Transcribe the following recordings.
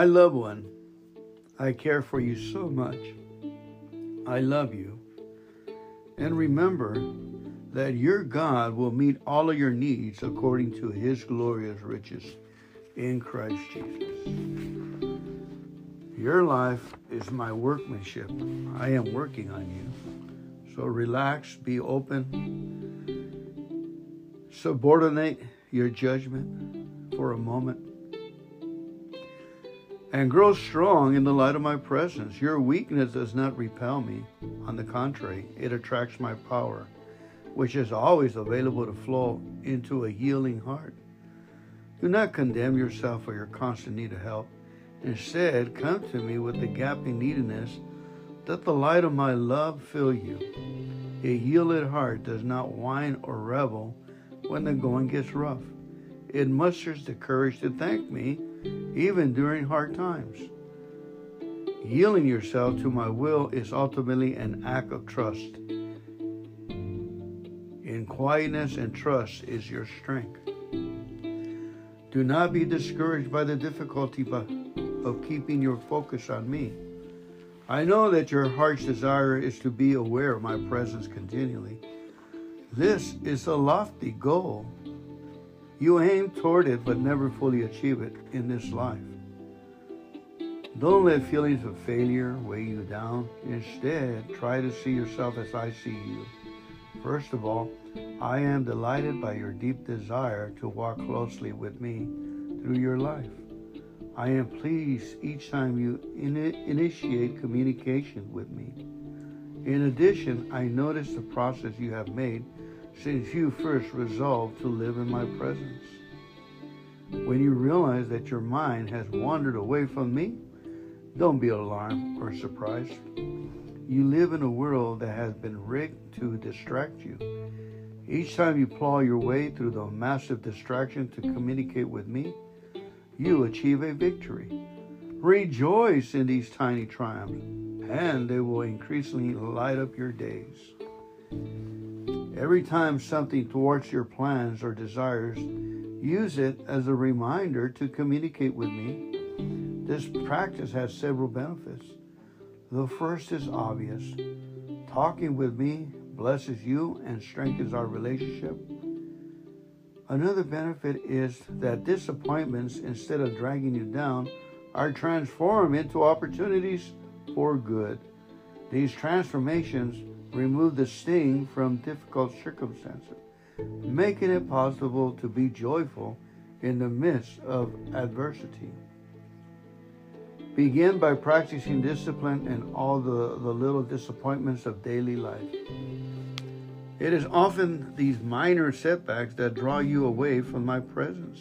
My loved one, I care for you so much. I love you. And remember that your God will meet all of your needs according to his glorious riches in Christ Jesus. Your life is my workmanship. I am working on you. So relax, be open, subordinate your judgment for a moment, and grow strong in the light of my presence. Your weakness does not repel me. On the contrary, it attracts my power, which is always available to flow into a healing heart. Do not condemn yourself for your constant need of help. Instead, come to me with the gaping neediness that the light of my love fill you. A yielded heart does not whine or revel when the going gets rough. It musters the courage to thank me even during hard times. Yielding yourself to my will is ultimately an act of trust. In quietness and trust is your strength. Do not be discouraged by the difficulty of keeping your focus on me. I know that your heart's desire is to be aware of my presence continually. This is a lofty goal. You aim toward it but never fully achieve it in this life. Don't let feelings of failure weigh you down. Instead, try to see yourself as I see you. First of all, I am delighted by your deep desire to walk closely with me through your life. I am pleased each time you in initiate communication with me. In addition, I notice the process you have made since you first resolved to live in my presence. When you realize that your mind has wandered away from me, don't be alarmed or surprised. You live in a world that has been rigged to distract you. Each time you plow your way through the massive distraction to communicate with me, you achieve a victory. Rejoice in these tiny triumphs, and they will increasingly light up your days. Every time something thwarts your plans or desires, use it as a reminder to communicate with me. This practice has several benefits. The first is obvious. Talking with me blesses you and strengthens our relationship. Another benefit is that disappointments, instead of dragging you down, are transformed into opportunities for good. These transformations remove the sting from difficult circumstances, making it possible to be joyful in the midst of adversity. Begin by practicing discipline in all the, the little disappointments of daily life. It is often these minor setbacks that draw you away from my presence.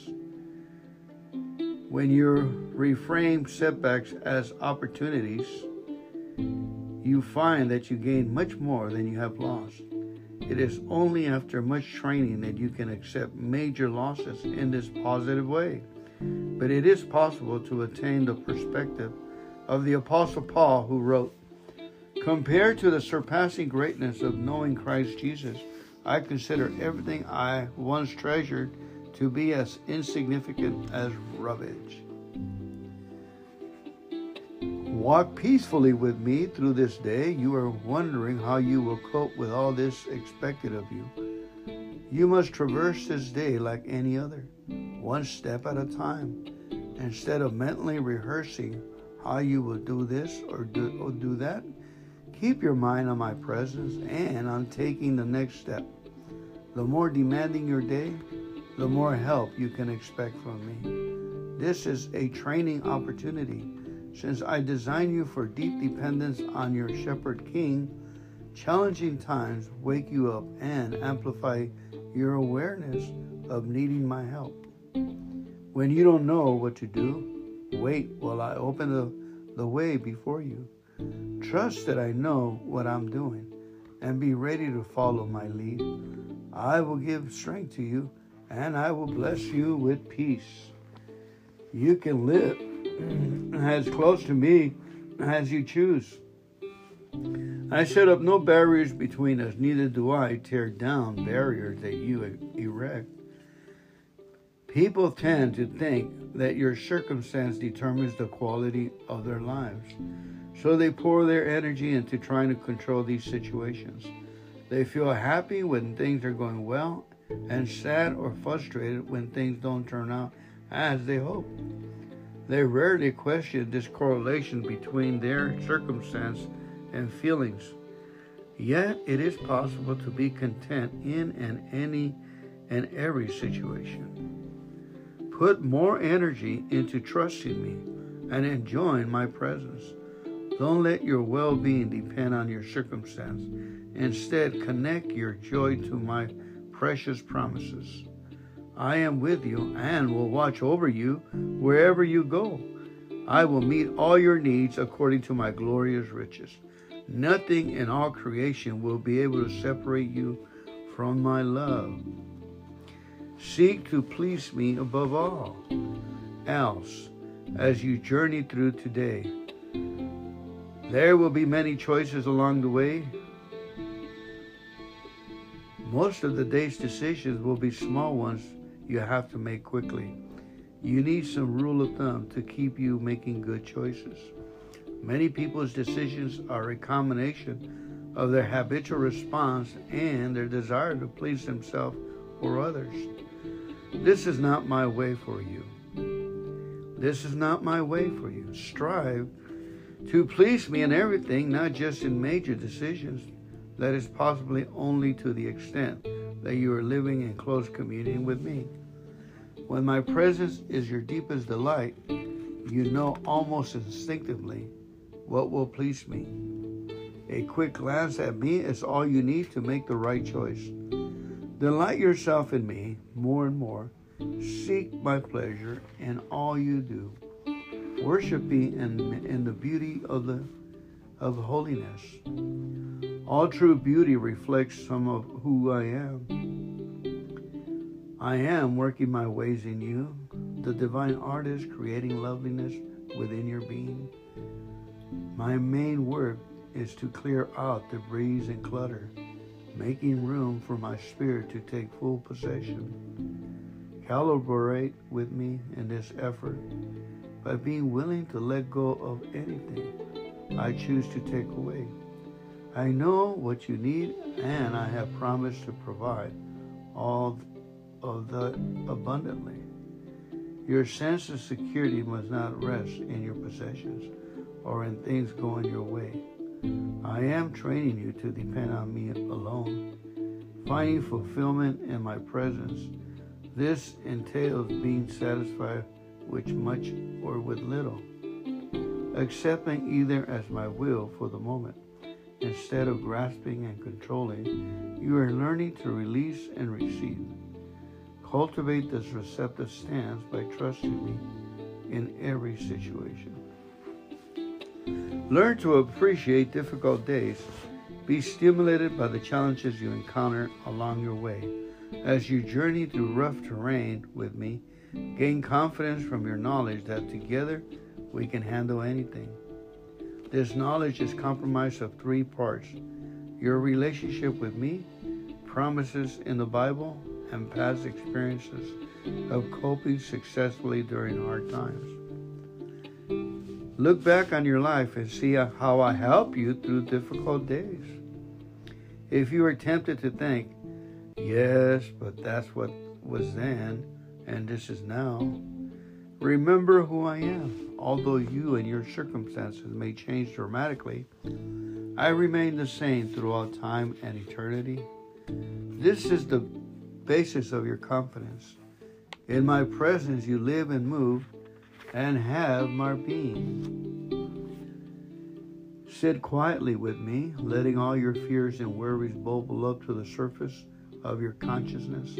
When you reframe setbacks as opportunities, you find that you gain much more than you have lost. It is only after much training that you can accept major losses in this positive way. But it is possible to attain the perspective of the Apostle Paul, who wrote, Compared to the surpassing greatness of knowing Christ Jesus, I consider everything I once treasured to be as insignificant as rubbish. Walk peacefully with me through this day. You are wondering how you will cope with all this expected of you. You must traverse this day like any other, one step at a time. Instead of mentally rehearsing how you will do this or do, or do that, keep your mind on my presence and on taking the next step. The more demanding your day, the more help you can expect from me. This is a training opportunity since I design you for deep dependence on your shepherd king. Challenging times wake you up and amplify your awareness of needing my help. When you don't know what to do, wait while I open the, the way before you. Trust that I know what I'm doing and be ready to follow my lead. I will give strength to you and I will bless you with peace. You can live as close to me as you choose. I set up no barriers between us, neither do I tear down barriers that you erect. People tend to think that your circumstance determines the quality of their lives. So they pour their energy into trying to control these situations. They feel happy when things are going well and sad or frustrated when things don't turn out as they hope. They rarely question this correlation between their circumstance and feelings. Yet it is possible to be content in and any and every situation. Put more energy into trusting me and enjoying my presence. Don't let your well being depend on your circumstance. Instead, connect your joy to my precious promises. I am with you and will watch over you wherever you go. I will meet all your needs according to my glorious riches. Nothing in all creation will be able to separate you from my love. Seek to please me above all else as you journey through today. There will be many choices along the way. Most of the day's decisions will be small ones you have to make quickly. You need some rule of thumb to keep you making good choices. Many people's decisions are a combination of their habitual response and their desire to please themselves or others. This is not my way for you. This is not my way for you. Strive to please me in everything, not just in major decisions. That is possibly only to the extent that you are living in close communion with me. When my presence is your deepest delight, you know almost instinctively what will please me. A quick glance at me is all you need to make the right choice. Delight yourself in me more and more. Seek my pleasure in all you do. Worship me in, in the beauty of the of holiness. All true beauty reflects some of who I am. I am working my ways in you, the divine artist creating loveliness within your being. My main work is to clear out the debris and clutter making room for my spirit to take full possession. Calibrate with me in this effort by being willing to let go of anything I choose to take away. I know what you need, and I have promised to provide all of the abundantly. Your sense of security must not rest in your possessions or in things going your way. I am training you to depend on me alone, finding fulfillment in my presence. This entails being satisfied with much or with little, accepting either as my will for the moment. Instead of grasping and controlling, you are learning to release and receive. Cultivate this receptive stance by trusting me in every situation. Learn to appreciate difficult days. Be stimulated by the challenges you encounter along your way. As you journey through rough terrain with me, gain confidence from your knowledge that together we can handle anything. This knowledge is comprised of three parts your relationship with me, promises in the Bible, and past experiences of coping successfully during hard times. Look back on your life and see how I help you through difficult days. If you are tempted to think, yes, but that's what was then and this is now, remember who I am. Although you and your circumstances may change dramatically, I remain the same throughout time and eternity. This is the basis of your confidence. In my presence, you live and move and have my being. Sit quietly with me, letting all your fears and worries bubble up to the surface of your consciousness.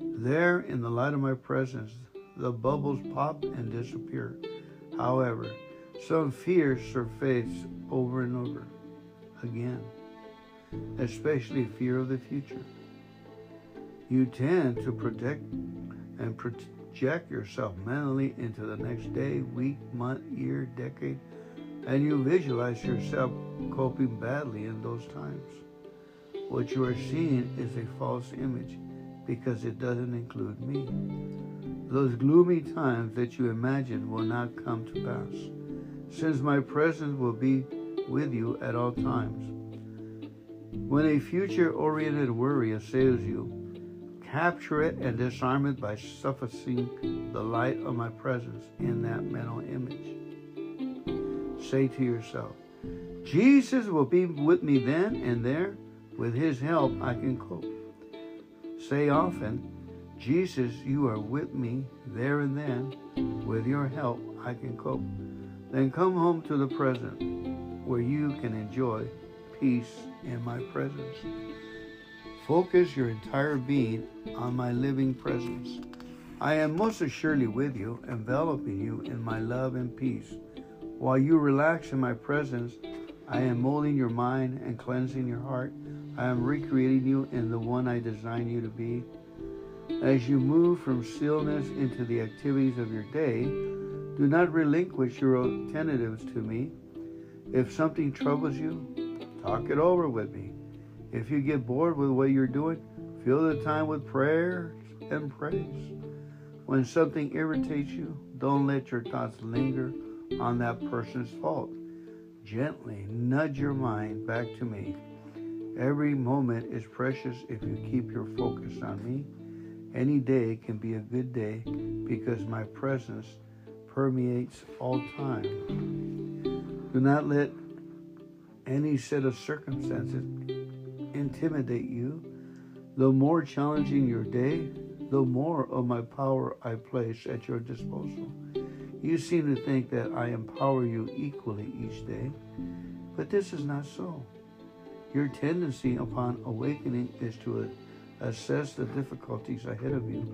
There, in the light of my presence, the bubbles pop and disappear. However, some fears surface over and over again, especially fear of the future. You tend to protect and project yourself mentally into the next day, week, month, year, decade, and you visualize yourself coping badly in those times. What you are seeing is a false image because it doesn't include me. Those gloomy times that you imagine will not come to pass, since my presence will be with you at all times. When a future oriented worry assails you, capture it and disarm it by sufficing the light of my presence in that mental image. Say to yourself, Jesus will be with me then and there. With his help, I can cope. Say often, Jesus, you are with me there and then. With your help, I can cope. Then come home to the present where you can enjoy peace in my presence. Focus your entire being on my living presence. I am most assuredly with you, enveloping you in my love and peace. While you relax in my presence, I am molding your mind and cleansing your heart. I am recreating you in the one I designed you to be. As you move from stillness into the activities of your day, do not relinquish your alternatives to me. If something troubles you, talk it over with me. If you get bored with what you're doing, fill the time with prayer and praise. When something irritates you, don't let your thoughts linger on that person's fault. Gently nudge your mind back to me. Every moment is precious if you keep your focus on me. Any day can be a good day because my presence permeates all time. Do not let any set of circumstances intimidate you. The more challenging your day, the more of my power I place at your disposal. You seem to think that I empower you equally each day, but this is not so. Your tendency upon awakening is to assess the difficulties ahead of you,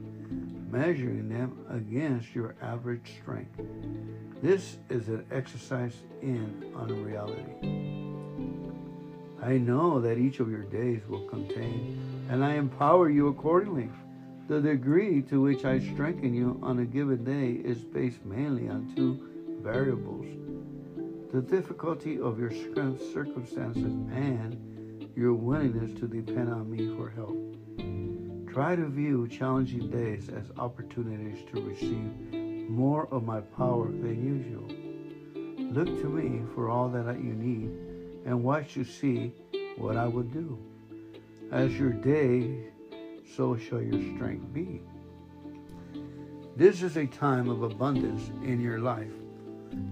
measuring them against your average strength. This is an exercise in unreality. I know that each of your days will contain, and I empower you accordingly. The degree to which I strengthen you on a given day is based mainly on two variables the difficulty of your circumstances and your willingness to depend on me for help. Try to view challenging days as opportunities to receive more of my power than usual. Look to me for all that you need and watch you see what I will do. As your day, so shall your strength be. This is a time of abundance in your life.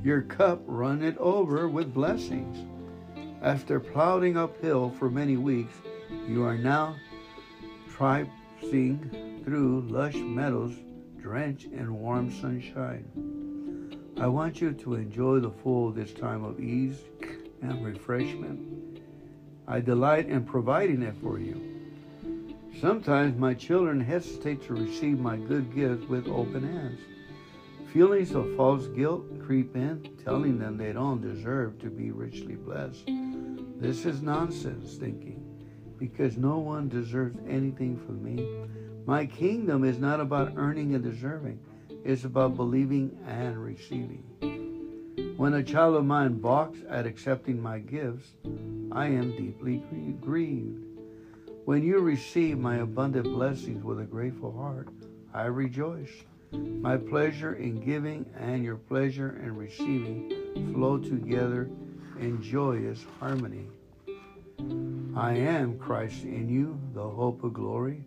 Your cup runneth over with blessings. After plowing uphill for many weeks, you are now traipsing through lush meadows drenched in warm sunshine. I want you to enjoy the full this time of ease and refreshment. I delight in providing it for you. Sometimes my children hesitate to receive my good gifts with open hands. Feelings of false guilt creep in, telling them they don't deserve to be richly blessed. This is nonsense thinking, because no one deserves anything from me. My kingdom is not about earning and deserving, it's about believing and receiving. When a child of mine balks at accepting my gifts, I am deeply grieved. When you receive my abundant blessings with a grateful heart, I rejoice. My pleasure in giving and your pleasure in receiving flow together in joyous harmony. I am Christ in you, the hope of glory,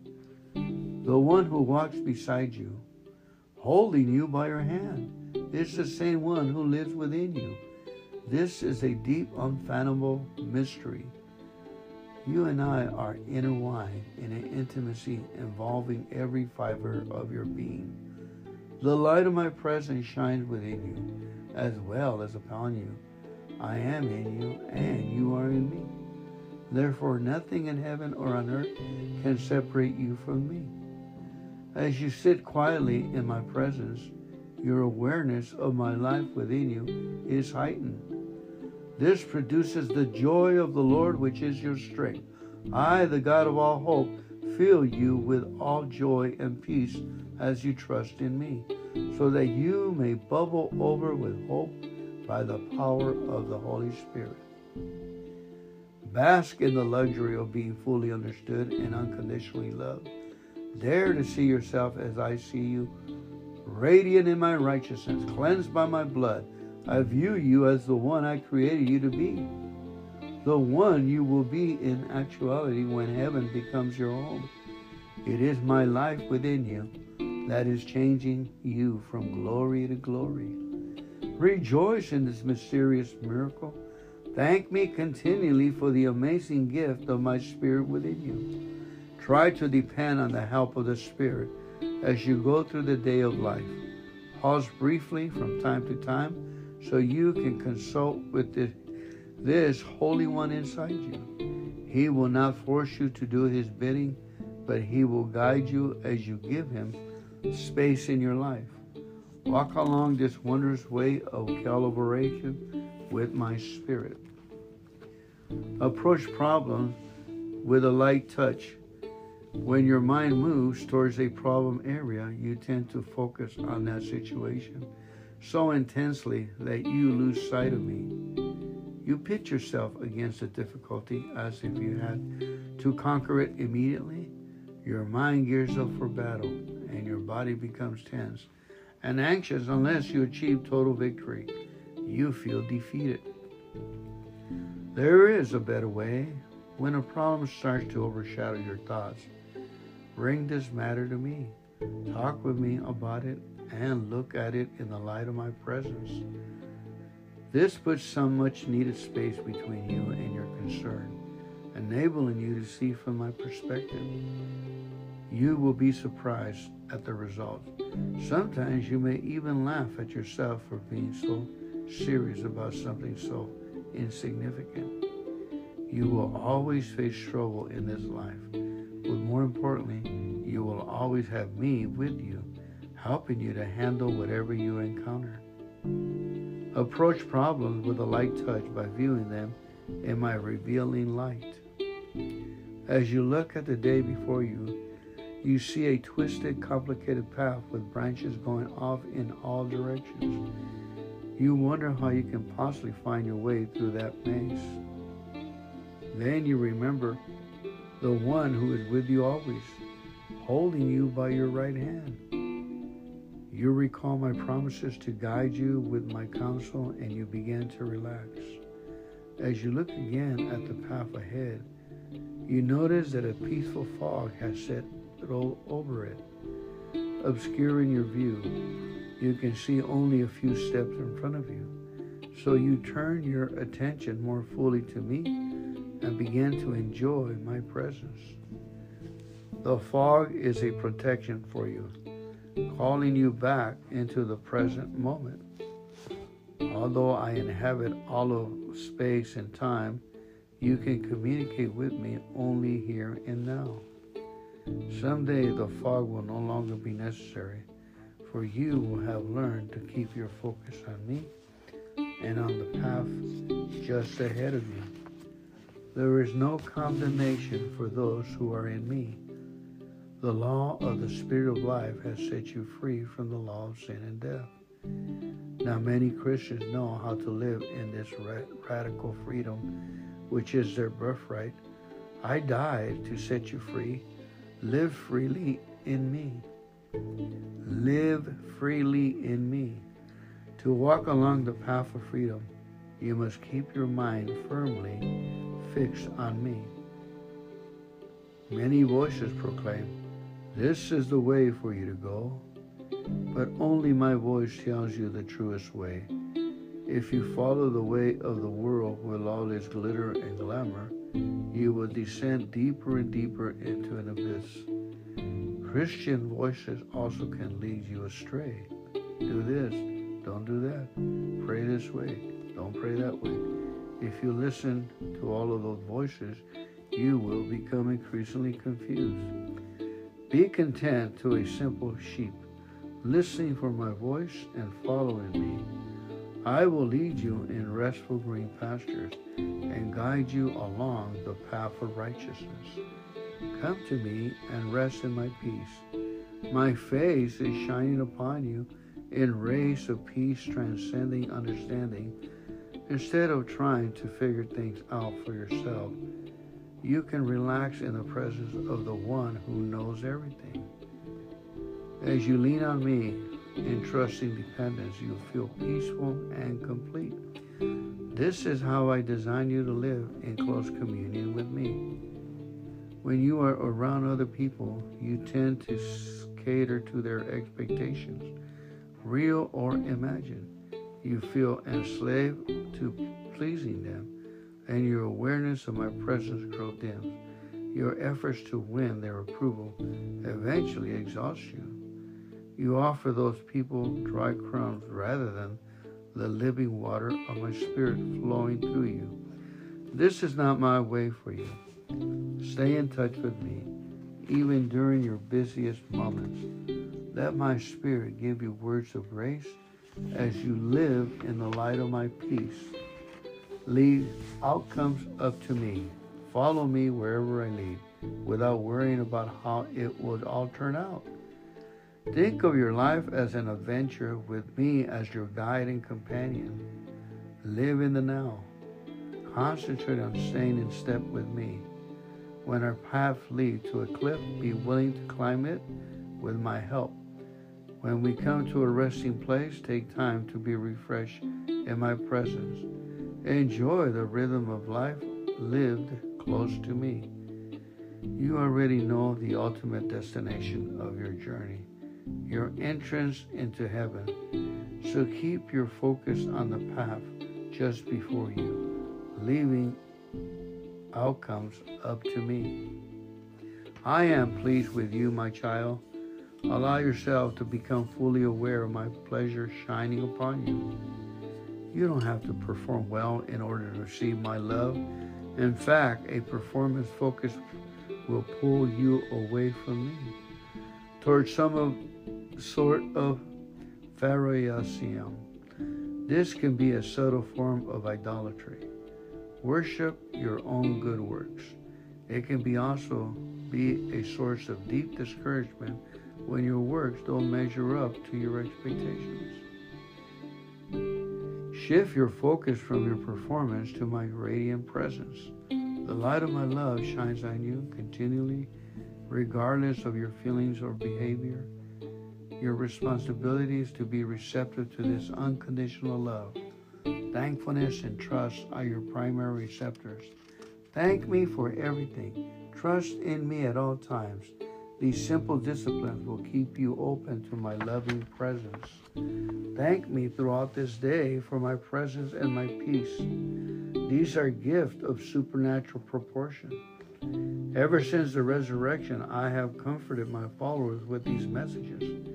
the one who walks beside you, holding you by your hand it's the same one who lives within you. This is a deep, unfathomable mystery. You and I are intertwined in an intimacy involving every fiber of your being. The light of my presence shines within you as well as upon you. I am in you and you are in me. Therefore, nothing in heaven or on earth can separate you from me. As you sit quietly in my presence, your awareness of my life within you is heightened. This produces the joy of the Lord, which is your strength. I, the God of all hope, fill you with all joy and peace as you trust in me, so that you may bubble over with hope by the power of the Holy Spirit. Bask in the luxury of being fully understood and unconditionally loved. Dare to see yourself as I see you radiant in my righteousness, cleansed by my blood. I view you as the one I created you to be, the one you will be in actuality when heaven becomes your home. It is my life within you that is changing you from glory to glory. Rejoice in this mysterious miracle. Thank me continually for the amazing gift of my Spirit within you. Try to depend on the help of the Spirit as you go through the day of life. Pause briefly from time to time so you can consult with this, this Holy One inside you. He will not force you to do His bidding, but He will guide you as you give Him space in your life. Walk along this wondrous way of collaboration with my Spirit. Approach problems with a light touch when your mind moves towards a problem area, you tend to focus on that situation so intensely that you lose sight of me. You pit yourself against a difficulty as if you had to conquer it immediately. Your mind gears up for battle and your body becomes tense and anxious unless you achieve total victory. You feel defeated. There is a better way when a problem starts to overshadow your thoughts. Bring this matter to me. Talk with me about it and look at it in the light of my presence. This puts some much needed space between you and your concern, enabling you to see from my perspective. You will be surprised at the result. Sometimes you may even laugh at yourself for being so serious about something so insignificant. You will always face trouble in this life but more importantly, you will always have me with you, helping you to handle whatever you encounter. Approach problems with a light touch by viewing them in my revealing light. As you look at the day before you, you see a twisted, complicated path with branches going off in all directions. You wonder how you can possibly find your way through that maze. Then you remember the one who is with you always, holding you by your right hand. You recall my promises to guide you with my counsel, and you begin to relax. As you look again at the path ahead, you notice that a peaceful fog has set over it, obscuring your view. You can see only a few steps in front of you. So you turn your attention more fully to me and begin to enjoy my presence. The fog is a protection for you, calling you back into the present moment. Although I inhabit all of space and time, you can communicate with me only here and now. Someday the fog will no longer be necessary, for you will have learned to keep your focus on me and on the path just ahead of you. There is no condemnation for those who are in me. The law of the Spirit of life has set you free from the law of sin and death. Now, many Christians know how to live in this radical freedom, which is their birthright. I died to set you free. Live freely in me. Live freely in me. To walk along the path of freedom, you must keep your mind firmly fixed on me. Many voices proclaim, This is the way for you to go. But only my voice tells you the truest way. If you follow the way of the world with all its glitter and glamour, you will descend deeper and deeper into an abyss. Christian voices also can lead you astray. Do this, don't do that. Pray this way, don't pray that way. If you listen to all of those voices, you will become increasingly confused. Be content to a simple sheep, listening for my voice and following me. I will lead you in restful green pastures and guide you along the path of righteousness. Come to me and rest in my peace. My face is shining upon you in rays of peace transcending understanding Instead of trying to figure things out for yourself, you can relax in the presence of the one who knows everything. As you lean on me, in trusting dependence, you'll feel peaceful and complete. This is how I design you to live in close communion with me. When you are around other people, you tend to cater to their expectations, real or imagined. You feel enslaved to pleasing them, and your awareness of my presence grows dim. Your efforts to win their approval eventually exhaust you. You offer those people dry crumbs rather than the living water of my spirit flowing through you. This is not my way for you. Stay in touch with me, even during your busiest moments. Let my spirit give you words of grace as you live in the light of my peace. Leave outcomes up to me. Follow me wherever I lead without worrying about how it would all turn out. Think of your life as an adventure with me as your guide and companion. Live in the now. Concentrate on staying in step with me. When our paths lead to a cliff, be willing to climb it with my help. When we come to a resting place, take time to be refreshed in my presence. Enjoy the rhythm of life lived close to me. You already know the ultimate destination of your journey, your entrance into heaven. So keep your focus on the path just before you, leaving outcomes up to me. I am pleased with you, my child. Allow yourself to become fully aware of my pleasure shining upon you. You don't have to perform well in order to receive my love. In fact, a performance focus will pull you away from me towards some of sort of pharisaism. This can be a subtle form of idolatry. Worship your own good works. It can be also be a source of deep discouragement when your works don't measure up to your expectations. Shift your focus from your performance to my radiant presence. The light of my love shines on you continually, regardless of your feelings or behavior. Your responsibility is to be receptive to this unconditional love. Thankfulness and trust are your primary receptors. Thank me for everything. Trust in me at all times. These simple disciplines will keep you open to my loving presence. Thank me throughout this day for my presence and my peace. These are gifts of supernatural proportion. Ever since the resurrection, I have comforted my followers with these messages.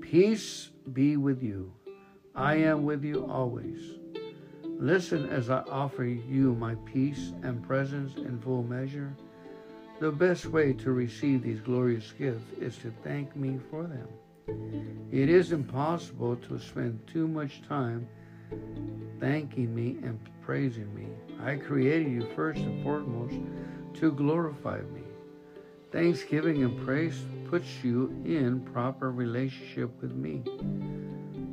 Peace be with you. I am with you always. Listen as I offer you my peace and presence in full measure. The best way to receive these glorious gifts is to thank me for them. It is impossible to spend too much time thanking me and praising me. I created you first and foremost to glorify me. Thanksgiving and praise puts you in proper relationship with me,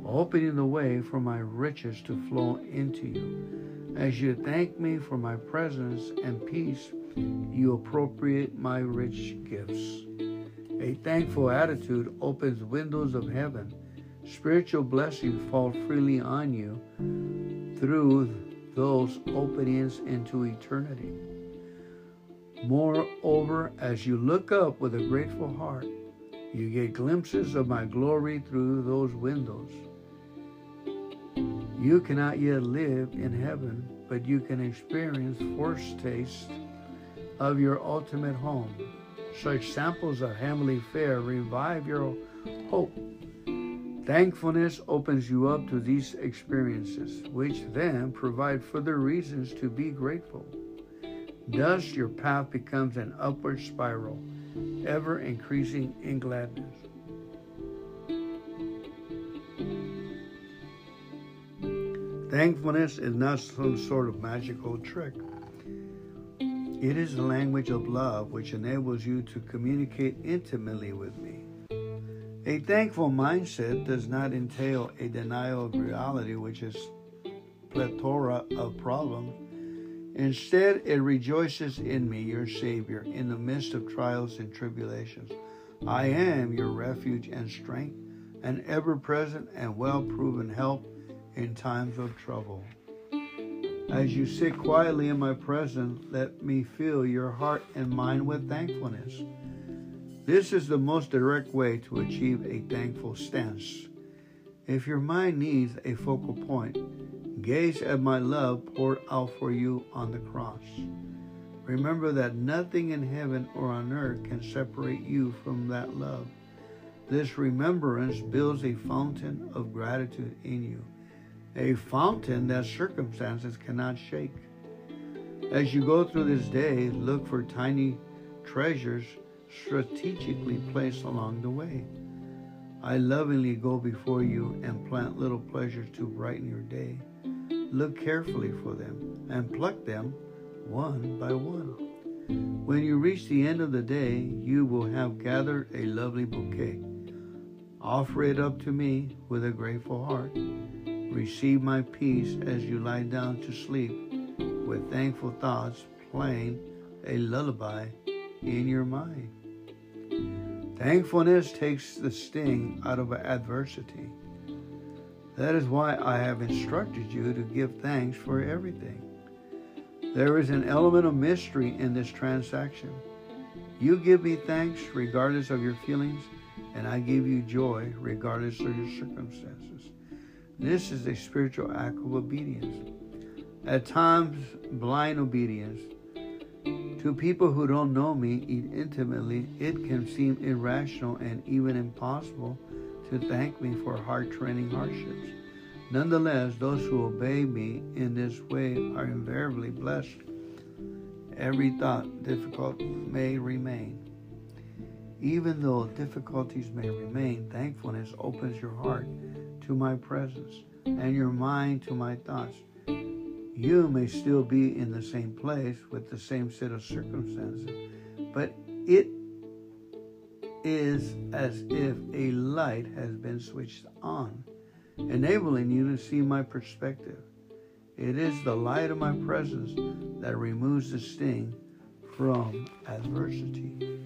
opening the way for my riches to flow into you. As you thank me for my presence and peace, you appropriate my rich gifts. A thankful attitude opens windows of heaven. Spiritual blessings fall freely on you through those openings into eternity. Moreover, as you look up with a grateful heart, you get glimpses of my glory through those windows. You cannot yet live in heaven, but you can experience foretaste of your ultimate home. Such samples of heavenly fare revive your hope. Thankfulness opens you up to these experiences, which then provide further reasons to be grateful. Thus, your path becomes an upward spiral, ever increasing in gladness. Thankfulness is not some sort of magical trick. It is the language of love which enables you to communicate intimately with me. A thankful mindset does not entail a denial of reality, which is plethora of problems. Instead, it rejoices in me, your Savior, in the midst of trials and tribulations. I am your refuge and strength, an ever present and well proven help in times of trouble. As you sit quietly in my presence, let me fill your heart and mind with thankfulness. This is the most direct way to achieve a thankful stance. If your mind needs a focal point, gaze at my love poured out for you on the cross. Remember that nothing in heaven or on earth can separate you from that love. This remembrance builds a fountain of gratitude in you, a fountain that circumstances cannot shake. As you go through this day, look for tiny treasures strategically placed along the way. I lovingly go before you and plant little pleasures to brighten your day. Look carefully for them and pluck them one by one. When you reach the end of the day, you will have gathered a lovely bouquet. Offer it up to me with a grateful heart. Receive my peace as you lie down to sleep with thankful thoughts playing a lullaby in your mind. Thankfulness takes the sting out of adversity. That is why I have instructed you to give thanks for everything. There is an element of mystery in this transaction. You give me thanks regardless of your feelings, and I give you joy regardless of your circumstances. This is a spiritual act of obedience. At times, blind obedience. To people who don't know me intimately, it can seem irrational and even impossible to thank me for hard training hardships. Nonetheless, those who obey me in this way are invariably blessed. Every thought difficult may remain. Even though difficulties may remain, thankfulness opens your heart to my presence and your mind to my thoughts. You may still be in the same place with the same set of circumstances, but it is as if a light has been switched on enabling you to see my perspective. It is the light of my presence that removes the sting from adversity.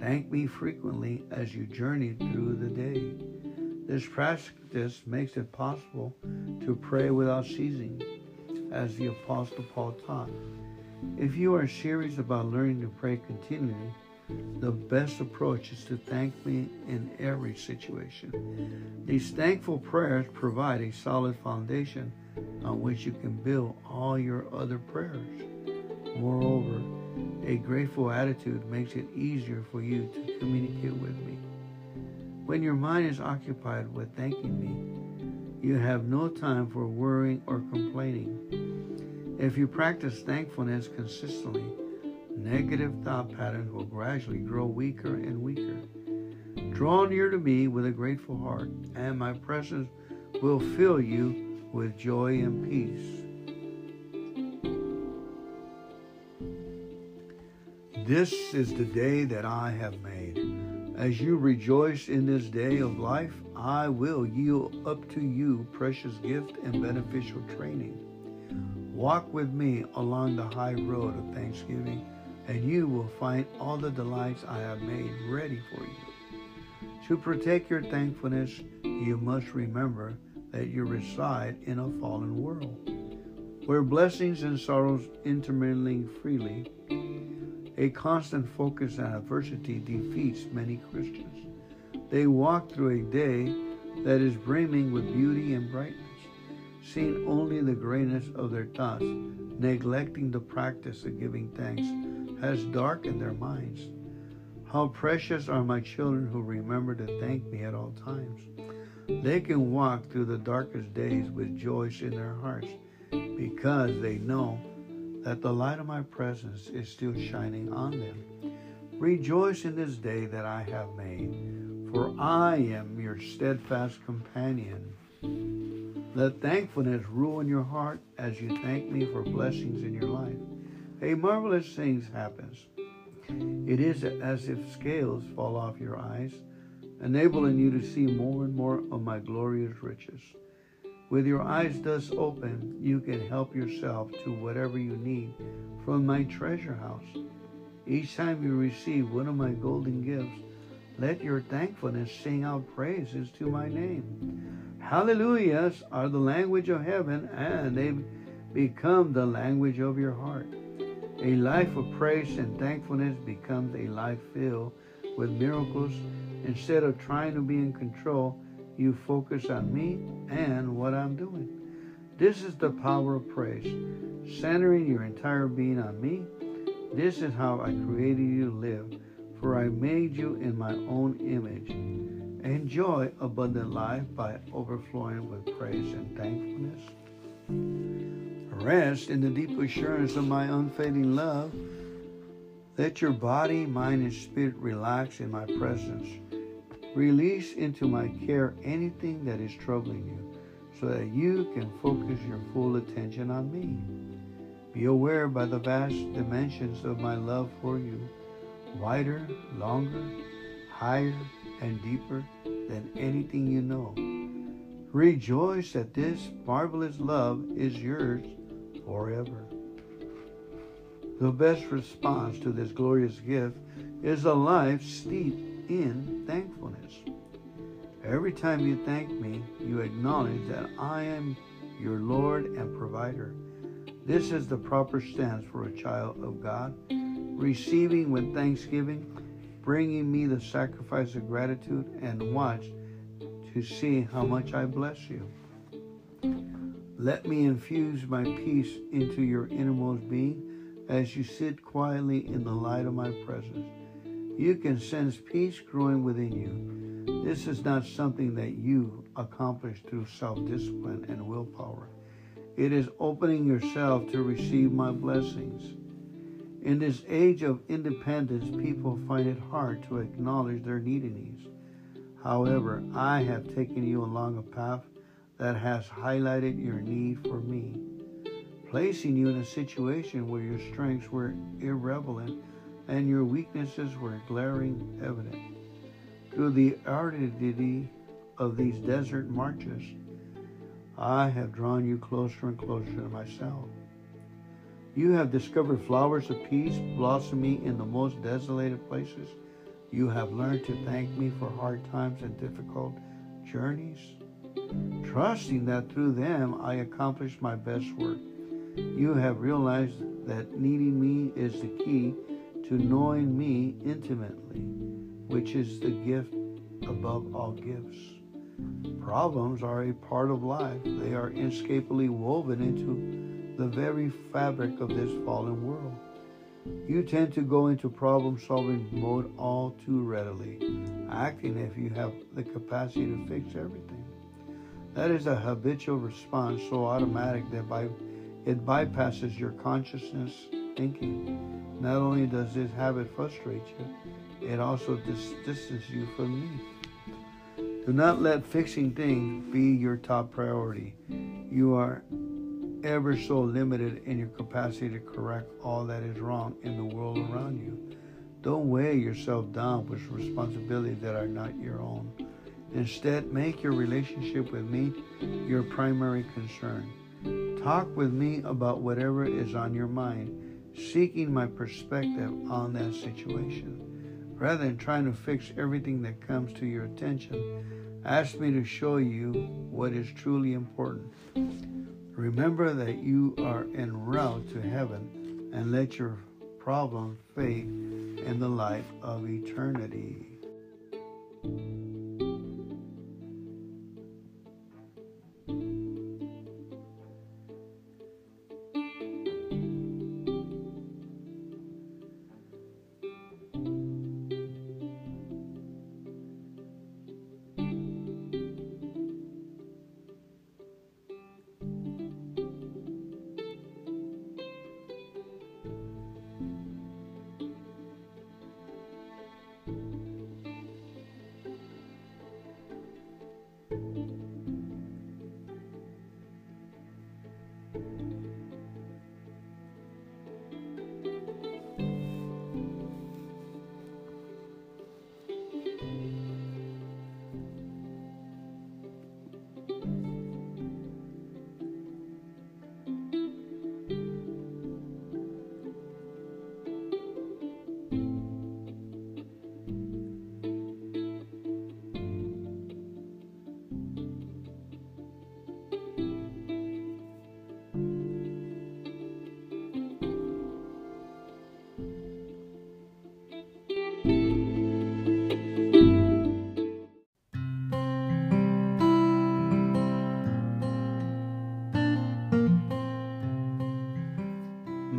Thank me frequently as you journey through the day. This practice makes it possible to pray without ceasing, as the Apostle Paul taught. If you are serious about learning to pray continually, the best approach is to thank me in every situation. These thankful prayers provide a solid foundation on which you can build all your other prayers. Moreover, a grateful attitude makes it easier for you to communicate with me. When your mind is occupied with thanking me, you have no time for worrying or complaining. If you practice thankfulness consistently, negative thought patterns will gradually grow weaker and weaker. Draw near to me with a grateful heart, and my presence will fill you with joy and peace. This is the day that I have made. As you rejoice in this day of life, I will yield up to you precious gift and beneficial training. Walk with me along the high road of thanksgiving and you will find all the delights I have made ready for you. To protect your thankfulness, you must remember that you reside in a fallen world, where blessings and sorrows intermingling freely. A constant focus on adversity defeats many Christians. They walk through a day that is brimming with beauty and brightness, seeing only the greatness of their thoughts, neglecting the practice of giving thanks has darkened their minds. How precious are my children who remember to thank me at all times. They can walk through the darkest days with joy in their hearts because they know that the light of my presence is still shining on them. Rejoice in this day that I have made, for I am your steadfast companion. Let thankfulness rule in your heart as you thank me for blessings in your life a marvelous thing happens. It is as if scales fall off your eyes, enabling you to see more and more of my glorious riches. With your eyes thus open, you can help yourself to whatever you need from my treasure house. Each time you receive one of my golden gifts, Let your thankfulness sing out praises to my name. Hallelujahs are the language of heaven, and they become the language of your heart. A life of praise and thankfulness becomes a life filled with miracles. Instead of trying to be in control, you focus on me and what I'm doing. This is the power of praise, centering your entire being on me. This is how I created you to live, for I made you in my own image. Enjoy abundant life by overflowing with praise and thankfulness. Rest in the deep assurance of my unfading love. Let your body, mind, and spirit relax in my presence. Release into my care anything that is troubling you so that you can focus your full attention on me. Be aware by the vast dimensions of my love for you, wider, longer, higher, and deeper than anything you know. Rejoice that this marvelous love is yours forever. The best response to this glorious gift is a life steeped in thankfulness. Every time you thank me, you acknowledge that I am your Lord and provider. This is the proper stance for a child of God, receiving with thanksgiving, bringing me the sacrifice of gratitude, and watch to see how much I bless you. Let me infuse my peace into your innermost being as you sit quietly in the light of my presence. You can sense peace growing within you. This is not something that you accomplish through self discipline and willpower. It is opening yourself to receive my blessings. In this age of independence, people find it hard to acknowledge their neediness. However, I have taken you along a path that has highlighted your need for me, placing you in a situation where your strengths were irrelevant and your weaknesses were glaring evident. Through the aridity of these desert marches, I have drawn you closer and closer to myself. You have discovered flowers of peace blossoming in the most desolated places. You have learned to thank me for hard times and difficult journeys, trusting that through them I accomplish my best work. You have realized that needing me is the key to knowing me intimately, which is the gift above all gifts. Problems are a part of life. They are inescapably woven into the very fabric of this fallen world. You tend to go into problem solving mode all too readily, acting if you have the capacity to fix everything. That is a habitual response so automatic that by, it bypasses your consciousness thinking. Not only does this habit frustrate you, it also dis- distances you from me. Do not let fixing things be your top priority. You are ever so limited in your capacity to correct all that is wrong in the world around you. Don't weigh yourself down with responsibilities that are not your own. Instead, make your relationship with me your primary concern. Talk with me about whatever is on your mind seeking my perspective on that situation. Rather than trying to fix everything that comes to your attention, ask me to show you what is truly important. Remember that you are en route to heaven and let your problem fade in the light of eternity.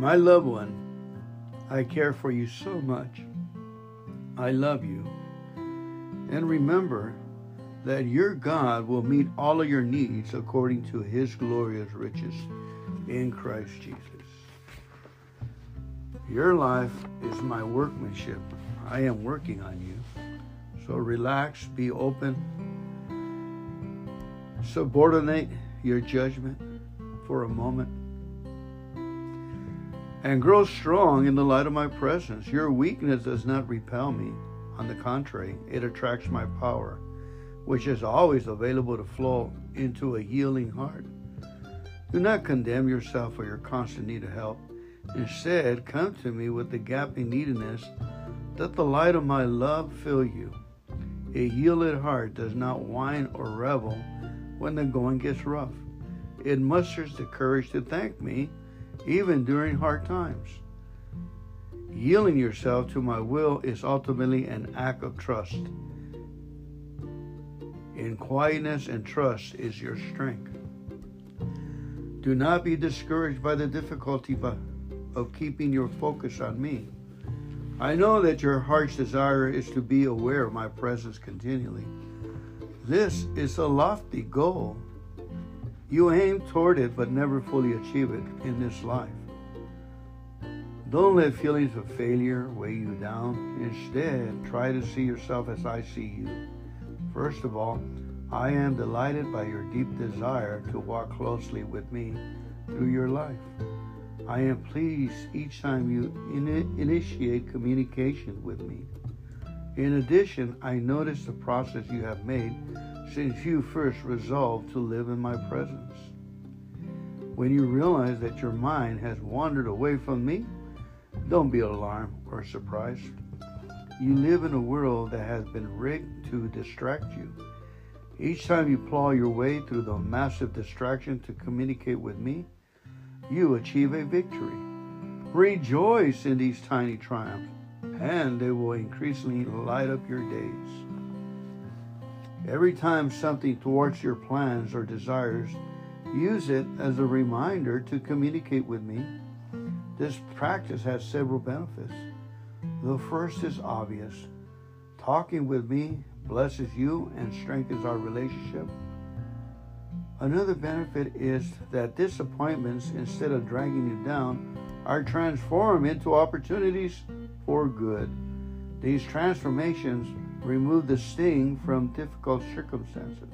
My loved one, I care for you so much. I love you. And remember that your God will meet all of your needs according to his glorious riches in Christ Jesus. Your life is my workmanship. I am working on you. So relax, be open, subordinate your judgment for a moment, and grow strong in the light of my presence. Your weakness does not repel me. On the contrary, it attracts my power, which is always available to flow into a healing heart. Do not condemn yourself for your constant need of help. Instead, come to me with the gaping neediness. Let the light of my love fill you. A yielded heart does not whine or revel when the going gets rough. It musters the courage to thank me even during hard times. Yielding yourself to my will is ultimately an act of trust. In quietness and trust is your strength. Do not be discouraged by the difficulty of keeping your focus on me. I know that your heart's desire is to be aware of my presence continually. This is a lofty goal. You aim toward it but never fully achieve it in this life. Don't let feelings of failure weigh you down. Instead, try to see yourself as I see you. First of all, I am delighted by your deep desire to walk closely with me through your life. I am pleased each time you in- initiate communication with me. In addition, I notice the process you have made since you first resolved to live in my presence. When you realize that your mind has wandered away from me, don't be alarmed or surprised. You live in a world that has been rigged to distract you. Each time you plow your way through the massive distraction to communicate with me, you achieve a victory. Rejoice in these tiny triumphs, and they will increasingly light up your days. Every time something thwarts your plans or desires, use it as a reminder to communicate with me. This practice has several benefits. The first is obvious. Talking with me blesses you and strengthens our relationship. Another benefit is that disappointments, instead of dragging you down, are transformed into opportunities for good. These transformations remove the sting from difficult circumstances,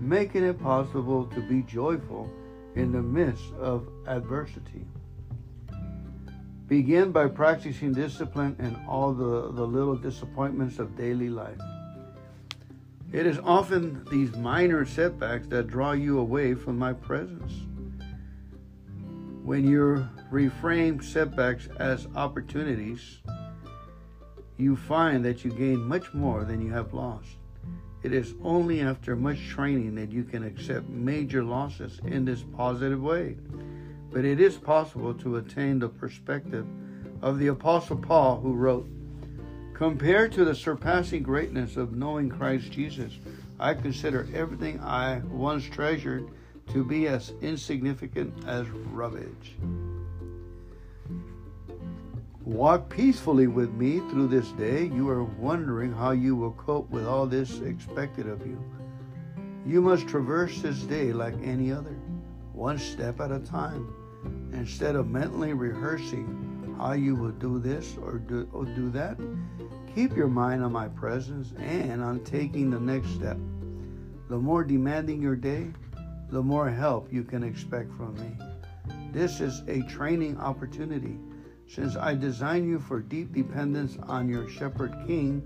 making it possible to be joyful in the midst of adversity. Begin by practicing discipline in all the, the little disappointments of daily life. It is often these minor setbacks that draw you away from my presence. When you reframe setbacks as opportunities, you find that you gain much more than you have lost. It is only after much training that you can accept major losses in this positive way. But it is possible to attain the perspective of the Apostle Paul, who wrote, Compared to the surpassing greatness of knowing Christ Jesus, I consider everything I once treasured to be as insignificant as rubbish. Walk peacefully with me through this day. You are wondering how you will cope with all this expected of you. You must traverse this day like any other, one step at a time, instead of mentally rehearsing how you will do this or do, or do that. Keep your mind on my presence and on taking the next step. The more demanding your day, the more help you can expect from me. This is a training opportunity. Since I designed you for deep dependence on your shepherd king,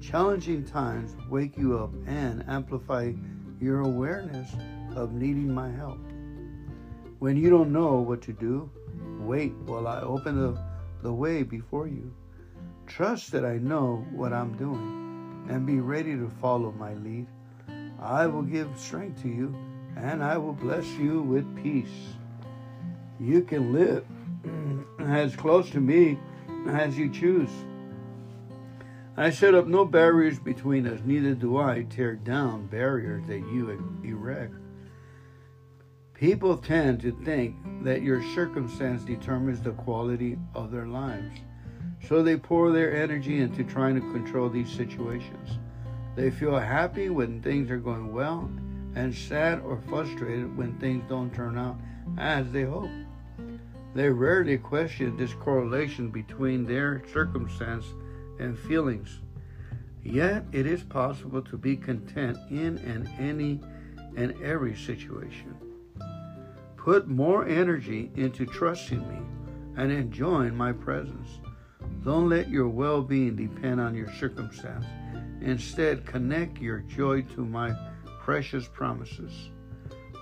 challenging times wake you up and amplify your awareness of needing my help. When you don't know what to do, Wait while I open the, the way before you. Trust that I know what I'm doing and be ready to follow my lead. I will give strength to you and I will bless you with peace. You can live as close to me as you choose. I set up no barriers between us, neither do I tear down barriers that you erect. People tend to think that your circumstance determines the quality of their lives. So they pour their energy into trying to control these situations. They feel happy when things are going well and sad or frustrated when things don't turn out as they hope. They rarely question this correlation between their circumstance and feelings. Yet it is possible to be content in and any and every situation. Put more energy into trusting me and enjoying my presence. Don't let your well being depend on your circumstance. Instead, connect your joy to my precious promises.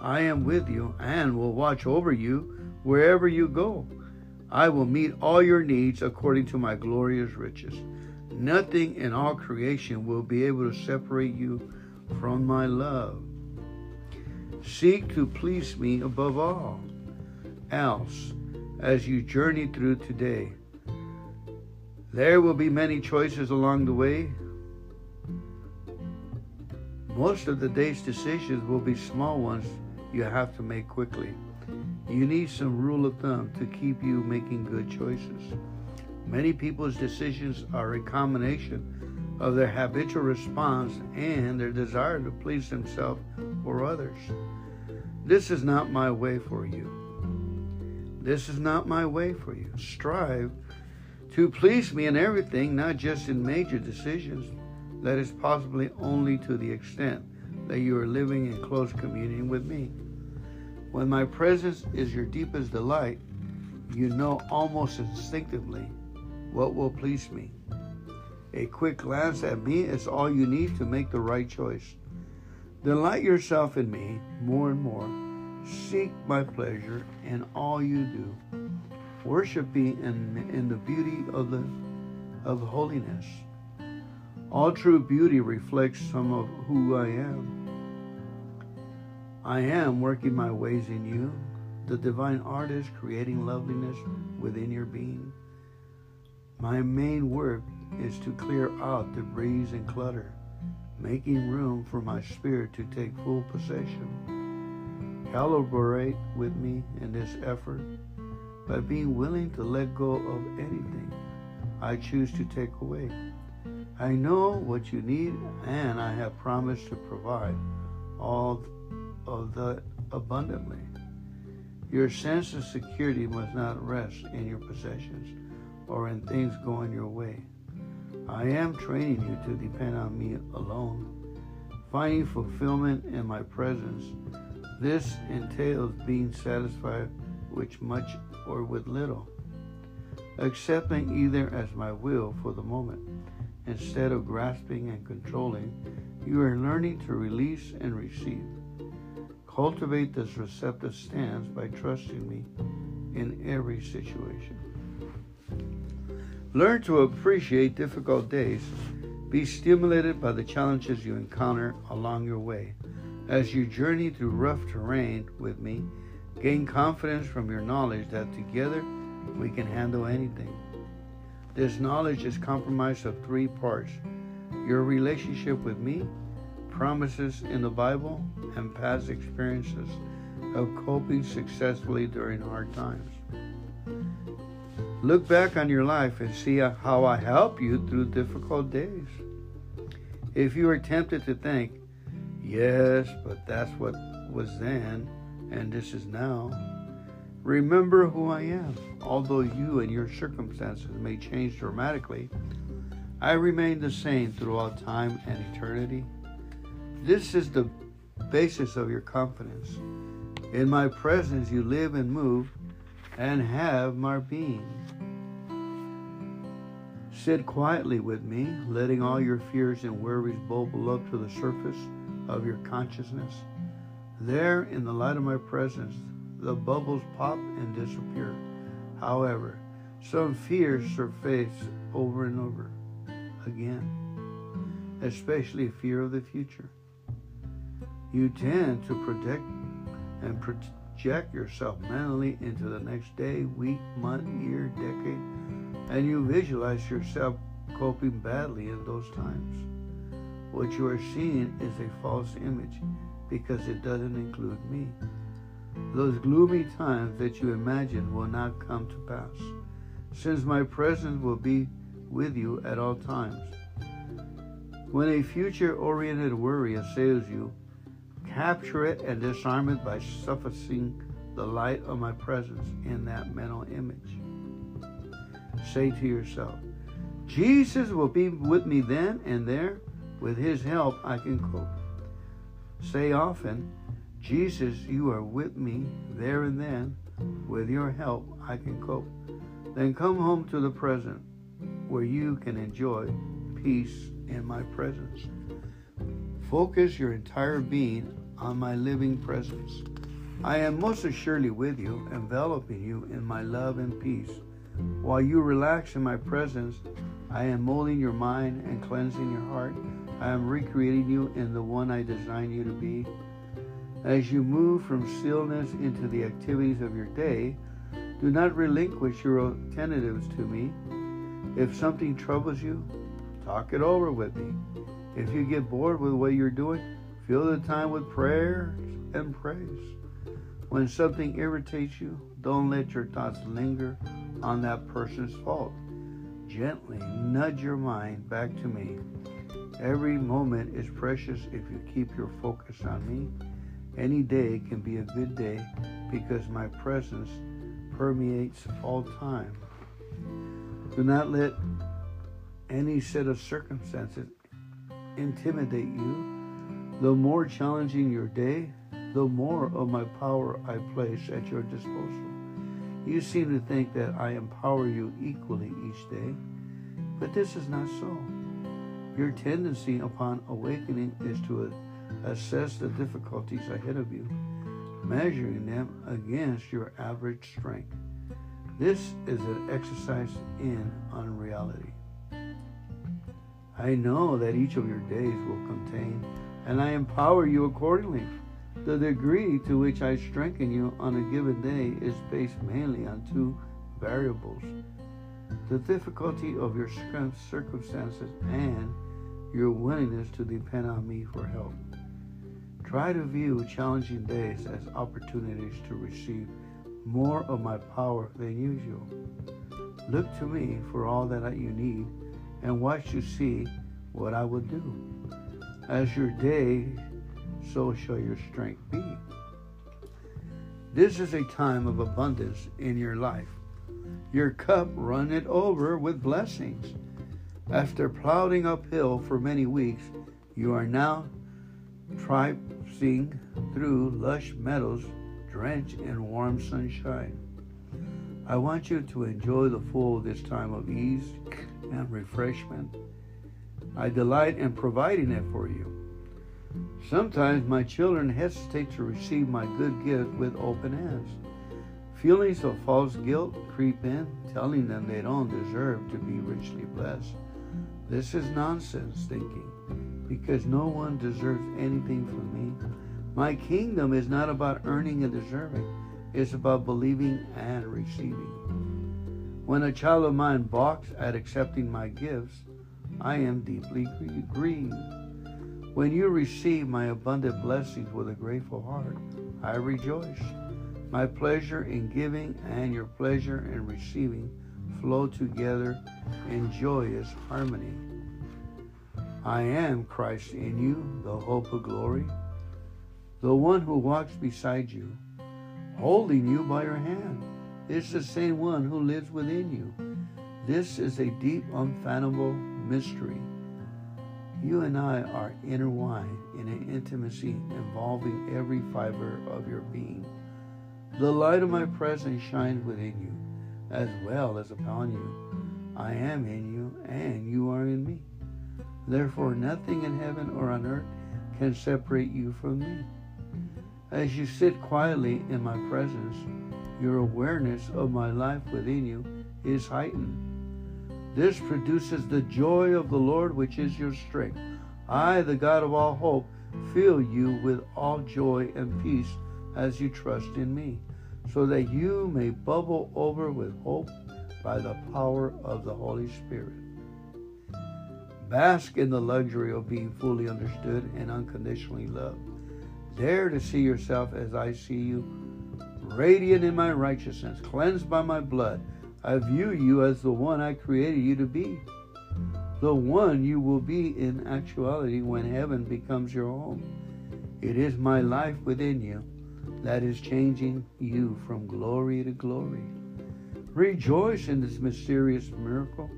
I am with you and will watch over you wherever you go. I will meet all your needs according to my glorious riches. Nothing in all creation will be able to separate you from my love. Seek to please me above all else as you journey through today. There will be many choices along the way. Most of the day's decisions will be small ones you have to make quickly. You need some rule of thumb to keep you making good choices. Many people's decisions are a combination of their habitual response and their desire to please themselves or others. This is not my way for you. This is not my way for you. Strive to please me in everything, not just in major decisions. That is possibly only to the extent that you are living in close communion with me. When my presence is your deepest delight, you know almost instinctively what will please me. A quick glance at me is all you need to make the right choice. Delight yourself in me more and more. Seek my pleasure in all you do. Worship me in, in the beauty of the of holiness. All true beauty reflects some of who I am. I am working my ways in you, the divine artist creating loveliness within your being. My main work is to clear out debris and clutter, making room for my spirit to take full possession. Collaborate with me in this effort by being willing to let go of anything I choose to take away. I know what you need, and I have promised to provide all of the abundantly. Your sense of security must not rest in your possessions or in things going your way. I am training you to depend on me alone, finding fulfillment in my presence. This entails being satisfied with much or with little, accepting either as my will for the moment. Instead of grasping and controlling, you are learning to release and receive. Cultivate this receptive stance by trusting me in every situation. Learn to appreciate difficult days. Be stimulated by the challenges you encounter along your way. As you journey through rough terrain with me, gain confidence from your knowledge that together we can handle anything. This knowledge is comprised of three parts your relationship with me, promises in the Bible, and past experiences of coping successfully during hard times. Look back on your life and see how I help you through difficult days. If you are tempted to think, yes, but that's what was then and this is now, remember who I am. Although you and your circumstances may change dramatically, I remain the same throughout time and eternity. This is the basis of your confidence. In my presence, you live and move and have my being. Sit quietly with me, letting all your fears and worries bubble up to the surface of your consciousness. There, in the light of my presence, the bubbles pop and disappear. However, some fears surface over and over again, especially fear of the future. You tend to protect and project yourself mentally into the next day, week, month, year, decade, and you visualize yourself coping badly in those times. What you are seeing is a false image because it doesn't include me. Those gloomy times that you imagine will not come to pass, since my presence will be with you at all times. When a future oriented worry assails you, capture it and disarm it by sufficing the light of my presence in that mental image. Say to yourself, Jesus will be with me then and there. With his help, I can cope. Say often, Jesus, you are with me there and then. With your help, I can cope. Then come home to the present where you can enjoy peace in my presence. Focus your entire being on my living presence. I am most assuredly with you, enveloping you in my love and peace. While you relax in my presence, I am molding your mind and cleansing your heart. I am recreating you in the one I designed you to be. As you move from stillness into the activities of your day, do not relinquish your alternatives to me. If something troubles you, talk it over with me. If you get bored with what you're doing, fill the time with prayers and praise. When something irritates you, don't let your thoughts linger on that person's fault gently nudge your mind back to me. Every moment is precious if you keep your focus on me. Any day can be a good day because my presence permeates all time. Do not let any set of circumstances intimidate you. The more challenging your day, the more of my power I place at your disposal. You seem to think that I empower you equally each day, but this is not so. Your tendency upon awakening is to assess the difficulties ahead of you, measuring them against your average strength. This is an exercise in unreality. I know that each of your days will contain, and I empower you accordingly. The degree to which I strengthen you on a given day is based mainly on two variables the difficulty of your circumstances and your willingness to depend on me for help. Try to view challenging days as opportunities to receive more of my power than usual. Look to me for all that you need and watch to see what I will do. As your day so shall your strength be. This is a time of abundance in your life. Your cup runneth over with blessings. After plodding uphill for many weeks, you are now traipsing through lush meadows drenched in warm sunshine. I want you to enjoy the full this time of ease and refreshment. I delight in providing it for you. Sometimes my children hesitate to receive my good gift with open hands. Feelings of false guilt creep in, telling them they don't deserve to be richly blessed. This is nonsense thinking, because no one deserves anything from me. My kingdom is not about earning and deserving, it's about believing and receiving. When a child of mine balks at accepting my gifts, I am deeply grieved. When you receive my abundant blessings with a grateful heart, I rejoice. My pleasure in giving and your pleasure in receiving flow together in joyous harmony. I am Christ in you, the hope of glory, the one who walks beside you, holding you by your hand. It's the same one who lives within you. This is a deep, unfathomable mystery you and I are intertwined in an intimacy involving every fiber of your being. The light of my presence shines within you as well as upon you. I am in you and you are in me. Therefore, nothing in heaven or on earth can separate you from me. As you sit quietly in my presence, your awareness of my life within you is heightened. This produces the joy of the Lord, which is your strength. I, the God of all hope, fill you with all joy and peace as you trust in me, so that you may bubble over with hope by the power of the Holy Spirit. Bask in the luxury of being fully understood and unconditionally loved. Dare to see yourself as I see you, radiant in my righteousness, cleansed by my blood. I view you as the one I created you to be, the one you will be in actuality when heaven becomes your home. It is my life within you that is changing you from glory to glory. Rejoice in this mysterious miracle.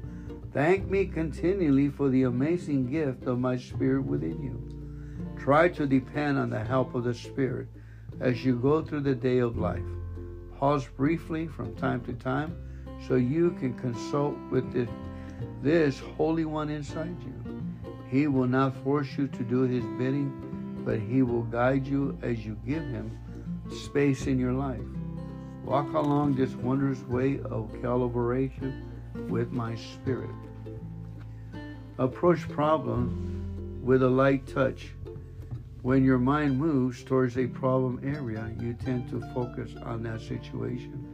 Thank me continually for the amazing gift of my Spirit within you. Try to depend on the help of the Spirit as you go through the day of life. Pause briefly from time to time so you can consult with this, this Holy One inside you. He will not force you to do His bidding, but He will guide you as you give Him space in your life. Walk along this wondrous way of calibration with my spirit. Approach problems with a light touch. When your mind moves towards a problem area, you tend to focus on that situation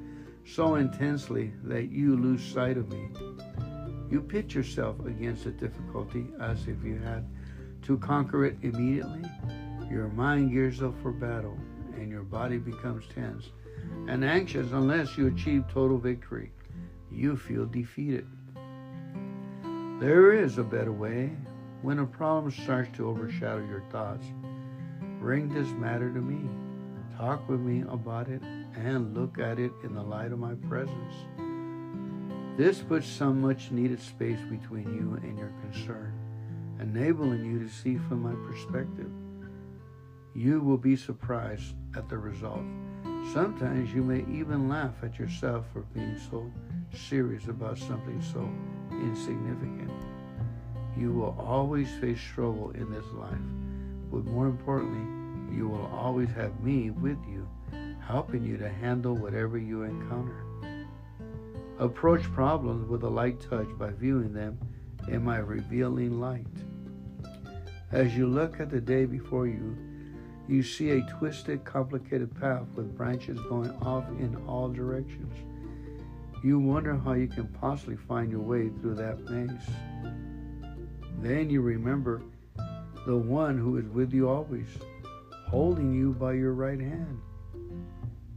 so intensely that you lose sight of me. You pit yourself against a difficulty as if you had to conquer it immediately. Your mind gears up for battle and your body becomes tense and anxious unless you achieve total victory. You feel defeated. There is a better way. When a problem starts to overshadow your thoughts, bring this matter to me. Talk with me about it and look at it in the light of my presence. This puts some much needed space between you and your concern, enabling you to see from my perspective. You will be surprised at the result. Sometimes you may even laugh at yourself for being so serious about something so insignificant. You will always face struggle in this life, but more importantly, you will always have me with you, helping you to handle whatever you encounter. Approach problems with a light touch by viewing them in my revealing light. As you look at the day before you, you see a twisted, complicated path with branches going off in all directions. You wonder how you can possibly find your way through that maze. Then you remember the one who is with you always, holding you by your right hand.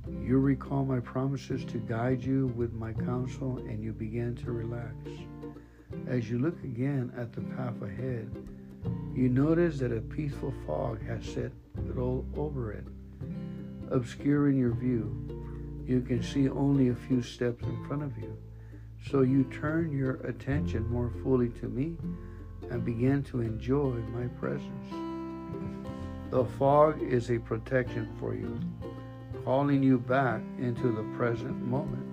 You recall my promises to guide you with my counsel, and you begin to relax. As you look again at the path ahead, you notice that a peaceful fog has set all over it, obscuring your view. You can see only a few steps in front of you. So you turn your attention more fully to me and begin to enjoy my presence. The fog is a protection for you, calling you back into the present moment.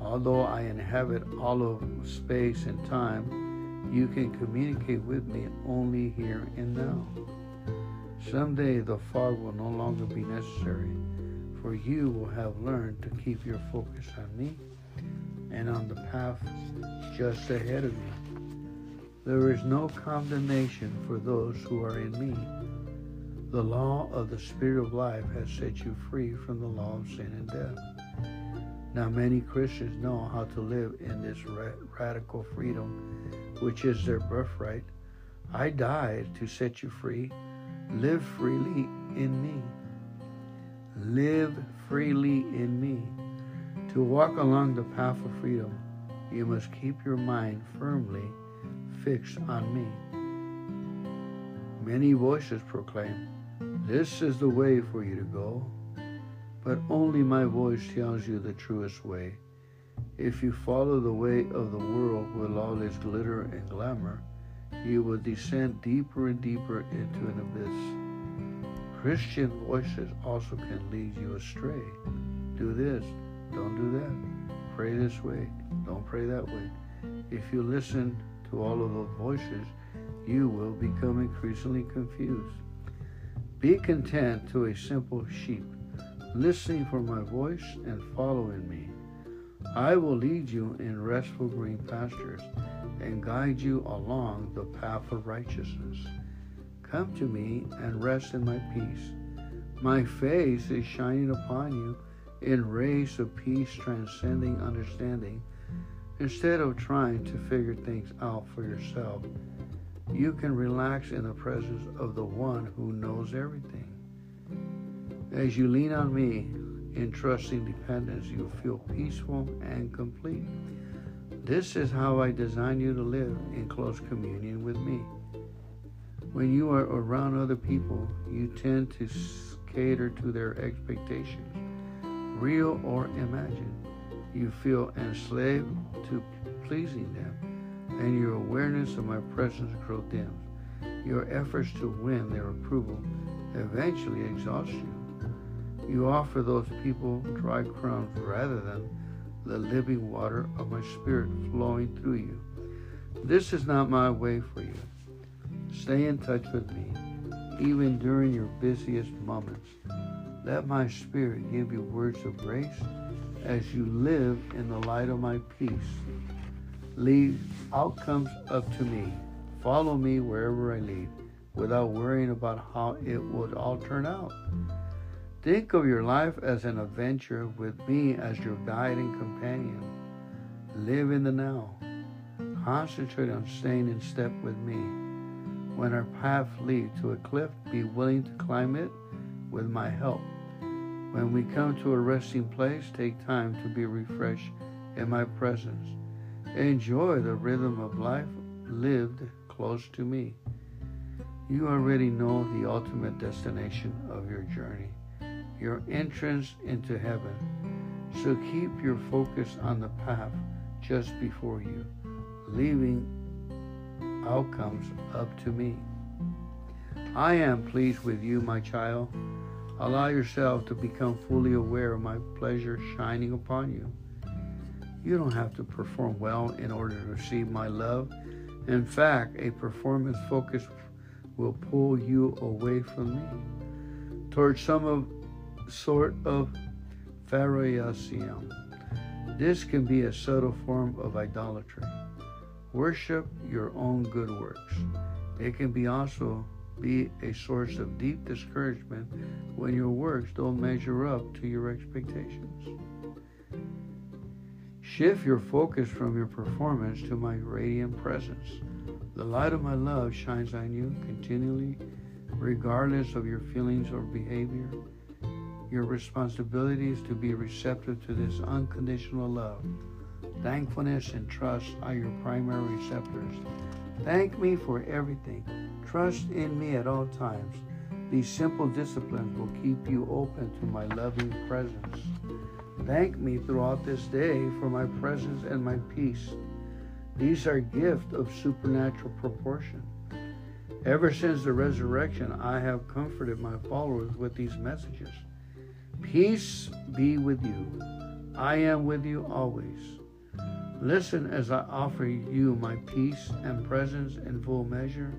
Although I inhabit all of space and time, you can communicate with me only here and now. Someday the fog will no longer be necessary, for you will have learned to keep your focus on me and on the path just ahead of you. There is no condemnation for those who are in me. The law of the Spirit of life has set you free from the law of sin and death. Now, many Christians know how to live in this radical freedom which is their birthright. I died to set you free. Live freely in me. Live freely in me. To walk along the path of freedom, you must keep your mind firmly fixed on me. Many voices proclaim, This is the way for you to go. But only my voice tells you the truest way. If you follow the way of the world with all its glitter and glamour, you will descend deeper and deeper into an abyss. Christian voices also can lead you astray. Do this, don't do that. Pray this way, don't pray that way. If you listen to all of those voices, you will become increasingly confused. Be content to a simple sheep, listening for my voice and following me. I will lead you in restful green pastures and guide you along the path of righteousness. Come to me and rest in my peace. My face is shining upon you in rays of peace transcending understanding. Instead of trying to figure things out for yourself, you can relax in the presence of the one who knows everything. As you lean on me, in trusting dependence, you feel peaceful and complete. This is how I design you to live in close communion with me. When you are around other people, you tend to cater to their expectations, real or imagined. You feel enslaved to pleasing them, and your awareness of my presence grows dim. Your efforts to win their approval eventually exhaust you. You offer those people dry crumbs rather than the living water of my spirit flowing through you. This is not my way for you. Stay in touch with me, even during your busiest moments. Let my spirit give you words of grace as you live in the light of my peace. Leave outcomes up to me. Follow me wherever I lead without worrying about how it would all turn out. Think of your life as an adventure with me as your guide and companion. Live in the now. Concentrate on staying in step with me. When our path leads to a cliff, be willing to climb it with my help. When we come to a resting place, take time to be refreshed in my presence. Enjoy the rhythm of life lived close to me. You already know the ultimate destination of your journey your entrance into heaven. So keep your focus on the path just before you, leaving outcomes up to me. I am pleased with you, my child. Allow yourself to become fully aware of my pleasure shining upon you. You don't have to perform well in order to receive my love. In fact, a performance focus will pull you away from me towards some of sort of Pharisaism. This can be a subtle form of idolatry. Worship your own good works. It can be also be a source of deep discouragement when your works don't measure up to your expectations. Shift your focus from your performance to my radiant presence. The light of my love shines on you continually, regardless of your feelings or behavior. Your responsibility is to be receptive to this unconditional love. Thankfulness and trust are your primary receptors. Thank me for everything. Trust in me at all times. These simple disciplines will keep you open to my loving presence. Thank me throughout this day for my presence and my peace. These are gifts of supernatural proportion. Ever since the resurrection, I have comforted my followers with these messages. Peace be with you. I am with you always. Listen as I offer you my peace and presence in full measure.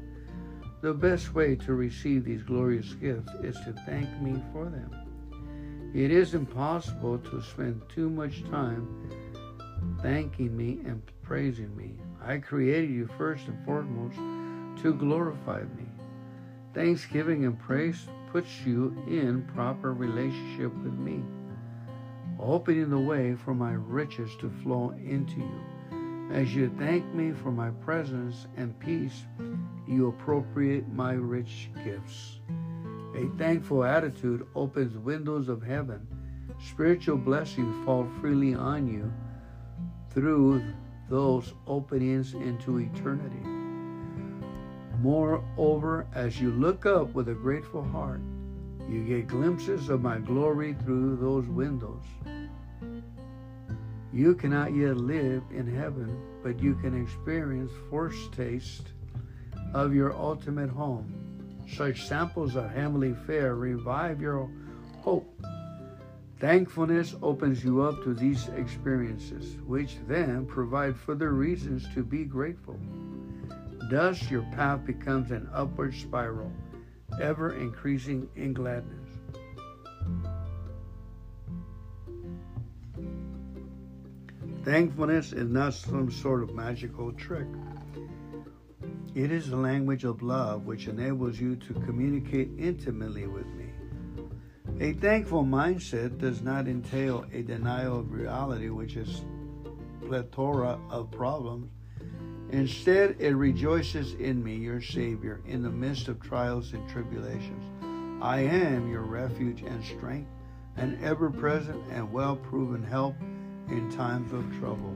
The best way to receive these glorious gifts is to thank me for them. It is impossible to spend too much time thanking me and praising me. I created you first and foremost to glorify me. Thanksgiving and praise puts you in proper relationship with me, opening the way for my riches to flow into you. As you thank me for my presence and peace, you appropriate my rich gifts. A thankful attitude opens windows of heaven. Spiritual blessings fall freely on you through those openings into eternity. Moreover, as you look up with a grateful heart, you get glimpses of my glory through those windows. You cannot yet live in heaven, but you can experience first taste of your ultimate home. Such samples of heavenly fare revive your hope. Thankfulness opens you up to these experiences, which then provide further reasons to be grateful. Thus, your path becomes an upward spiral, ever increasing in gladness. Thankfulness is not some sort of magical trick. It is the language of love which enables you to communicate intimately with me. A thankful mindset does not entail a denial of reality, which is plethora of problems, Instead, it rejoices in me, your Savior, in the midst of trials and tribulations. I am your refuge and strength, an ever present and well proven help in times of trouble.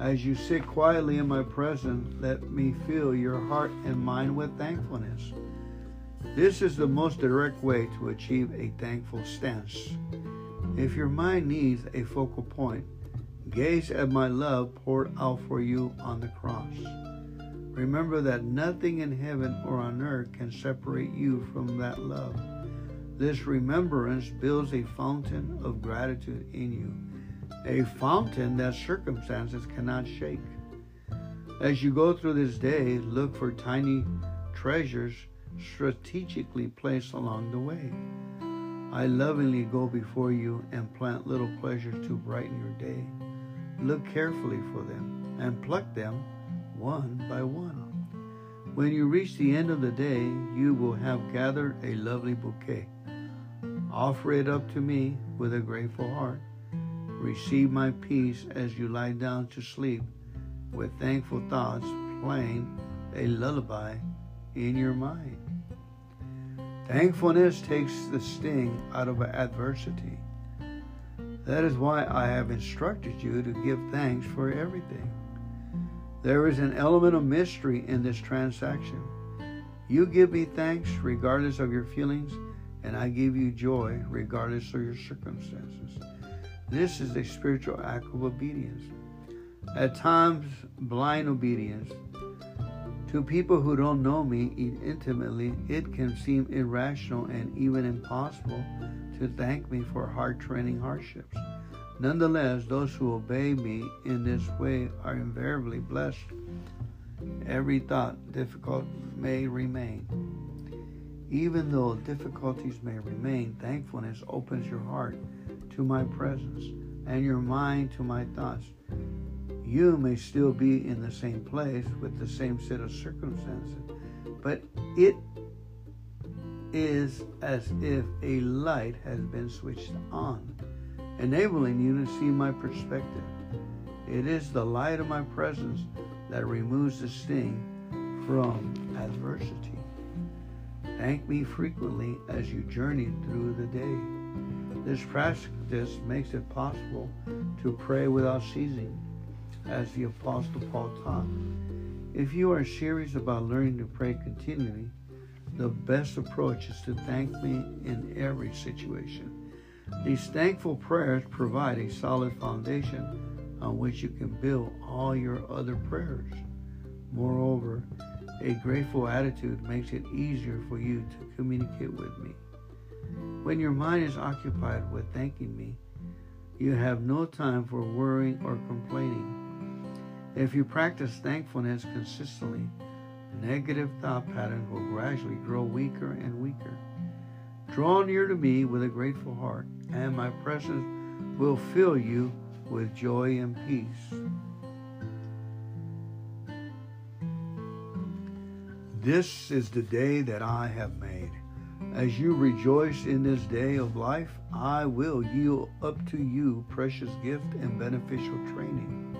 As you sit quietly in my presence, let me fill your heart and mind with thankfulness. This is the most direct way to achieve a thankful stance. If your mind needs a focal point, gaze at my love poured out for you on the cross. Remember that nothing in heaven or on earth can separate you from that love. This remembrance builds a fountain of gratitude in you, a fountain that circumstances cannot shake. As you go through this day, look for tiny treasures strategically placed along the way. I lovingly go before you and plant little pleasures to brighten your day. Look carefully for them and pluck them one by one. When you reach the end of the day, you will have gathered a lovely bouquet. Offer it up to me with a grateful heart. Receive my peace as you lie down to sleep with thankful thoughts playing a lullaby in your mind. Thankfulness takes the sting out of adversity. That is why I have instructed you to give thanks for everything. There is an element of mystery in this transaction. You give me thanks regardless of your feelings, and I give you joy regardless of your circumstances. This is a spiritual act of obedience. At times, blind obedience. To people who don't know me intimately, it can seem irrational and even impossible to thank me for hard training hardships. Nonetheless, those who obey me in this way are invariably blessed. Every thought difficult may remain. Even though difficulties may remain, thankfulness opens your heart to my presence and your mind to my thoughts. You may still be in the same place with the same set of circumstances, but it is as if a light has been switched on enabling you to see my perspective. It is the light of my presence that removes the sting from adversity. Thank me frequently as you journey through the day. This practice makes it possible to pray without ceasing, as the Apostle Paul taught. If you are serious about learning to pray continually, the best approach is to thank me in every situation. These thankful prayers provide a solid foundation on which you can build all your other prayers. Moreover, a grateful attitude makes it easier for you to communicate with me. When your mind is occupied with thanking me, you have no time for worrying or complaining. If you practice thankfulness consistently, negative thought patterns will gradually grow weaker and weaker. Draw near to me with a grateful heart, and my presence will fill you with joy and peace. This is the day that I have made. As you rejoice in this day of life, I will yield up to you precious gift and beneficial training.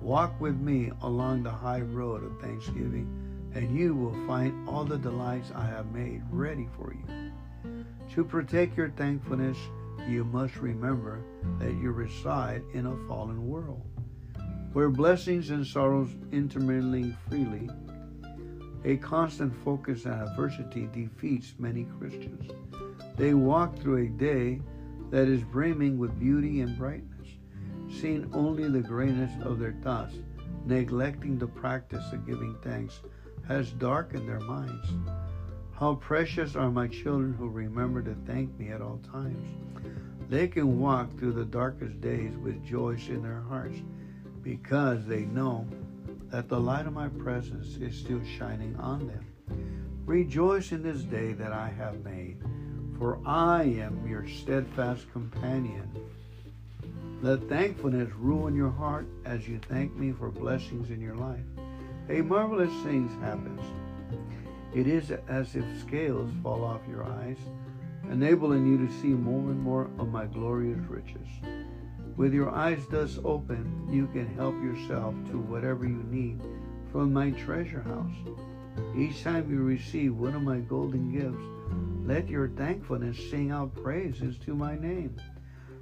Walk with me along the high road of thanksgiving, and you will find all the delights I have made ready for you. To protect your thankfulness, you must remember that you reside in a fallen world where blessings and sorrows intermingle freely. A constant focus on adversity defeats many Christians. They walk through a day that is brimming with beauty and brightness, seeing only the greatness of their thoughts, neglecting the practice of giving thanks has darkened their minds. How precious are my children who remember to thank me at all times. They can walk through the darkest days with joy in their hearts because they know that the light of my presence is still shining on them. Rejoice in this day that I have made, for I am your steadfast companion. Let thankfulness rule in your heart as you thank me for blessings in your life. A marvelous thing happens it is as if scales fall off your eyes, enabling you to see more and more of my glorious riches. With your eyes thus open, you can help yourself to whatever you need from my treasure house. Each time you receive one of my golden gifts, Let your thankfulness sing out praises to my name.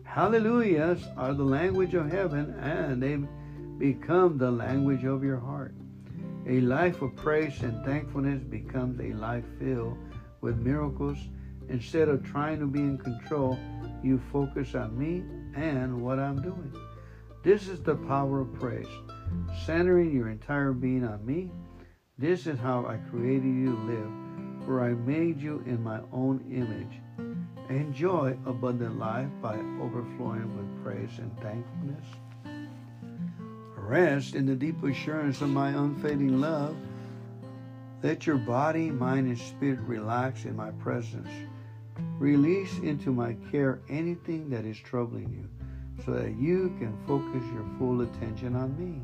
Hallelujahs are the language of heaven, and they become the language of your heart. A life of praise and thankfulness becomes a life filled with miracles. Instead of trying to be in control, you focus on me and what I'm doing. This is the power of praise, centering your entire being on me. This is how I created you to live, for I made you in my own image. Enjoy abundant life by overflowing with praise and thankfulness. Rest in the deep assurance of my unfading love. Let your body, mind, and spirit relax in my presence. Release into my care anything that is troubling you so that you can focus your full attention on me.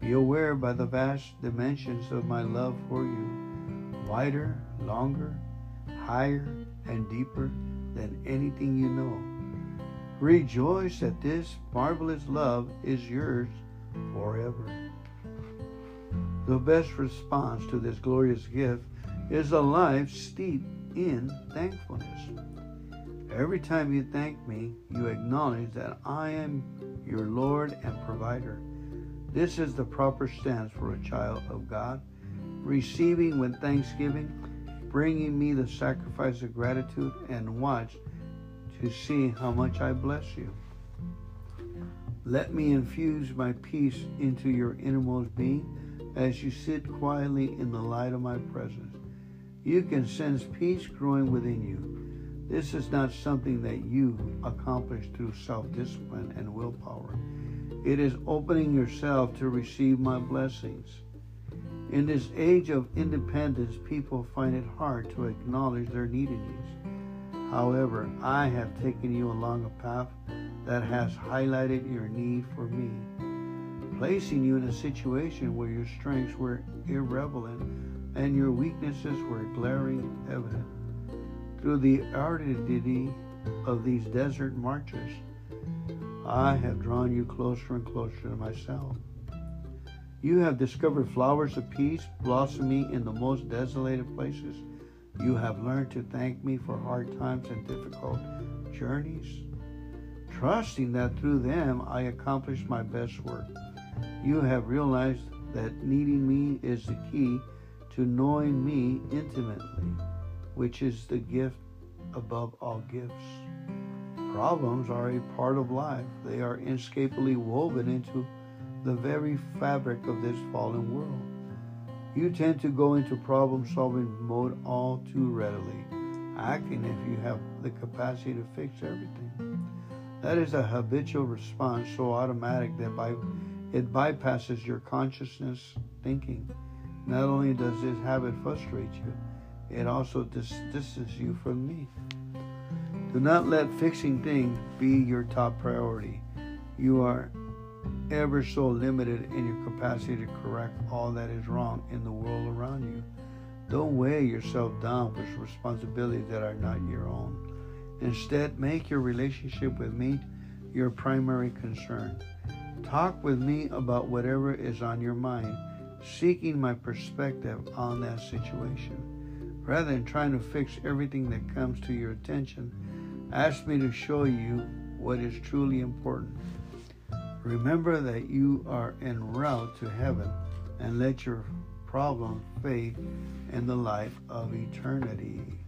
Be aware by the vast dimensions of my love for you, wider, longer, higher, and deeper than anything you know. Rejoice that this marvelous love is yours forever. The best response to this glorious gift is a life steeped in thankfulness. Every time you thank me, you acknowledge that I am your Lord and provider. This is the proper stance for a child of God, receiving with thanksgiving, bringing me the sacrifice of gratitude, and watch to see how much I bless you. Let me infuse my peace into your innermost being as you sit quietly in the light of my presence. You can sense peace growing within you. This is not something that you accomplish through self discipline and willpower. It is opening yourself to receive my blessings. In this age of independence, people find it hard to acknowledge their neediness. However, I have taken you along a path that has highlighted your need for me, placing you in a situation where your strengths were irrelevant and your weaknesses were glaring evident. Through the aridity of these desert marches, I have drawn you closer and closer to myself. You have discovered flowers of peace blossoming in the most desolated places. You have learned to thank me for hard times and difficult journeys trusting that through them I accomplish my best work. You have realized that needing me is the key to knowing me intimately, which is the gift above all gifts. Problems are a part of life, they are inescapably woven into the very fabric of this fallen world. You tend to go into problem solving mode all too readily, acting if you have the capacity to fix everything. That is a habitual response so automatic that by it bypasses your consciousness thinking. Not only does this habit frustrate you, it also dis- distances you from me. Do not let fixing things be your top priority. You are ever so limited in your capacity to correct all that is wrong in the world around you. Don't weigh yourself down with responsibilities that are not your own. Instead, make your relationship with me your primary concern. Talk with me about whatever is on your mind, seeking my perspective on that situation. Rather than trying to fix everything that comes to your attention, ask me to show you what is truly important. Remember that you are en route to heaven and let your problem fade in the light of eternity.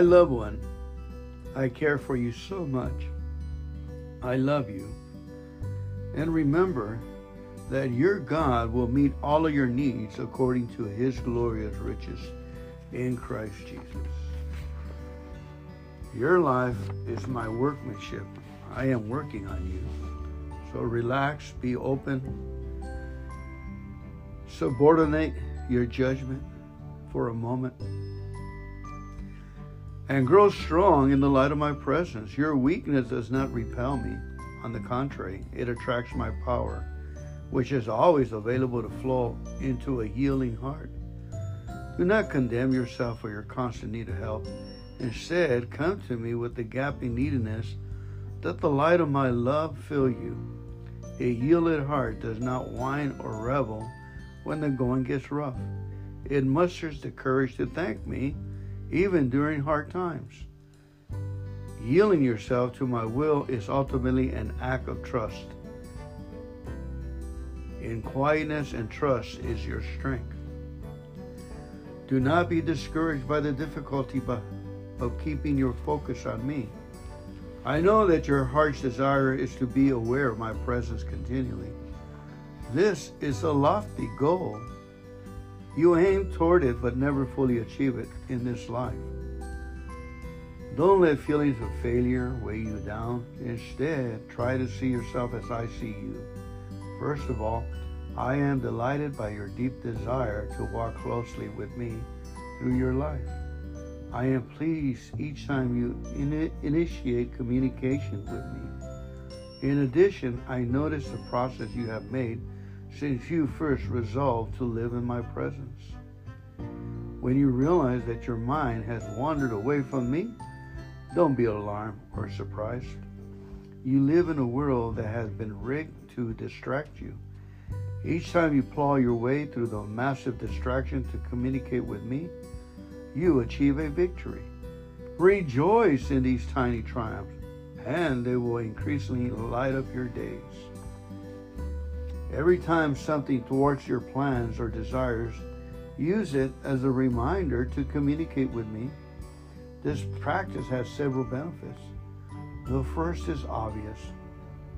My loved one, I care for you so much. I love you. And remember that your God will meet all of your needs according to his glorious riches in Christ Jesus. Your life is my workmanship. I am working on you. So relax, be open, subordinate your judgment for a moment, and grow strong in the light of my presence. Your weakness does not repel me. On the contrary, it attracts my power, which is always available to flow into a yielding heart. Do not condemn yourself for your constant need of help. Instead, come to me with the gaping neediness that the light of my love fill you. A yielded heart does not whine or revel when the going gets rough. It musters the courage to thank me even during hard times. Yielding yourself to my will is ultimately an act of trust. In quietness and trust is your strength. Do not be discouraged by the difficulty of keeping your focus on me. I know that your heart's desire is to be aware of my presence continually. This is a lofty goal. You aim toward it but never fully achieve it in this life. Don't let feelings of failure weigh you down. Instead, try to see yourself as I see you. First of all, I am delighted by your deep desire to walk closely with me through your life. I am pleased each time you in initiate communication with me. In addition, I notice the process you have made since you first resolved to live in my presence. When you realize that your mind has wandered away from me, don't be alarmed or surprised. You live in a world that has been rigged to distract you. Each time you plow your way through the massive distraction to communicate with me, you achieve a victory. Rejoice in these tiny triumphs, and they will increasingly light up your days. Every time something thwarts your plans or desires, use it as a reminder to communicate with me. This practice has several benefits. The first is obvious.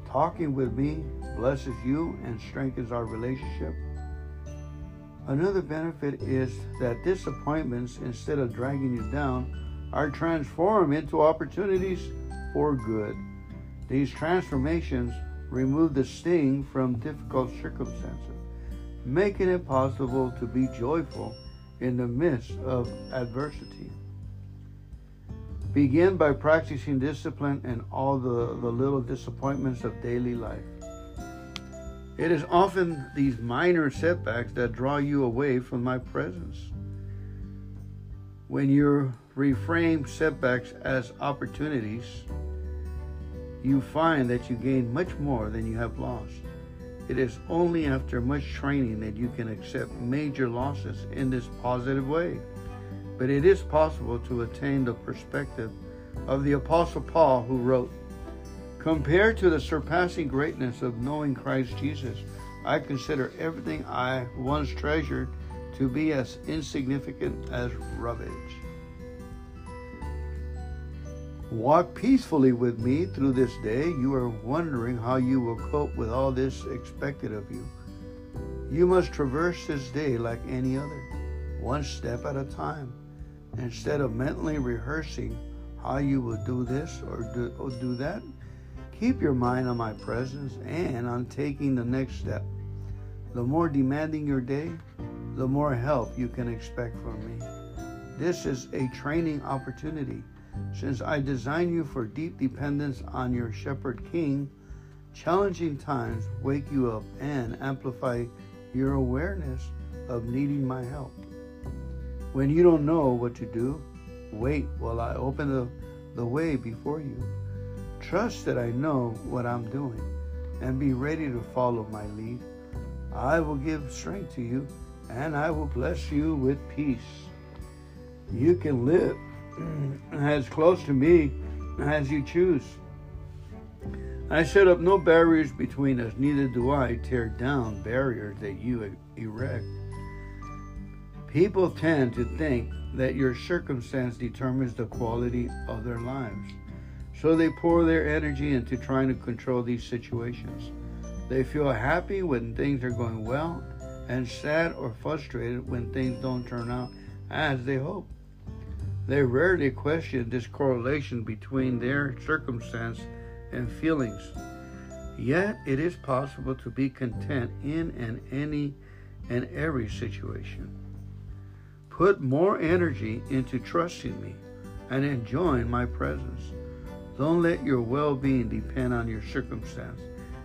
Talking with me blesses you and strengthens our relationship. Another benefit is that disappointments, instead of dragging you down, are transformed into opportunities for good. These transformations remove the sting from difficult circumstances, making it possible to be joyful in the midst of adversity. Begin by practicing discipline in all the, the little disappointments of daily life. It is often these minor setbacks that draw you away from my presence. When you reframe setbacks as opportunities, you find that you gain much more than you have lost. It is only after much training that you can accept major losses in this positive way. But it is possible to attain the perspective of the Apostle Paul, who wrote, Compared to the surpassing greatness of knowing Christ Jesus, I consider everything I once treasured to be as insignificant as rubbish. Walk peacefully with me through this day. You are wondering how you will cope with all this expected of you. You must traverse this day like any other, one step at a time. Instead of mentally rehearsing how you will do this or do, or do that, Keep your mind on my presence and on taking the next step. The more demanding your day, the more help you can expect from me. This is a training opportunity. Since I design you for deep dependence on your shepherd king, challenging times wake you up and amplify your awareness of needing my help. When you don't know what to do, wait while I open the, the way before you. Trust that I know what I'm doing and be ready to follow my lead. I will give strength to you and I will bless you with peace. You can live Mm, as close to me as you choose. I set up no barriers between us, neither do I tear down barriers that you erect. People tend to think that your circumstance determines the quality of their lives. So they pour their energy into trying to control these situations. They feel happy when things are going well and sad or frustrated when things don't turn out as they hope. They rarely question this correlation between their circumstance and feelings. Yet it is possible to be content in and any and every situation. Put more energy into trusting me and enjoying my presence. Don't let your well being depend on your circumstance.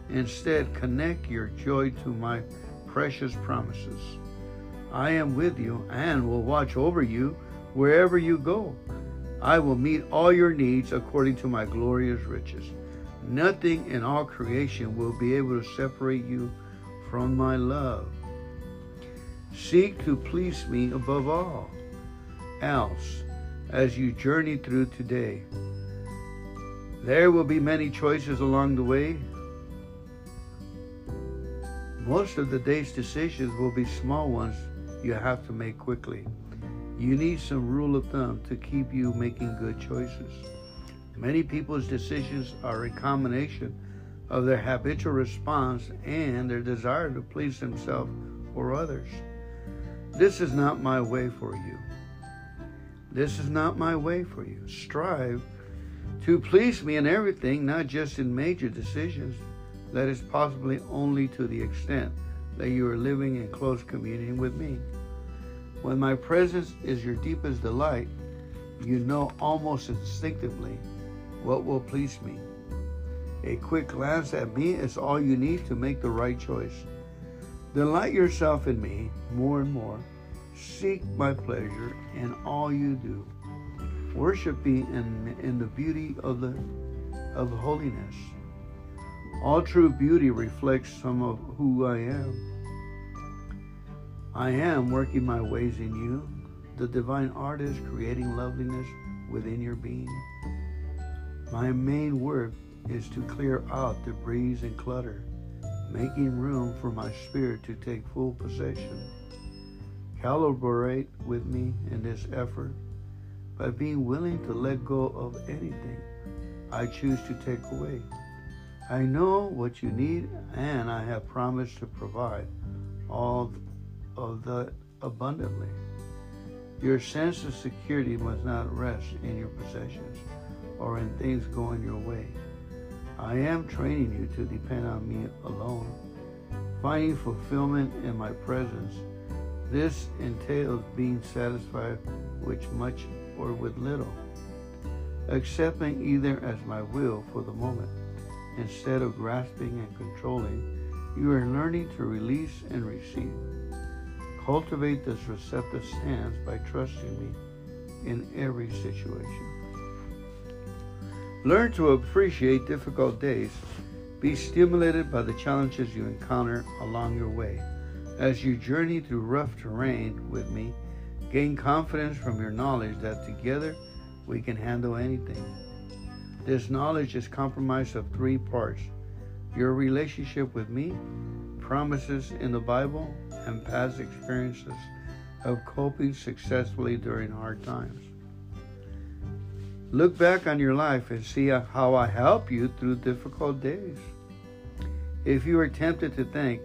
Instead, connect your joy to my precious promises. I am with you and will watch over you wherever you go. I will meet all your needs according to my glorious riches. Nothing in all creation will be able to separate you from my love. Seek to please me above all else as you journey through today. There will be many choices along the way. Most of the day's decisions will be small ones you have to make quickly. You need some rule of thumb to keep you making good choices. Many people's decisions are a combination of their habitual response and their desire to please themselves or others. This is not my way for you. This is not my way for you. Strive to please me in everything, not just in major decisions. That is possibly only to the extent that you are living in close communion with me. When my presence is your deepest delight, you know almost instinctively what will please me. A quick glance at me is all you need to make the right choice. Delight yourself in me more and more. Seek my pleasure in all you do. Worship me in, in the beauty of the of holiness. All true beauty reflects some of who I am. I am working my ways in you, the divine artist creating loveliness within your being. My main work is to clear out debris and clutter, making room for my spirit to take full possession. Collaborate with me in this effort by being willing to let go of anything I choose to take away. I know what you need, and I have promised to provide all of that abundantly. Your sense of security must not rest in your possessions or in things going your way. I am training you to depend on me alone, finding fulfillment in my presence. This entails being satisfied with much or with little, accepting either as my will for the moment. Instead of grasping and controlling, you are learning to release and receive. Cultivate this receptive stance by trusting me in every situation. Learn to appreciate difficult days. Be stimulated by the challenges you encounter along your way. As you journey through rough terrain with me, gain confidence from your knowledge that together we can handle anything. This knowledge is comprised of three parts your relationship with me, promises in the Bible, and past experiences of coping successfully during hard times. Look back on your life and see how I help you through difficult days. If you are tempted to think,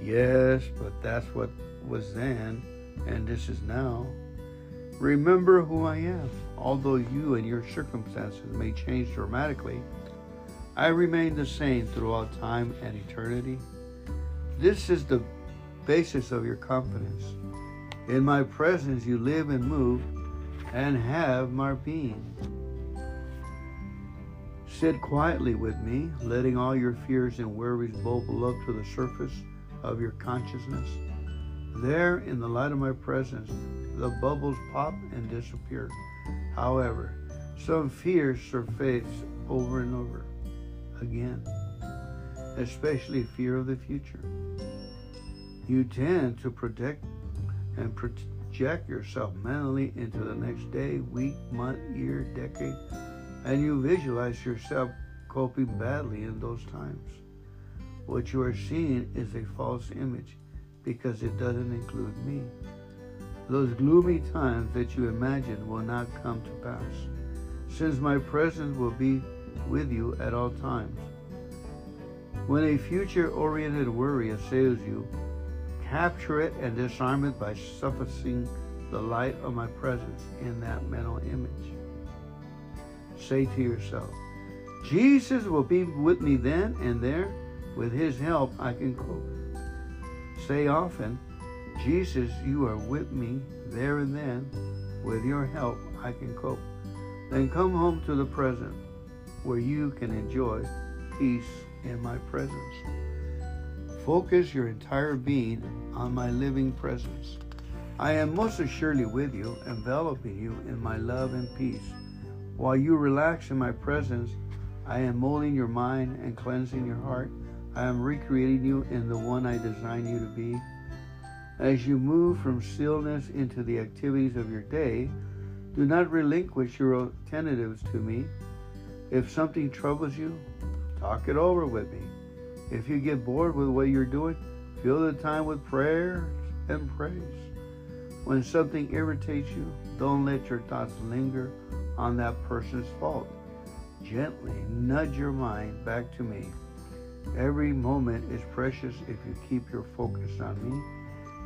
yes, but that's what was then and this is now, remember who I am. Although you and your circumstances may change dramatically, I remain the same throughout time and eternity. This is the basis of your confidence. In my presence, you live and move and have my being. Sit quietly with me, letting all your fears and worries bubble up to the surface of your consciousness. There, in the light of my presence, the bubbles pop and disappear. However, some fears surface over and over again, especially fear of the future. You tend to protect and project yourself mentally into the next day, week, month, year, decade, and you visualize yourself coping badly in those times. What you are seeing is a false image because it doesn't include me. Those gloomy times that you imagine will not come to pass, since my presence will be with you at all times. When a future oriented worry assails you, capture it and disarm it by sufficing the light of my presence in that mental image. Say to yourself, Jesus will be with me then and there. With his help, I can cope. Say often, Jesus, you are with me there and then. With your help, I can cope. Then come home to the present where you can enjoy peace in my presence. Focus your entire being on my living presence. I am most assuredly with you, enveloping you in my love and peace. While you relax in my presence, I am molding your mind and cleansing your heart. I am recreating you in the one I designed you to be. As you move from stillness into the activities of your day, do not relinquish your alternatives to me. If something troubles you, talk it over with me. If you get bored with what you're doing, fill the time with prayer and praise. When something irritates you, don't let your thoughts linger on that person's fault. Gently nudge your mind back to me. Every moment is precious if you keep your focus on me.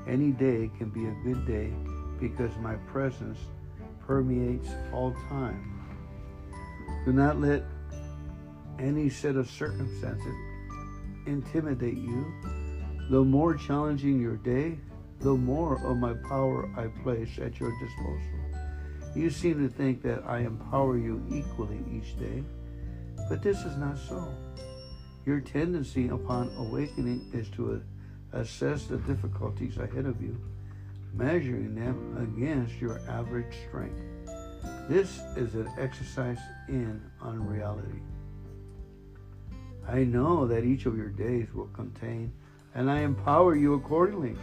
Any day can be a good day because my presence permeates all time. Do not let any set of circumstances intimidate you. The more challenging your day, the more of my power I place at your disposal. You seem to think that I empower you equally each day, but this is not so. Your tendency upon awakening is to assess the difficulties ahead of you, measuring them against your average strength. This is an exercise in unreality. I know that each of your days will contain, and I empower you accordingly.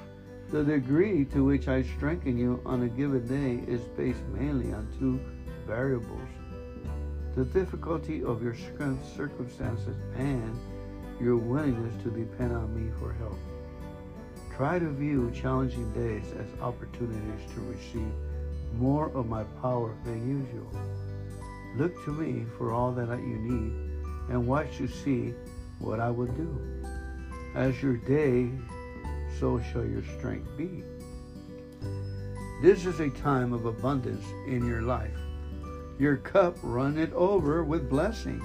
The degree to which I strengthen you on a given day is based mainly on two variables the difficulty of your circumstances and your willingness to depend on me for help. Try to view challenging days as opportunities to receive more of my power than usual. Look to me for all that you need and watch to see what I will do. As your day, so shall your strength be. This is a time of abundance in your life. Your cup runneth over with blessings.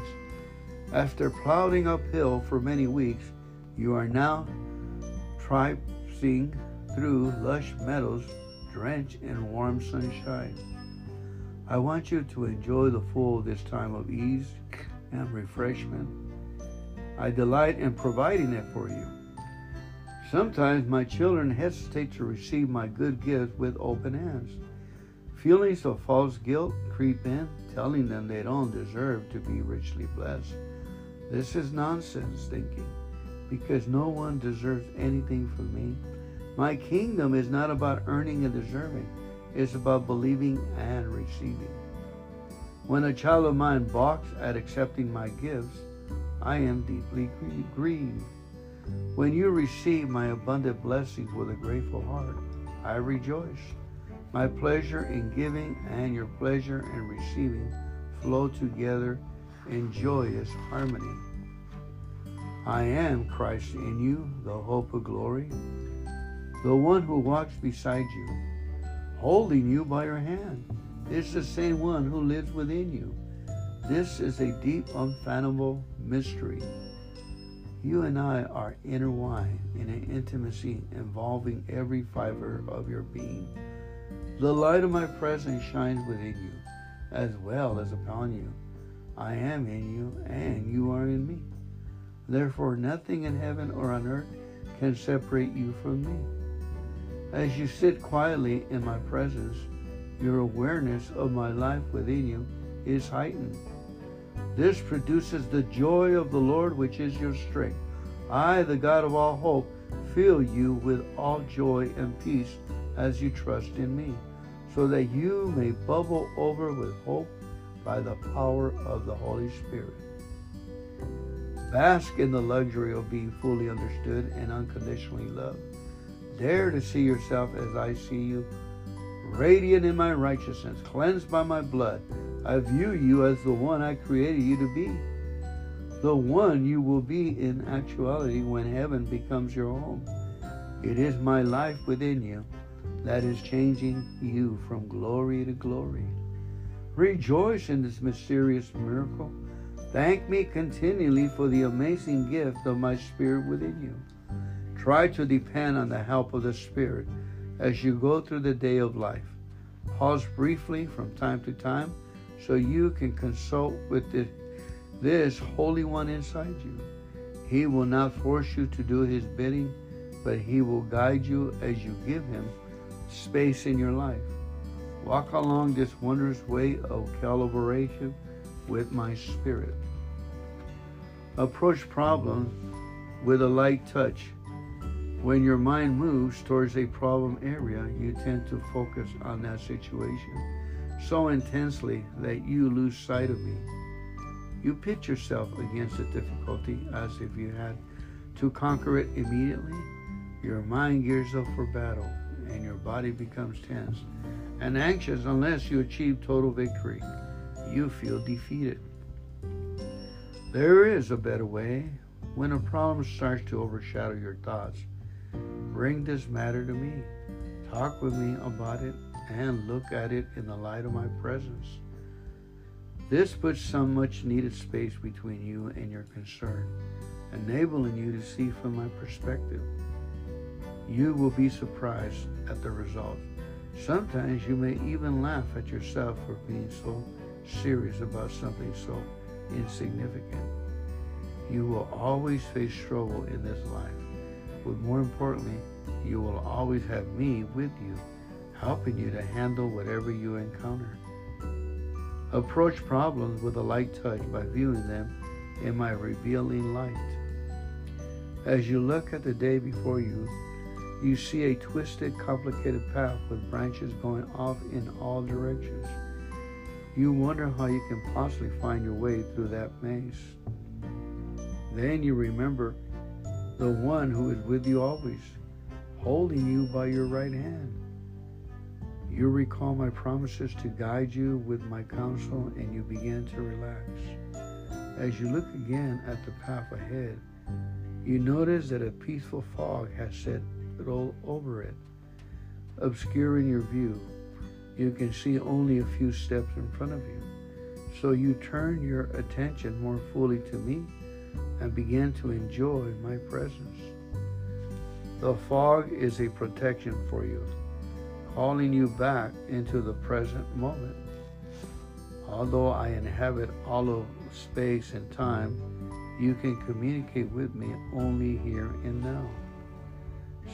After plowing uphill for many weeks, you are now traipsing through lush meadows drenched in warm sunshine. I want you to enjoy the full this time of ease and refreshment. I delight in providing it for you. Sometimes my children hesitate to receive my good gifts with open hands. Feelings of false guilt creep in, telling them they don't deserve to be richly blessed. This is nonsense thinking, because no one deserves anything from me. My kingdom is not about earning and deserving, it's about believing and receiving. When a child of mine balks at accepting my gifts, I am deeply grieved. When you receive my abundant blessings with a grateful heart, I rejoice. My pleasure in giving and your pleasure in receiving flow together in joyous harmony. I am Christ in you, the hope of glory, the one who walks beside you, holding you by your hand. It's the same one who lives within you. This is a deep, unfathomable mystery. You and I are intertwined in an intimacy involving every fiber of your being. The light of my presence shines within you as well as upon you. I am in you, and you are in me. Therefore, nothing in heaven or on earth can separate you from me. As you sit quietly in my presence, your awareness of my life within you is heightened. This produces the joy of the Lord, which is your strength. I, the God of all hope, fill you with all joy and peace as you trust in me, so that you may bubble over with hope by the power of the Holy Spirit. Bask in the luxury of being fully understood and unconditionally loved. Dare to see yourself as I see you radiant in my righteousness, cleansed by my blood. I view you as the one I created you to be, the one you will be in actuality when heaven becomes your home. It is my life within you that is changing you from glory to glory. Rejoice in this mysterious miracle. Thank me continually for the amazing gift of my Spirit within you. Try to depend on the help of the Spirit as you go through the day of life. Pause briefly from time to time so you can consult with this, this Holy One inside you. He will not force you to do His bidding, but He will guide you as you give Him space in your life. Walk along this wondrous way of collaboration with my Spirit. Approach problems with a light touch when your mind moves towards a problem area, you tend to focus on that situation so intensely that you lose sight of me. You pit yourself against a difficulty as if you had to conquer it immediately. Your mind gears up for battle and your body becomes tense and anxious unless you achieve total victory. You feel defeated. There is a better way when a problem starts to overshadow your thoughts Bring this matter to me. Talk with me about it and look at it in the light of my presence. This puts some much needed space between you and your concern, enabling you to see from my perspective. You will be surprised at the result. Sometimes you may even laugh at yourself for being so serious about something so insignificant. You will always face trouble in this life but more importantly, you will always have me with you, helping you to handle whatever you encounter. Approach problems with a light touch by viewing them in my revealing light. As you look at the day before you, you see a twisted, complicated path with branches going off in all directions. You wonder how you can possibly find your way through that maze. Then you remember the one who is with you always, holding you by your right hand. You recall my promises to guide you with my counsel, and you begin to relax. As you look again at the path ahead, you notice that a peaceful fog has settled over it, obscuring your view. You can see only a few steps in front of you. So you turn your attention more fully to me and begin to enjoy my presence. The fog is a protection for you, calling you back into the present moment. Although I inhabit all of space and time, you can communicate with me only here and now.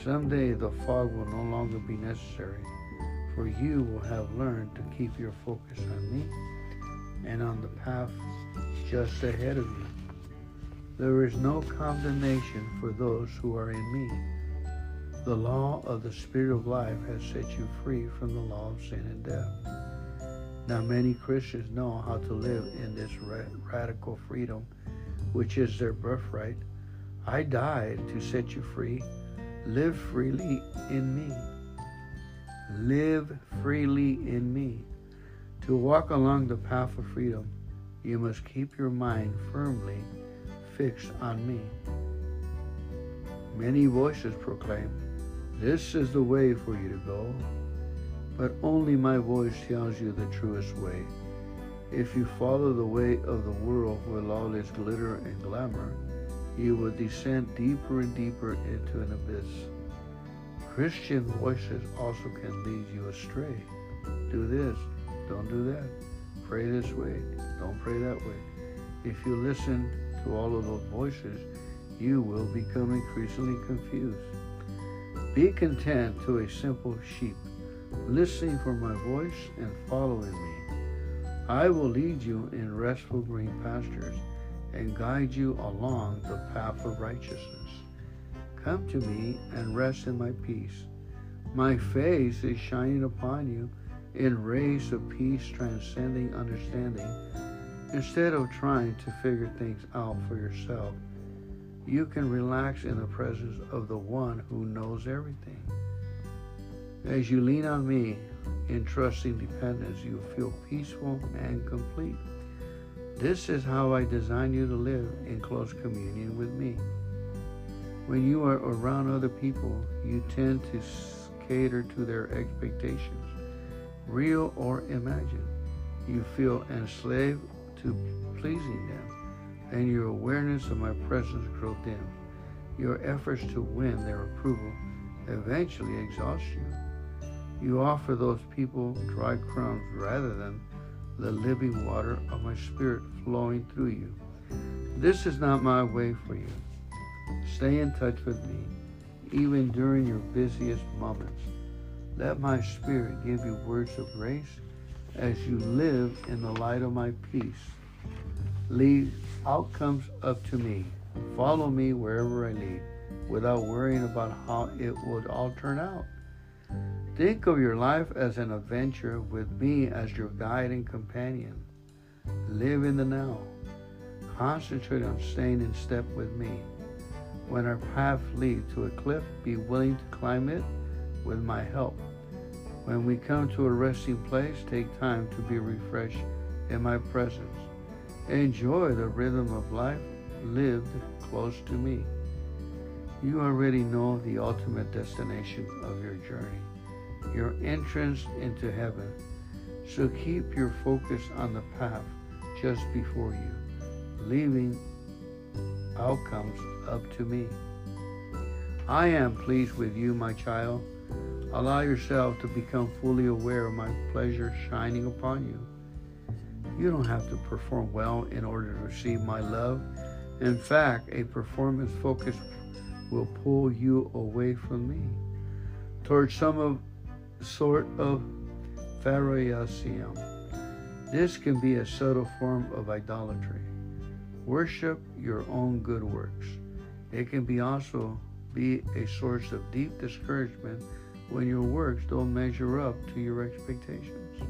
Someday the fog will no longer be necessary, for you will have learned to keep your focus on me and on the path just ahead of you. There is no condemnation for those who are in me. The law of the Spirit of life has set you free from the law of sin and death. Now, many Christians know how to live in this radical freedom, which is their birthright. I died to set you free. Live freely in me. Live freely in me. To walk along the path of freedom, you must keep your mind firmly fixed on me. Many voices proclaim, This is the way for you to go. But only my voice tells you the truest way. If you follow the way of the world with all its glitter and glamour, you will descend deeper and deeper into an abyss. Christian voices also can lead you astray. Do this, don't do that. Pray this way, don't pray that way. If you listen to all of those voices, you will become increasingly confused. Be content to a simple sheep, listening for my voice and following me. I will lead you in restful green pastures and guide you along the path of righteousness. Come to me and rest in my peace. My face is shining upon you in rays of peace transcending understanding Instead of trying to figure things out for yourself, you can relax in the presence of the one who knows everything. As you lean on me in trusting dependence, you feel peaceful and complete. This is how I design you to live in close communion with me. When you are around other people, you tend to cater to their expectations, real or imagined. You feel enslaved to pleasing them, and your awareness of my presence grows dim. Your efforts to win their approval eventually exhaust you. You offer those people dry crumbs rather than the living water of my spirit flowing through you. This is not my way for you. Stay in touch with me, even during your busiest moments. Let my spirit give you words of grace as you live in the light of my peace. Leave outcomes up to me. Follow me wherever I lead without worrying about how it would all turn out. Think of your life as an adventure with me as your guide and companion. Live in the now. Concentrate on staying in step with me. When our path leads to a cliff, be willing to climb it with my help. When we come to a resting place, take time to be refreshed in my presence. Enjoy the rhythm of life lived close to me. You already know the ultimate destination of your journey your entrance into heaven. So keep your focus on the path just before you, leaving outcomes up to me. I am pleased with you, my child. Allow yourself to become fully aware of my pleasure shining upon you. You don't have to perform well in order to receive my love. In fact, a performance focus will pull you away from me towards some of sort of Pharisaism. This can be a subtle form of idolatry. Worship your own good works. It can be also be a source of deep discouragement when your works don't measure up to your expectations.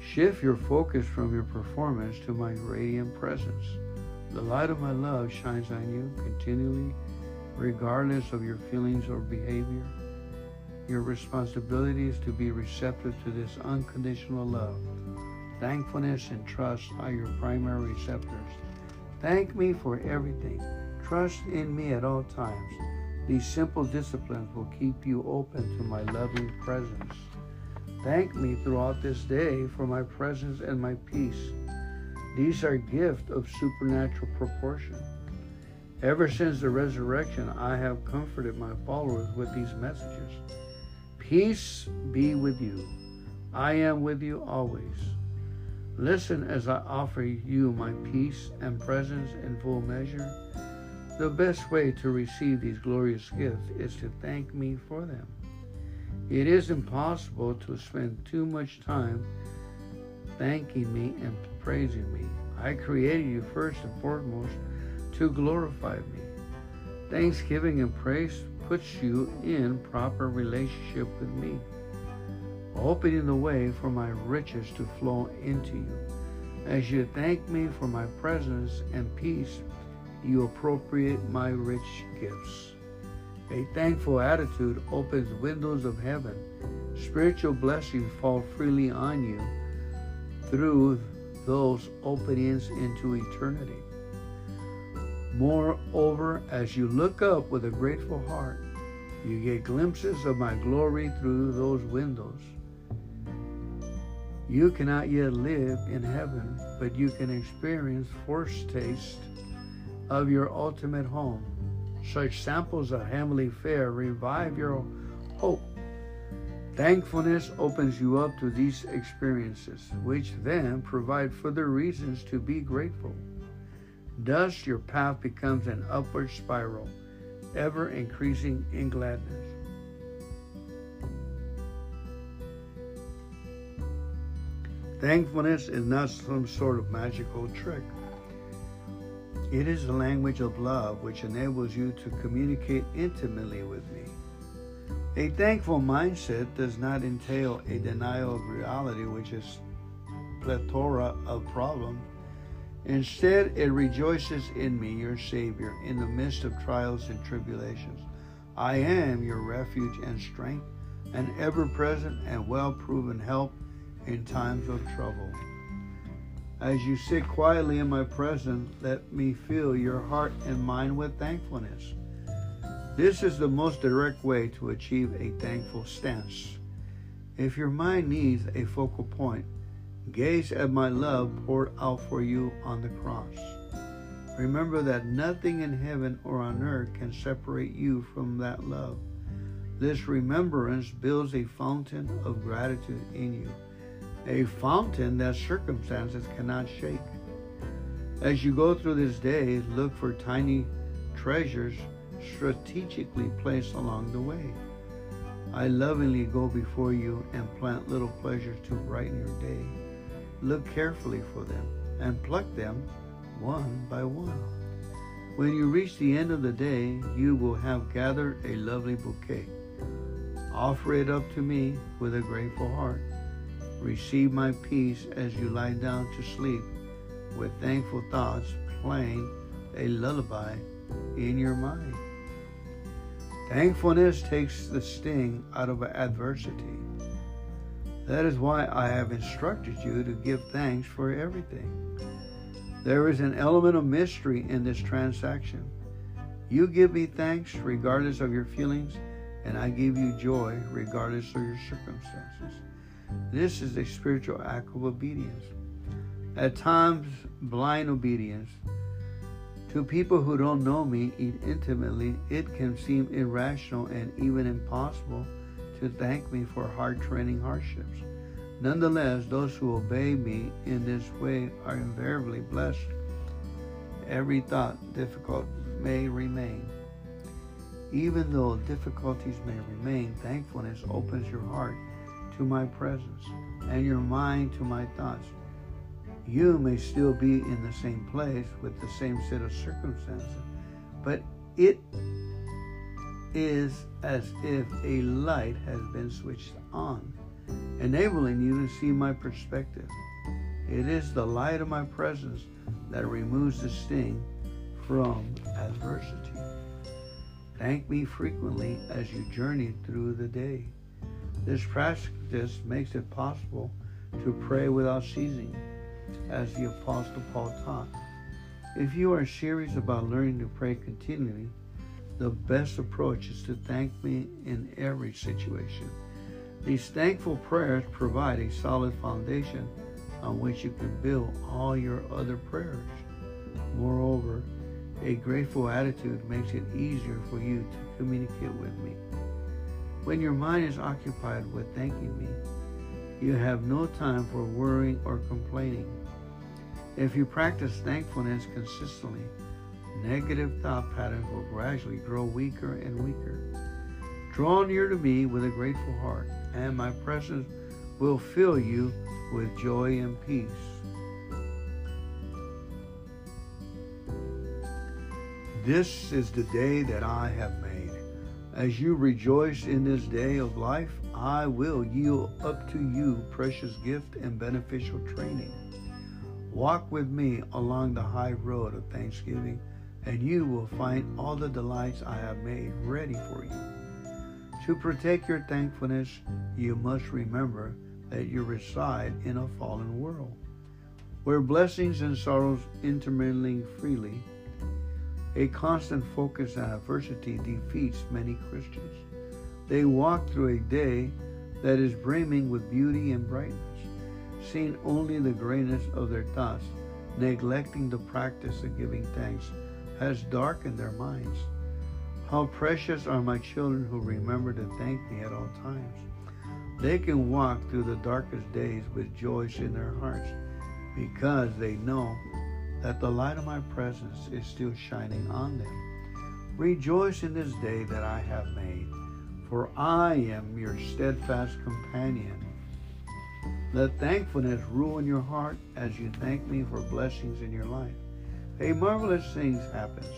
Shift your focus from your performance to my radiant presence. The light of my love shines on you continually, regardless of your feelings or behavior. Your responsibility is to be receptive to this unconditional love. Thankfulness and trust are your primary receptors. Thank me for everything. Trust in me at all times. These simple disciplines will keep you open to my loving presence. Thank me throughout this day for my presence and my peace. These are gifts of supernatural proportion. Ever since the resurrection, I have comforted my followers with these messages. Peace be with you. I am with you always. Listen as I offer you my peace and presence in full measure. The best way to receive these glorious gifts is to thank me for them. It is impossible to spend too much time thanking me and praising me. I created you first and foremost to glorify me. Thanksgiving and praise puts you in proper relationship with me, opening the way for my riches to flow into you. As you thank me for my presence and peace, you appropriate my rich gifts. A thankful attitude opens windows of heaven. Spiritual blessings fall freely on you through those openings into eternity. Moreover, as you look up with a grateful heart, you get glimpses of my glory through those windows. You cannot yet live in heaven, but you can experience foretaste of your ultimate home. Such samples of heavenly fare revive your hope. Thankfulness opens you up to these experiences, which then provide further reasons to be grateful. Thus, your path becomes an upward spiral, ever increasing in gladness. Thankfulness is not some sort of magical trick. It is the language of love which enables you to communicate intimately with me. A thankful mindset does not entail a denial of reality, which is plethora of problems Instead, it rejoices in me, your Savior, in the midst of trials and tribulations. I am your refuge and strength, an ever present and well proven help in times of trouble. As you sit quietly in my presence, let me fill your heart and mind with thankfulness. This is the most direct way to achieve a thankful stance. If your mind needs a focal point, gaze at my love poured out for you on the cross. Remember that nothing in heaven or on earth can separate you from that love. This remembrance builds a fountain of gratitude in you, a fountain that circumstances cannot shake. As you go through this day, look for tiny treasures strategically placed along the way. I lovingly go before you and plant little pleasures to brighten your day. Look carefully for them and pluck them one by one. When you reach the end of the day, you will have gathered a lovely bouquet. Offer it up to me with a grateful heart. Receive my peace as you lie down to sleep with thankful thoughts playing a lullaby in your mind. Thankfulness takes the sting out of adversity. That is why I have instructed you to give thanks for everything. There is an element of mystery in this transaction. You give me thanks regardless of your feelings, and I give you joy regardless of your circumstances. This is a spiritual act of obedience. At times, blind obedience to people who don't know me intimately, it can seem irrational and even impossible to thank me for hard training hardships. Nonetheless, those who obey me in this way are invariably blessed. Every thought difficult may remain. Even though difficulties may remain, thankfulness opens your heart to my presence and your mind to my thoughts. You may still be in the same place with the same set of circumstances, but it is as if a light has been switched on, enabling you to see my perspective. It is the light of my presence that removes the sting from adversity. Thank me frequently as you journey through the day. This practice makes it possible to pray without ceasing as the Apostle Paul taught. If you are serious about learning to pray continually, the best approach is to thank me in every situation. These thankful prayers provide a solid foundation on which you can build all your other prayers. Moreover, a grateful attitude makes it easier for you to communicate with me. When your mind is occupied with thanking me, you have no time for worrying or complaining. If you practice thankfulness consistently, negative thought patterns will gradually grow weaker and weaker. Draw near to me with a grateful heart, and my presence will fill you with joy and peace. This is the day that I have made. As you rejoice in this day of life, I will yield up to you precious gift and beneficial training. Walk with me along the high road of thanksgiving, and you will find all the delights I have made ready for you. To protect your thankfulness, you must remember that you reside in a fallen world, where blessings and sorrows intermingling freely. A constant focus on adversity defeats many Christians. They walk through a day that is brimming with beauty and brightness seeing only the greatness of their thoughts, neglecting the practice of giving thanks, has darkened their minds. How precious are my children who remember to thank me at all times. They can walk through the darkest days with joy in their hearts because they know that the light of my presence is still shining on them. Rejoice in this day that I have made, for I am your steadfast companion let thankfulness rule in your heart as you thank me for blessings in your life. A marvelous thing happens.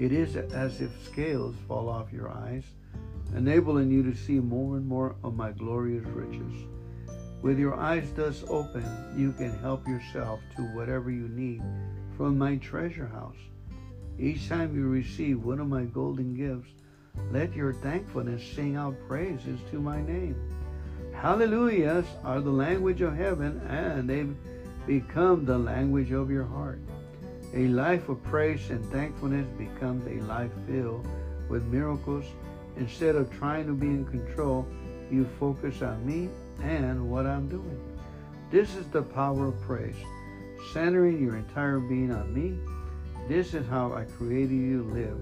It is as if scales fall off your eyes, enabling you to see more and more of my glorious riches. With your eyes thus open, you can help yourself to whatever you need from my treasure house. Each time you receive one of my golden gifts, Let your thankfulness sing out praises to my name. Hallelujahs are the language of heaven, and they become the language of your heart. A life of praise and thankfulness becomes a life filled with miracles. Instead of trying to be in control, you focus on me and what I'm doing. This is the power of praise, centering your entire being on me. This is how I created you to live,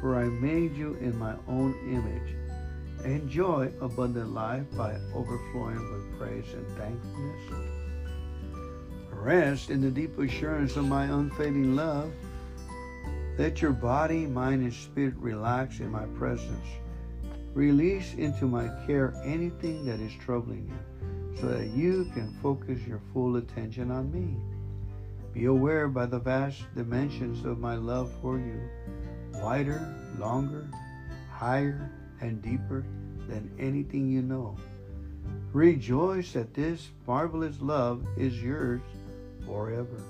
for I made you in my own image. Enjoy abundant life by overflowing with praise and thankfulness. Rest in the deep assurance of my unfading love. Let your body, mind, and spirit relax in my presence. Release into my care anything that is troubling you so that you can focus your full attention on me. Be aware by the vast dimensions of my love for you, wider, longer, higher, and deeper than anything you know. Rejoice that this marvelous love is yours forever.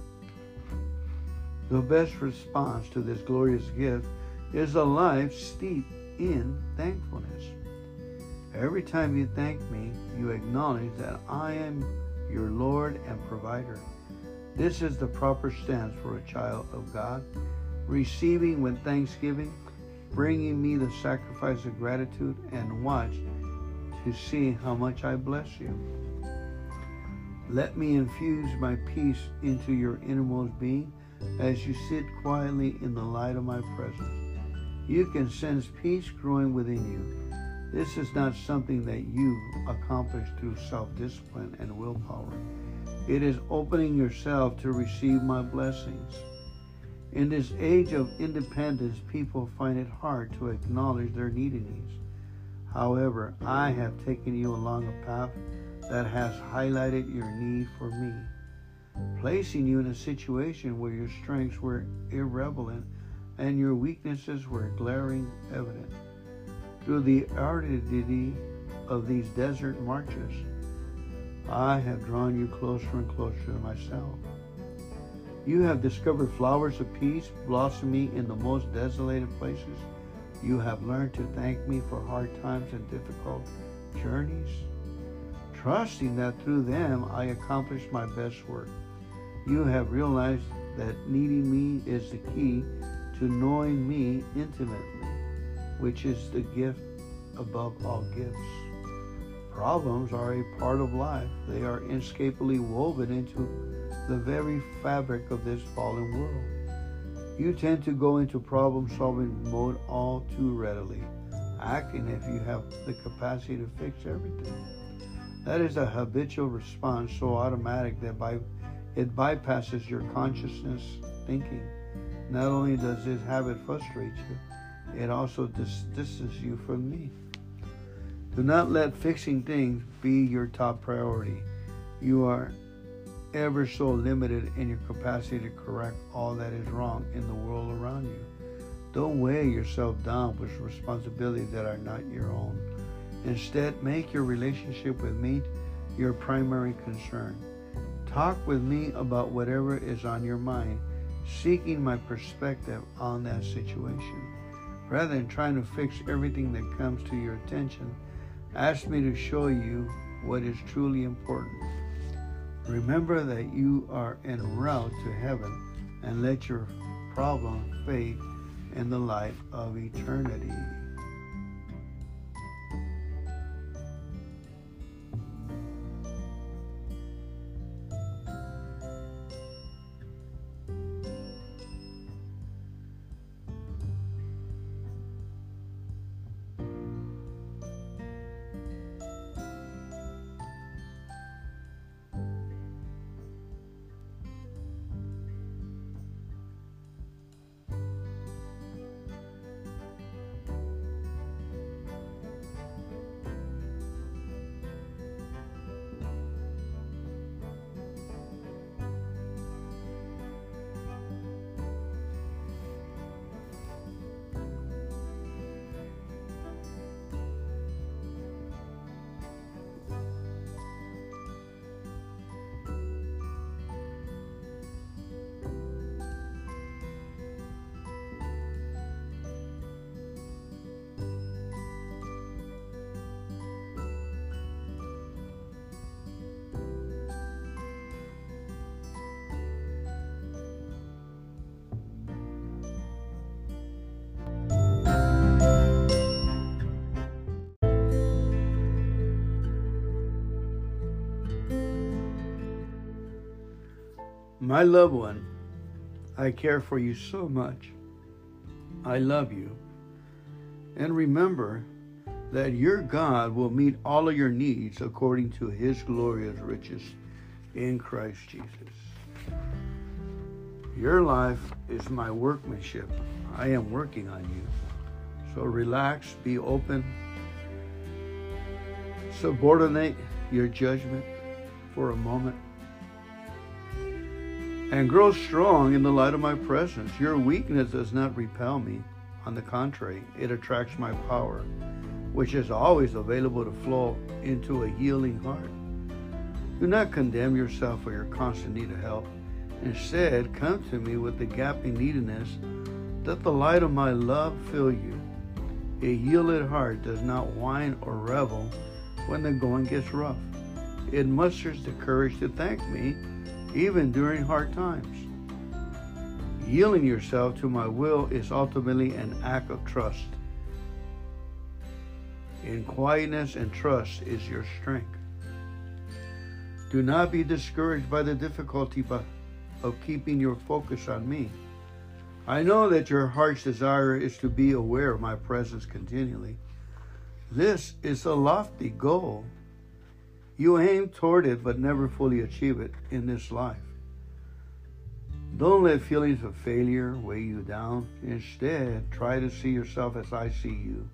The best response to this glorious gift is a life steeped in thankfulness. Every time you thank me, you acknowledge that I am your Lord and provider. This is the proper stance for a child of God, receiving with thanksgiving, bringing me the sacrifice of gratitude, and watch to see how much I bless you. Let me infuse my peace into your innermost being as you sit quietly in the light of my presence. You can sense peace growing within you. This is not something that you accomplish through self discipline and willpower. It is opening yourself to receive my blessings. In this age of independence, people find it hard to acknowledge their neediness. However, I have taken you along a path that has highlighted your need for me, placing you in a situation where your strengths were irrelevant and your weaknesses were glaring evident. Through the aridity of these desert marches, I have drawn you closer and closer to myself. You have discovered flowers of peace blossoming in the most desolated places. You have learned to thank me for hard times and difficult journeys trusting that through them I accomplish my best work. You have realized that needing me is the key to knowing me intimately, which is the gift above all gifts. Problems are a part of life. They are inescapably woven into the very fabric of this fallen world. You tend to go into problem solving mode all too readily, acting if you have the capacity to fix everything. That is a habitual response so automatic that by, it bypasses your consciousness thinking. Not only does this habit frustrate you, it also distances you from me. Do not let fixing things be your top priority. You are ever so limited in your capacity to correct all that is wrong in the world around you. Don't weigh yourself down with responsibilities that are not your own. Instead, make your relationship with me your primary concern. Talk with me about whatever is on your mind, seeking my perspective on that situation. Rather than trying to fix everything that comes to your attention, ask me to show you what is truly important. Remember that you are en route to heaven and let your problem fade in the light of eternity. My loved one, I care for you so much. I love you. And remember that your God will meet all of your needs according to his glorious riches in Christ Jesus. Your life is my workmanship. I am working on you. So relax, be open, subordinate your judgment for a moment, and grow strong in the light of my presence. Your weakness does not repel me. On the contrary, it attracts my power, which is always available to flow into a healing heart. Do not condemn yourself for your constant need of help. Instead, come to me with the gaping neediness that the light of my love fill you. A yielded heart does not whine or revel when the going gets rough. It musters the courage to thank me even during hard times. Yielding yourself to my will is ultimately an act of trust. In quietness and trust is your strength. Do not be discouraged by the difficulty of keeping your focus on me. I know that your heart's desire is to be aware of my presence continually. This is a lofty goal. You aim toward it but never fully achieve it in this life. Don't let feelings of failure weigh you down. Instead, try to see yourself as I see you.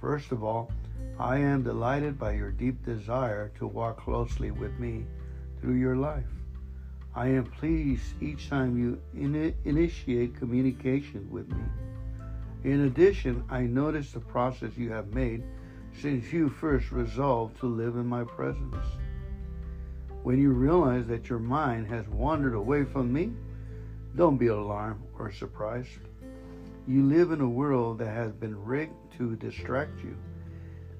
First of all, I am delighted by your deep desire to walk closely with me through your life. I am pleased each time you in- initiate communication with me. In addition, I notice the process you have made since you first resolved to live in my presence. When you realize that your mind has wandered away from me, don't be alarmed or surprised. You live in a world that has been rigged to distract you.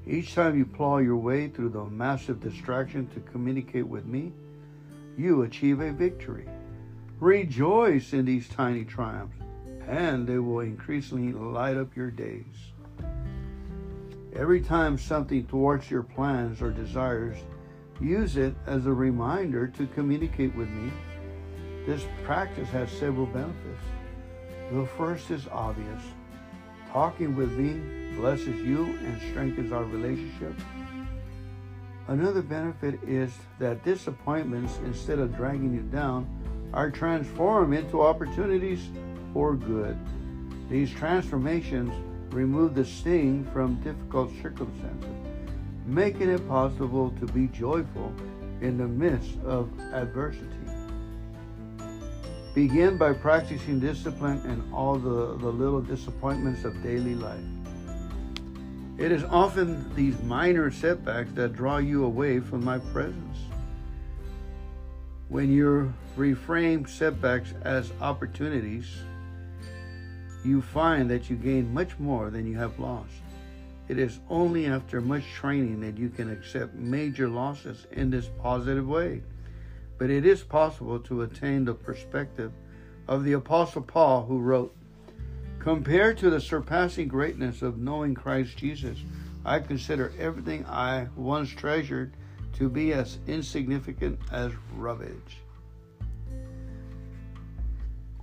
Each time you plow your way through the massive distraction to communicate with me, you achieve a victory. Rejoice in these tiny triumphs, and they will increasingly light up your days. Every time something thwarts your plans or desires, use it as a reminder to communicate with me. This practice has several benefits. The first is obvious. Talking with me blesses you and strengthens our relationship. Another benefit is that disappointments, instead of dragging you down, are transformed into opportunities for good. These transformations remove the sting from difficult circumstances, making it possible to be joyful in the midst of adversity. Begin by practicing discipline in all the, the little disappointments of daily life. It is often these minor setbacks that draw you away from my presence. When you reframe setbacks as opportunities, you find that you gain much more than you have lost. It is only after much training that you can accept major losses in this positive way. But it is possible to attain the perspective of the Apostle Paul, who wrote, Compared to the surpassing greatness of knowing Christ Jesus, I consider everything I once treasured to be as insignificant as rubbish.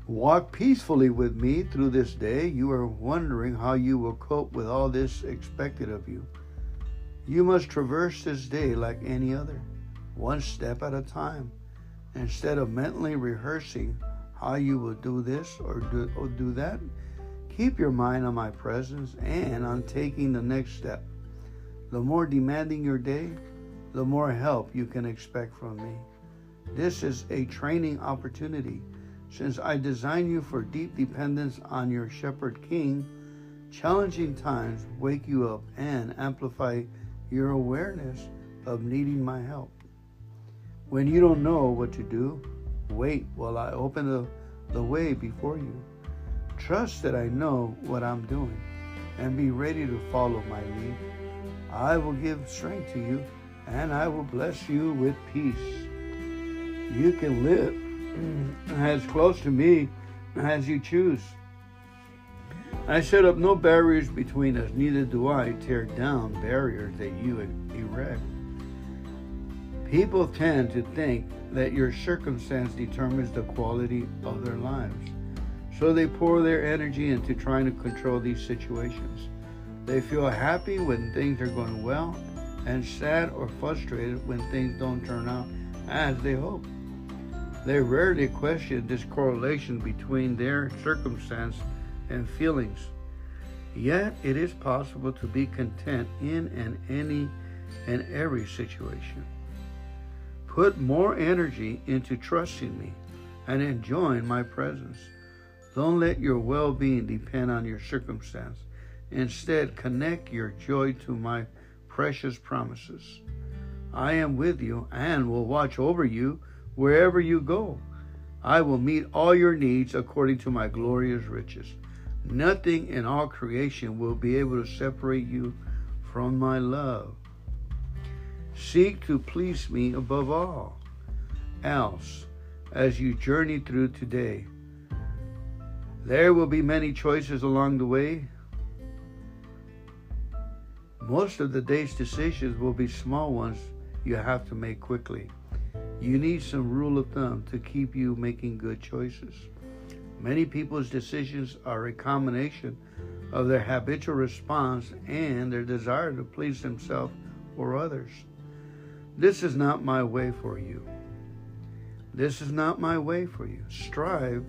Walk peacefully with me through this day. You are wondering how you will cope with all this expected of you. You must traverse this day like any other, one step at a time. Instead of mentally rehearsing how you will do this or do, or do that, Keep your mind on my presence and on taking the next step. The more demanding your day, the more help you can expect from me. This is a training opportunity since I designed you for deep dependence on your shepherd king. Challenging times wake you up and amplify your awareness of needing my help. When you don't know what to do, wait while I open the, the way before you. Trust that I know what I'm doing and be ready to follow my lead. I will give strength to you and I will bless you with peace. You can live as close to me as you choose. I set up no barriers between us, neither do I tear down barriers that you erect. People tend to think that your circumstance determines the quality of their lives. So they pour their energy into trying to control these situations. They feel happy when things are going well and sad or frustrated when things don't turn out as they hope. They rarely question this correlation between their circumstance and feelings. Yet it is possible to be content in and any and every situation. Put more energy into trusting me and enjoying my presence. Don't let your well being depend on your circumstance. Instead, connect your joy to my precious promises. I am with you and will watch over you wherever you go. I will meet all your needs according to my glorious riches. Nothing in all creation will be able to separate you from my love. Seek to please me above all else as you journey through today. There will be many choices along the way. Most of the day's decisions will be small ones you have to make quickly. You need some rule of thumb to keep you making good choices. Many people's decisions are a combination of their habitual response and their desire to please themselves or others. This is not my way for you. This is not my way for you. Strive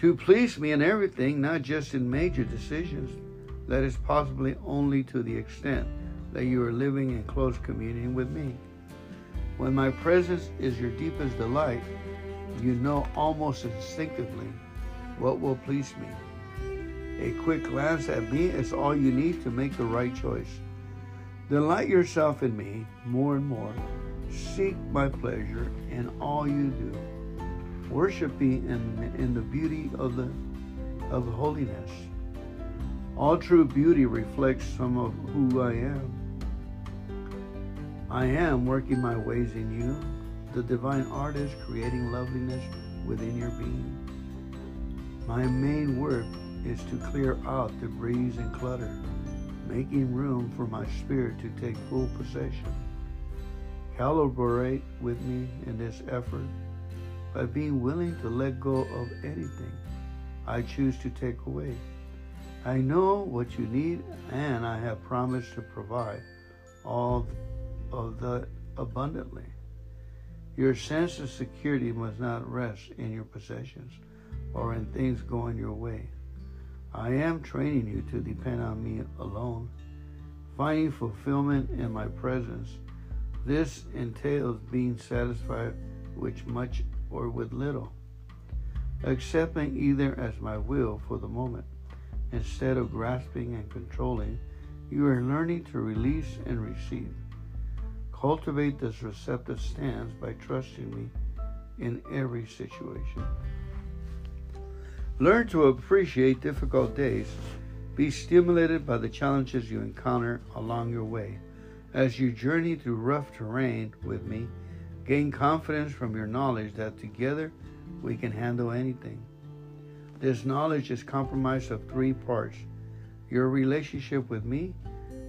to please me in everything, not just in major decisions. That is possibly only to the extent that you are living in close communion with me. When my presence is your deepest delight, you know almost instinctively what will please me. A quick glance at me is all you need to make the right choice. Delight yourself in me more and more. Seek my pleasure in all you do Worship me in, in the beauty of the of holiness. All true beauty reflects some of who I am. I am working my ways in you, the divine artist creating loveliness within your being. My main work is to clear out the debris and clutter, making room for my spirit to take full possession. Collaborate with me in this effort by being willing to let go of anything I choose to take away. I know what you need, and I have promised to provide all of that abundantly. Your sense of security must not rest in your possessions or in things going your way. I am training you to depend on me alone, finding fulfillment in my presence. This entails being satisfied with much or with little, accepting either as my will for the moment. Instead of grasping and controlling, you are learning to release and receive. Cultivate this receptive stance by trusting me in every situation. Learn to appreciate difficult days. Be stimulated by the challenges you encounter along your way. As you journey through rough terrain with me, Gain confidence from your knowledge that together we can handle anything. This knowledge is comprised of three parts your relationship with me,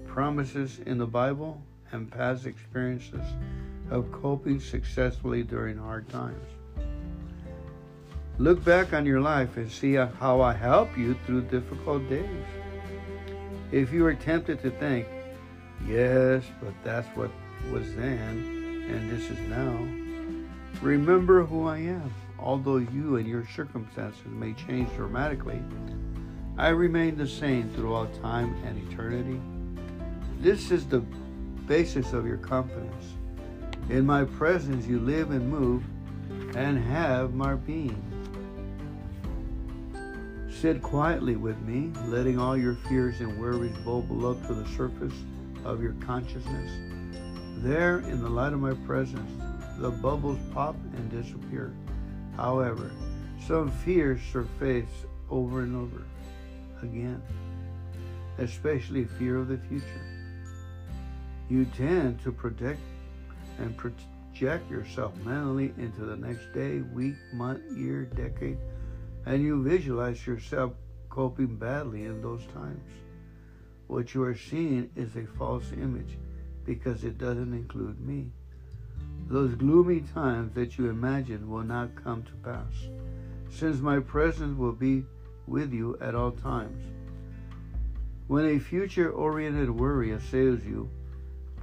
promises in the Bible, and past experiences of coping successfully during hard times. Look back on your life and see how I help you through difficult days. If you are tempted to think, yes, but that's what was then, and this is now. Remember who I am. Although you and your circumstances may change dramatically, I remain the same throughout time and eternity. This is the basis of your confidence. In my presence, you live and move and have my being. Sit quietly with me, letting all your fears and worries bubble up to the surface of your consciousness. There, in the light of my presence, the bubbles pop and disappear. However, some fears surface over and over again, especially fear of the future. You tend to protect and project yourself mentally into the next day, week, month, year, decade, and you visualize yourself coping badly in those times. What you are seeing is a false image because it doesn't include me. Those gloomy times that you imagine will not come to pass, since my presence will be with you at all times. When a future oriented worry assails you,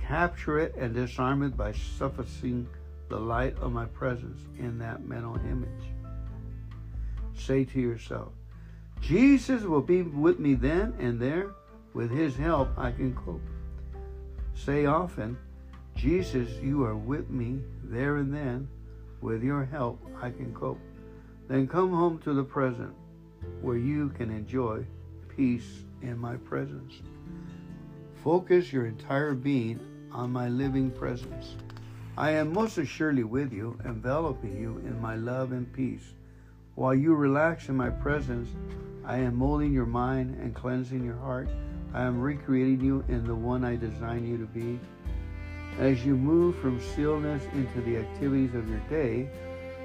capture it and disarm it by sufficing the light of my presence in that mental image. Say to yourself, Jesus will be with me then and there. With his help, I can cope. Say often, Jesus, you are with me there and then. With your help, I can cope. Then come home to the present where you can enjoy peace in my presence. Focus your entire being on my living presence. I am most assuredly with you, enveloping you in my love and peace. While you relax in my presence, I am molding your mind and cleansing your heart. I am recreating you in the one I designed you to be. As you move from stillness into the activities of your day,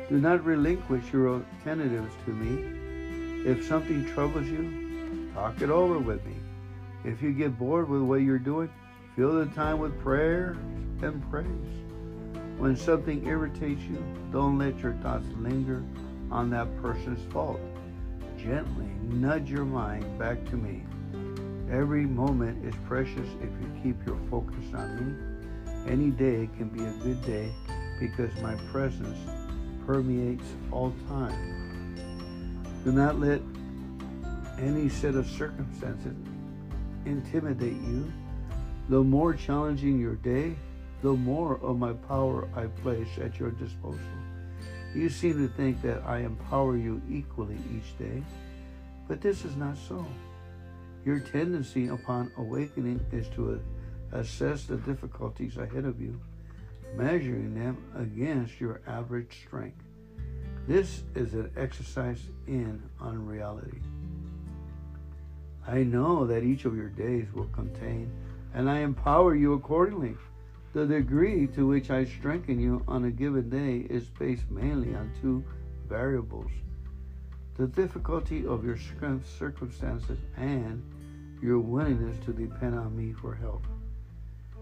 do not relinquish your alternatives to me. If something troubles you, talk it over with me. If you get bored with what you're doing, fill the time with prayer and praise. When something irritates you, don't let your thoughts linger on that person's fault. Gently nudge your mind back to me. Every moment is precious if you keep your focus on me. Any day can be a good day because my presence permeates all time. Do not let any set of circumstances intimidate you. The more challenging your day, the more of my power I place at your disposal. You seem to think that I empower you equally each day, but this is not so. Your tendency upon awakening is to assess the difficulties ahead of you, measuring them against your average strength. This is an exercise in unreality. I know that each of your days will contain, and I empower you accordingly. The degree to which I strengthen you on a given day is based mainly on two variables the difficulty of your circumstances and your willingness to depend on me for help.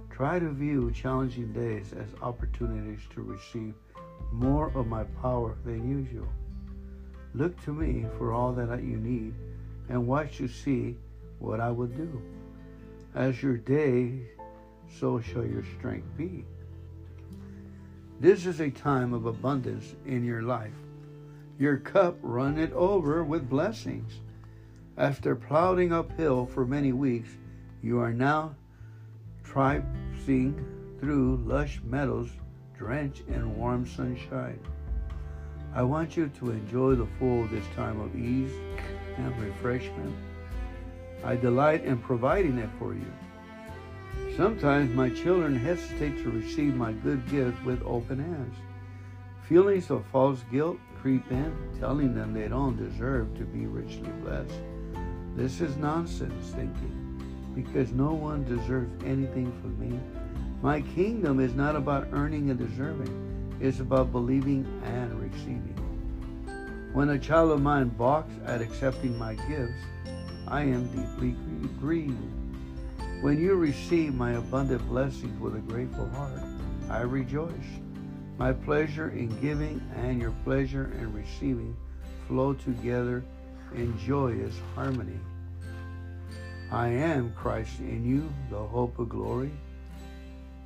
Try to view challenging days as opportunities to receive more of my power than usual. Look to me for all that you need and watch to see what I will do. As your day so shall your strength be. This is a time of abundance in your life. Your cup runneth over with blessings. After plodding uphill for many weeks, you are now traipsing through lush meadows drenched in warm sunshine. I want you to enjoy the full this time of ease and refreshment. I delight in providing it for you. Sometimes my children hesitate to receive my good gift with open hands. Feelings of false guilt creep in, telling them they don't deserve to be richly blessed. This is nonsense thinking, because no one deserves anything from me. My kingdom is not about earning and deserving, it's about believing and receiving. When a child of mine balks at accepting my gifts, I am deeply grieved. When you receive my abundant blessings with a grateful heart, I rejoice. My pleasure in giving and your pleasure in receiving flow together in joyous harmony. I am Christ in you, the hope of glory,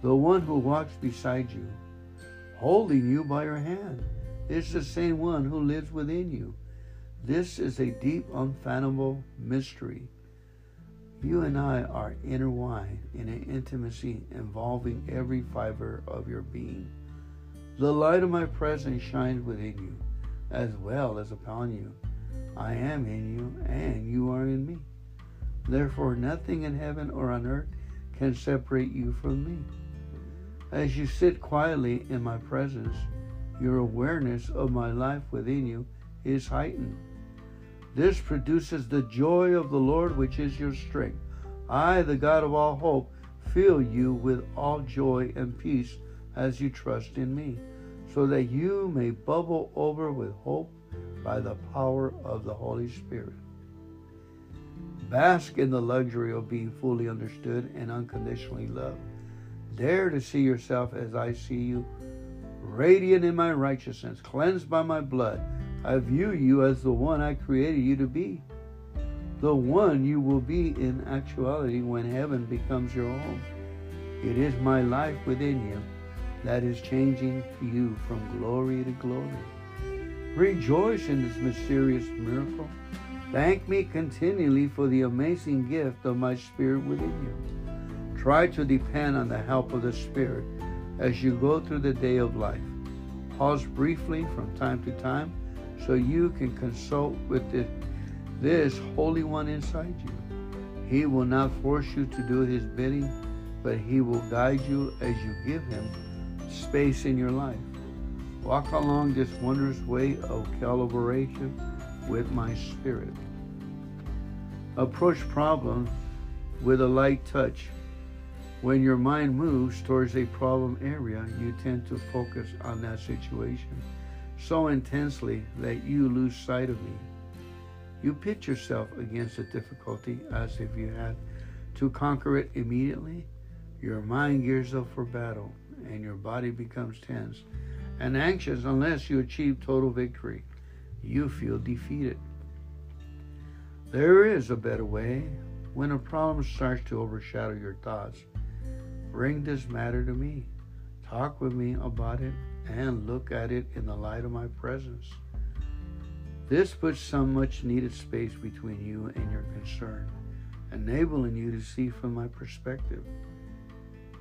the one who walks beside you, holding you by your hand. is the same one who lives within you. This is a deep, unfathomable mystery you and I are intertwined in an intimacy involving every fiber of your being. The light of my presence shines within you as well as upon you. I am in you and you are in me. Therefore, nothing in heaven or on earth can separate you from me. As you sit quietly in my presence, your awareness of my life within you is heightened. This produces the joy of the Lord, which is your strength. I, the God of all hope, fill you with all joy and peace as you trust in me, so that you may bubble over with hope by the power of the Holy Spirit. Bask in the luxury of being fully understood and unconditionally loved. Dare to see yourself as I see you, radiant in my righteousness, cleansed by my blood. I view you as the one I created you to be, the one you will be in actuality when heaven becomes your home. It is my life within you that is changing you from glory to glory. Rejoice in this mysterious miracle. Thank me continually for the amazing gift of my Spirit within you. Try to depend on the help of the Spirit as you go through the day of life. Pause briefly from time to time so you can consult with this, this Holy One inside you. He will not force you to do His bidding, but He will guide you as you give Him space in your life. Walk along this wondrous way of calibration with my spirit. Approach problems with a light touch. When your mind moves towards a problem area, you tend to focus on that situation so intensely that you lose sight of me. You pit yourself against a difficulty as if you had to conquer it immediately. Your mind gears up for battle and your body becomes tense and anxious unless you achieve total victory. You feel defeated. There is a better way. When a problem starts to overshadow your thoughts, bring this matter to me. Talk with me about it and look at it in the light of my presence. This puts some much needed space between you and your concern, enabling you to see from my perspective.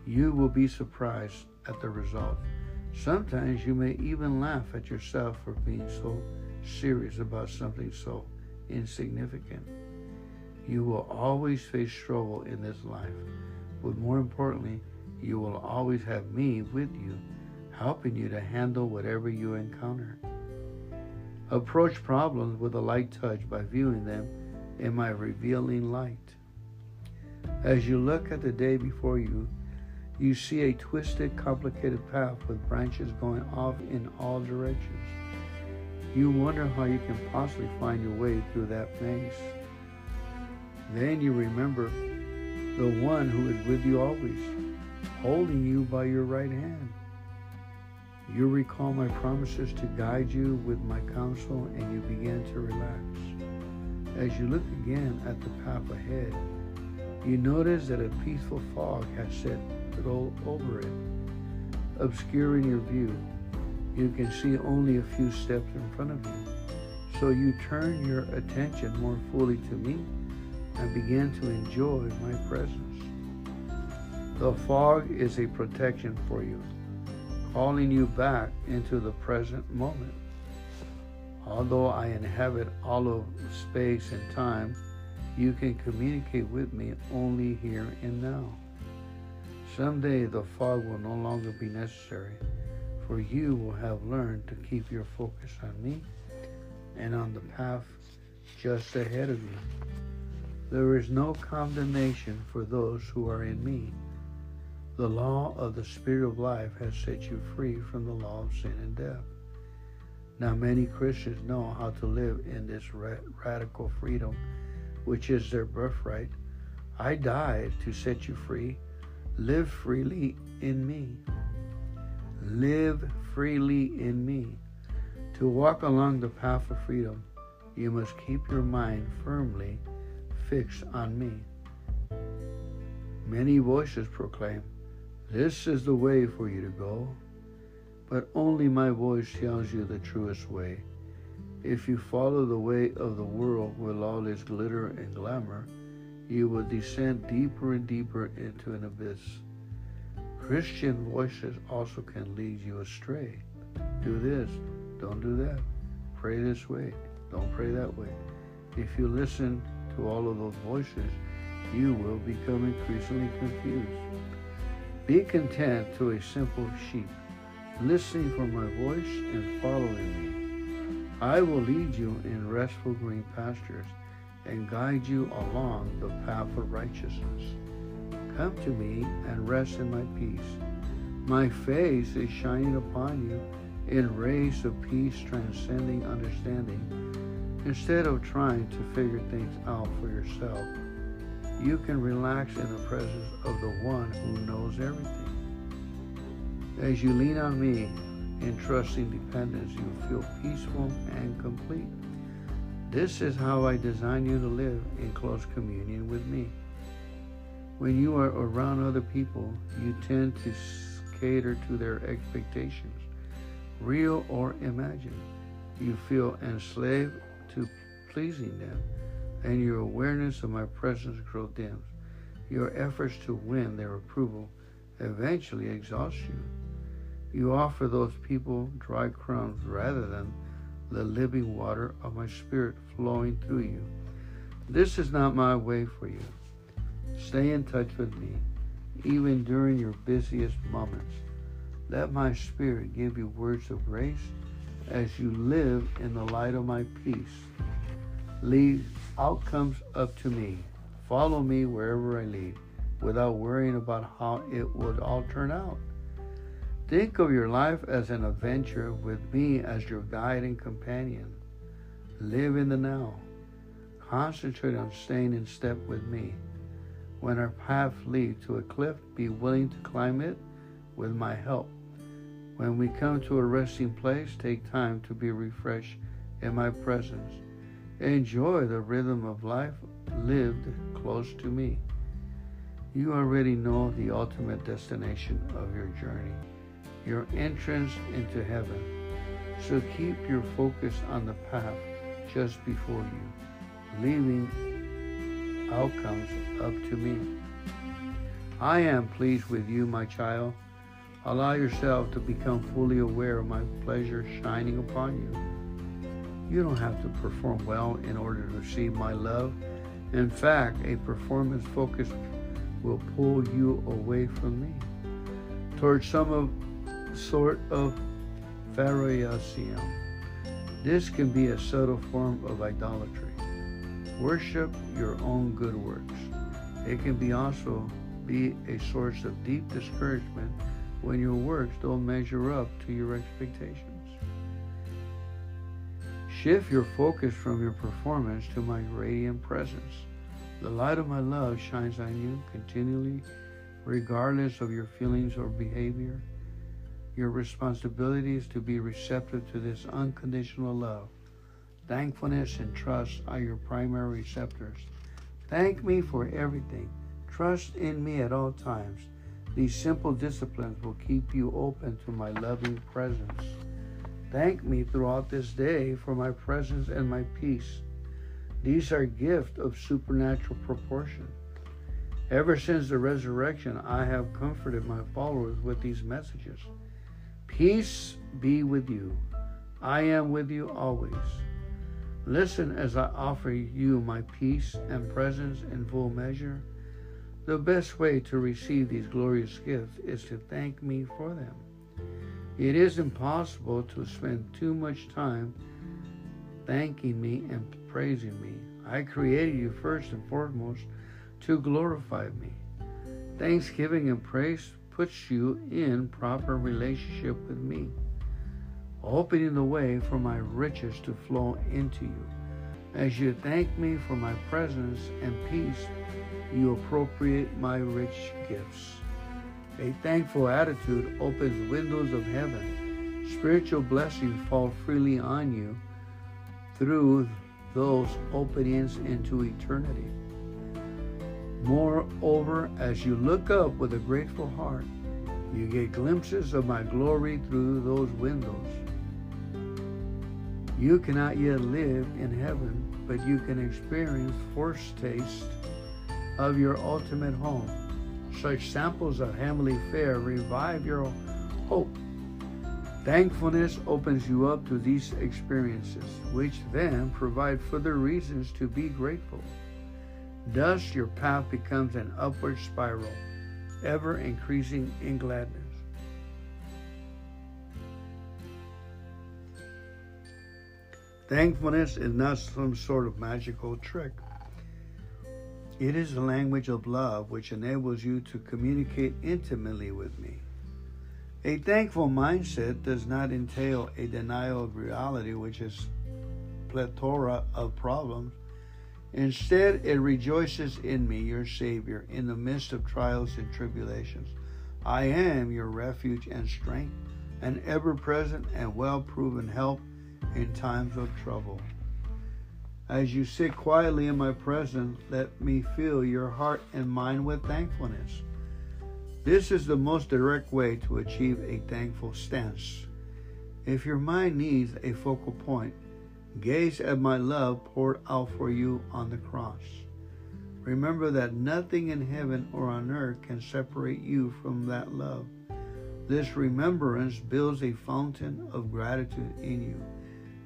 You will be surprised at the result. Sometimes you may even laugh at yourself for being so serious about something so insignificant. You will always face struggle in this life, but more importantly, you will always have me with you, helping you to handle whatever you encounter. Approach problems with a light touch by viewing them in my revealing light. As you look at the day before you, you see a twisted, complicated path with branches going off in all directions. You wonder how you can possibly find your way through that maze. Then you remember the one who is with you always, holding you by your right hand. You recall my promises to guide you with my counsel, and you begin to relax. As you look again at the path ahead, you notice that a peaceful fog has set roll over it, obscuring your view. You can see only a few steps in front of you. So you turn your attention more fully to me and begin to enjoy my presence. The fog is a protection for you, calling you back into the present moment. Although I inhabit all of space and time, you can communicate with me only here and now. Someday the fog will no longer be necessary, for you will have learned to keep your focus on me and on the path just ahead of you. There is no condemnation for those who are in me. The law of the Spirit of life has set you free from the law of sin and death. Now, many Christians know how to live in this ra- radical freedom, which is their birthright. I died to set you free Live freely in me. Live freely in me. To walk along the path of freedom, you must keep your mind firmly fixed on me. Many voices proclaim, This is the way for you to go. But only my voice tells you the truest way. If you follow the way of the world with all its glitter and glamour, you will descend deeper and deeper into an abyss. Christian voices also can lead you astray. Do this, don't do that. Pray this way, don't pray that way. If you listen to all of those voices, you will become increasingly confused. Be content to a simple sheep, listening for my voice and following me. I will lead you in restful green pastures and guide you along the path of righteousness. Come to me and rest in my peace. My face is shining upon you in rays of peace transcending understanding. Instead of trying to figure things out for yourself, you can relax in the presence of the one who knows everything. As you lean on me in trusting dependence, you feel peaceful and complete. This is how I design you to live in close communion with me. When you are around other people, you tend to cater to their expectations, real or imagined. You feel enslaved to pleasing them, and your awareness of my presence grows dim. Your efforts to win their approval eventually exhaust you. You offer those people dry crumbs rather than the living water of my spirit flowing through you. This is not my way for you. Stay in touch with me, even during your busiest moments. Let my spirit give you words of grace as you live in the light of my peace. Leave outcomes up to me. Follow me wherever I lead without worrying about how it would all turn out. Think of your life as an adventure with me as your guide and companion. Live in the now. Concentrate on staying in step with me. When our path leads to a cliff, be willing to climb it with my help. When we come to a resting place, take time to be refreshed in my presence. Enjoy the rhythm of life lived close to me. You already know the ultimate destination of your journey your entrance into heaven. So keep your focus on the path just before you, leaving outcomes up to me. I am pleased with you, my child. Allow yourself to become fully aware of my pleasure shining upon you. You don't have to perform well in order to receive my love. In fact, a performance focus will pull you away from me towards some of sort of pharisaism. This can be a subtle form of idolatry. Worship your own good works. It can be also be a source of deep discouragement when your works don't measure up to your expectations. Shift your focus from your performance to my radiant presence. The light of my love shines on you continually, regardless of your feelings or behavior. Your responsibility is to be receptive to this unconditional love. Thankfulness and trust are your primary receptors. Thank me for everything. Trust in me at all times. These simple disciplines will keep you open to my loving presence. Thank me throughout this day for my presence and my peace. These are gifts of supernatural proportion. Ever since the resurrection, I have comforted my followers with these messages. Peace be with you. I am with you always. Listen as I offer you my peace and presence in full measure. The best way to receive these glorious gifts is to thank me for them. It is impossible to spend too much time thanking me and praising me. I created you first and foremost to glorify me. Thanksgiving and praise puts you in proper relationship with me, opening the way for my riches to flow into you. As you thank me for my presence and peace, you appropriate my rich gifts. A thankful attitude opens windows of heaven. Spiritual blessings fall freely on you through those openings into eternity. Moreover, as you look up with a grateful heart, you get glimpses of my glory through those windows. You cannot yet live in heaven, but you can experience first taste of your ultimate home. Such samples of heavenly fare revive your hope. Thankfulness opens you up to these experiences, which then provide further reasons to be grateful. Thus, your path becomes an upward spiral, ever increasing in gladness. Thankfulness is not some sort of magical trick. It is the language of love which enables you to communicate intimately with me. A thankful mindset does not entail a denial of reality, which is plethora of problems Instead, it rejoices in me, your Savior, in the midst of trials and tribulations. I am your refuge and strength, an ever present and well proven help in times of trouble. As you sit quietly in my presence, let me fill your heart and mind with thankfulness. This is the most direct way to achieve a thankful stance. If your mind needs a focal point, gaze at my love poured out for you on the cross. Remember that nothing in heaven or on earth can separate you from that love. This remembrance builds a fountain of gratitude in you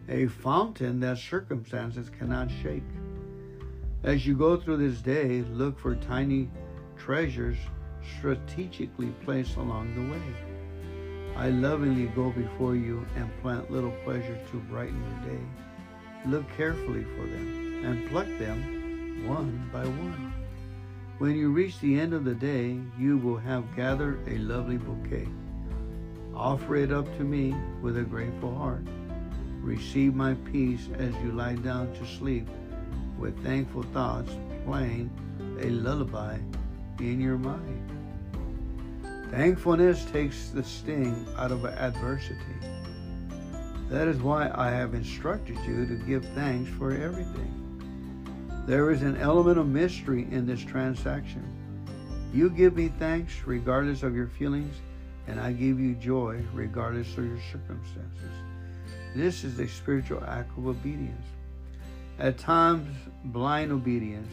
a fountain that circumstances cannot shake. As you go through this day, look for tiny treasures strategically placed along the way. I lovingly go before you and plant little pleasures to brighten your day. Look carefully for them and pluck them one by one. When you reach the end of the day, you will have gathered a lovely bouquet. Offer it up to me with a grateful heart. Receive my peace as you lie down to sleep with thankful thoughts playing a lullaby in your mind. Thankfulness takes the sting out of adversity. That is why I have instructed you to give thanks for everything. There is an element of mystery in this transaction. You give me thanks regardless of your feelings, and I give you joy regardless of your circumstances. This is a spiritual act of obedience. At times, blind obedience.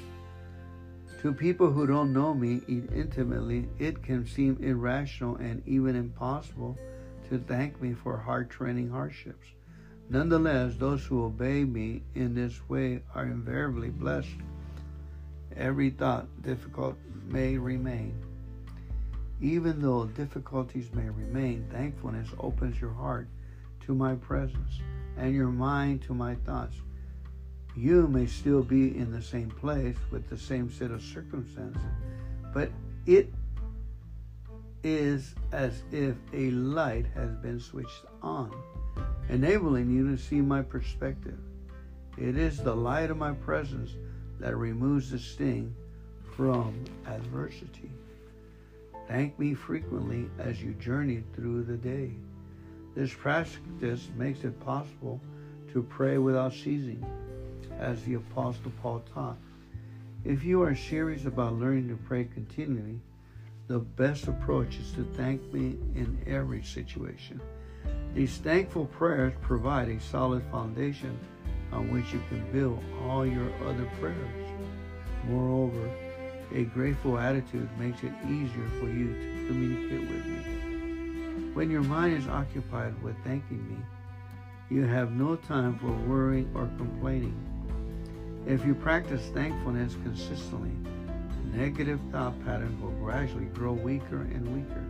To people who don't know me intimately, it can seem irrational and even impossible to thank me for hard training hardships. Nonetheless, those who obey me in this way are invariably blessed. Every thought difficult may remain. Even though difficulties may remain, thankfulness opens your heart to my presence and your mind to my thoughts. You may still be in the same place with the same set of circumstances, but it is as if a light has been switched on, enabling you to see my perspective. It is the light of my presence that removes the sting from adversity. Thank me frequently as you journey through the day. This practice makes it possible to pray without ceasing, as the Apostle Paul taught. If you are serious about learning to pray continually, the best approach is to thank me in every situation. These thankful prayers provide a solid foundation on which you can build all your other prayers. Moreover, a grateful attitude makes it easier for you to communicate with me. When your mind is occupied with thanking me, you have no time for worrying or complaining. If you practice thankfulness consistently, negative thought patterns will gradually grow weaker and weaker.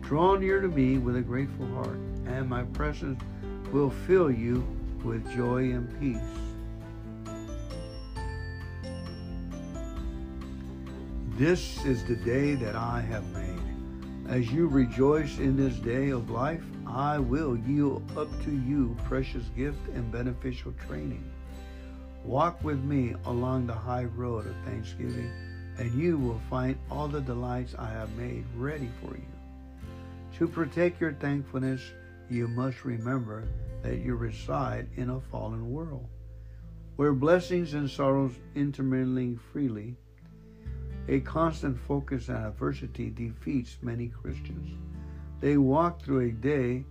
Draw near to me with a grateful heart, and my presence will fill you with joy and peace. This is the day that I have made. As you rejoice in this day of life, I will yield up to you precious gift and beneficial training. Walk with me along the high road of thanksgiving, and you will find all the delights I have made ready for you. To protect your thankfulness, you must remember that you reside in a fallen world, where blessings and sorrows intermingling freely a constant focus on adversity defeats many Christians. They walk through a day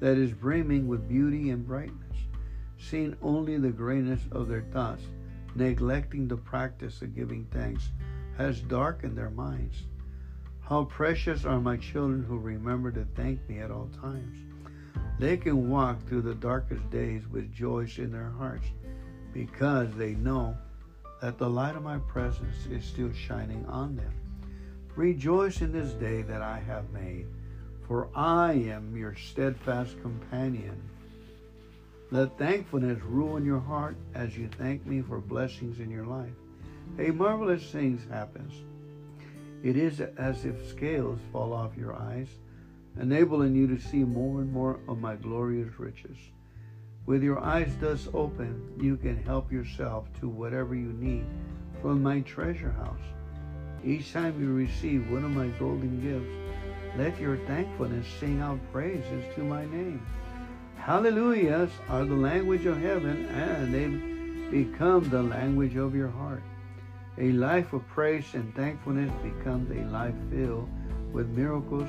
that is brimming with beauty and brightness, seeing only the greatness of their thoughts, neglecting the practice of giving thanks, has darkened their minds. How precious are my children who remember to thank me at all times. They can walk through the darkest days with joy in their hearts because they know that the light of my presence is still shining on them. Rejoice in this day that I have made, for I am your steadfast companion. Let thankfulness rule in your heart as you thank me for blessings in your life. A marvelous thing happens. It is as if scales fall off your eyes, enabling you to see more and more of my glorious riches. With your eyes thus open, you can help yourself to whatever you need from my treasure house. Each time you receive one of my golden gifts, let your thankfulness sing out praises to my name. Hallelujahs are the language of heaven, and they become the language of your heart. A life of praise and thankfulness becomes a life filled with miracles.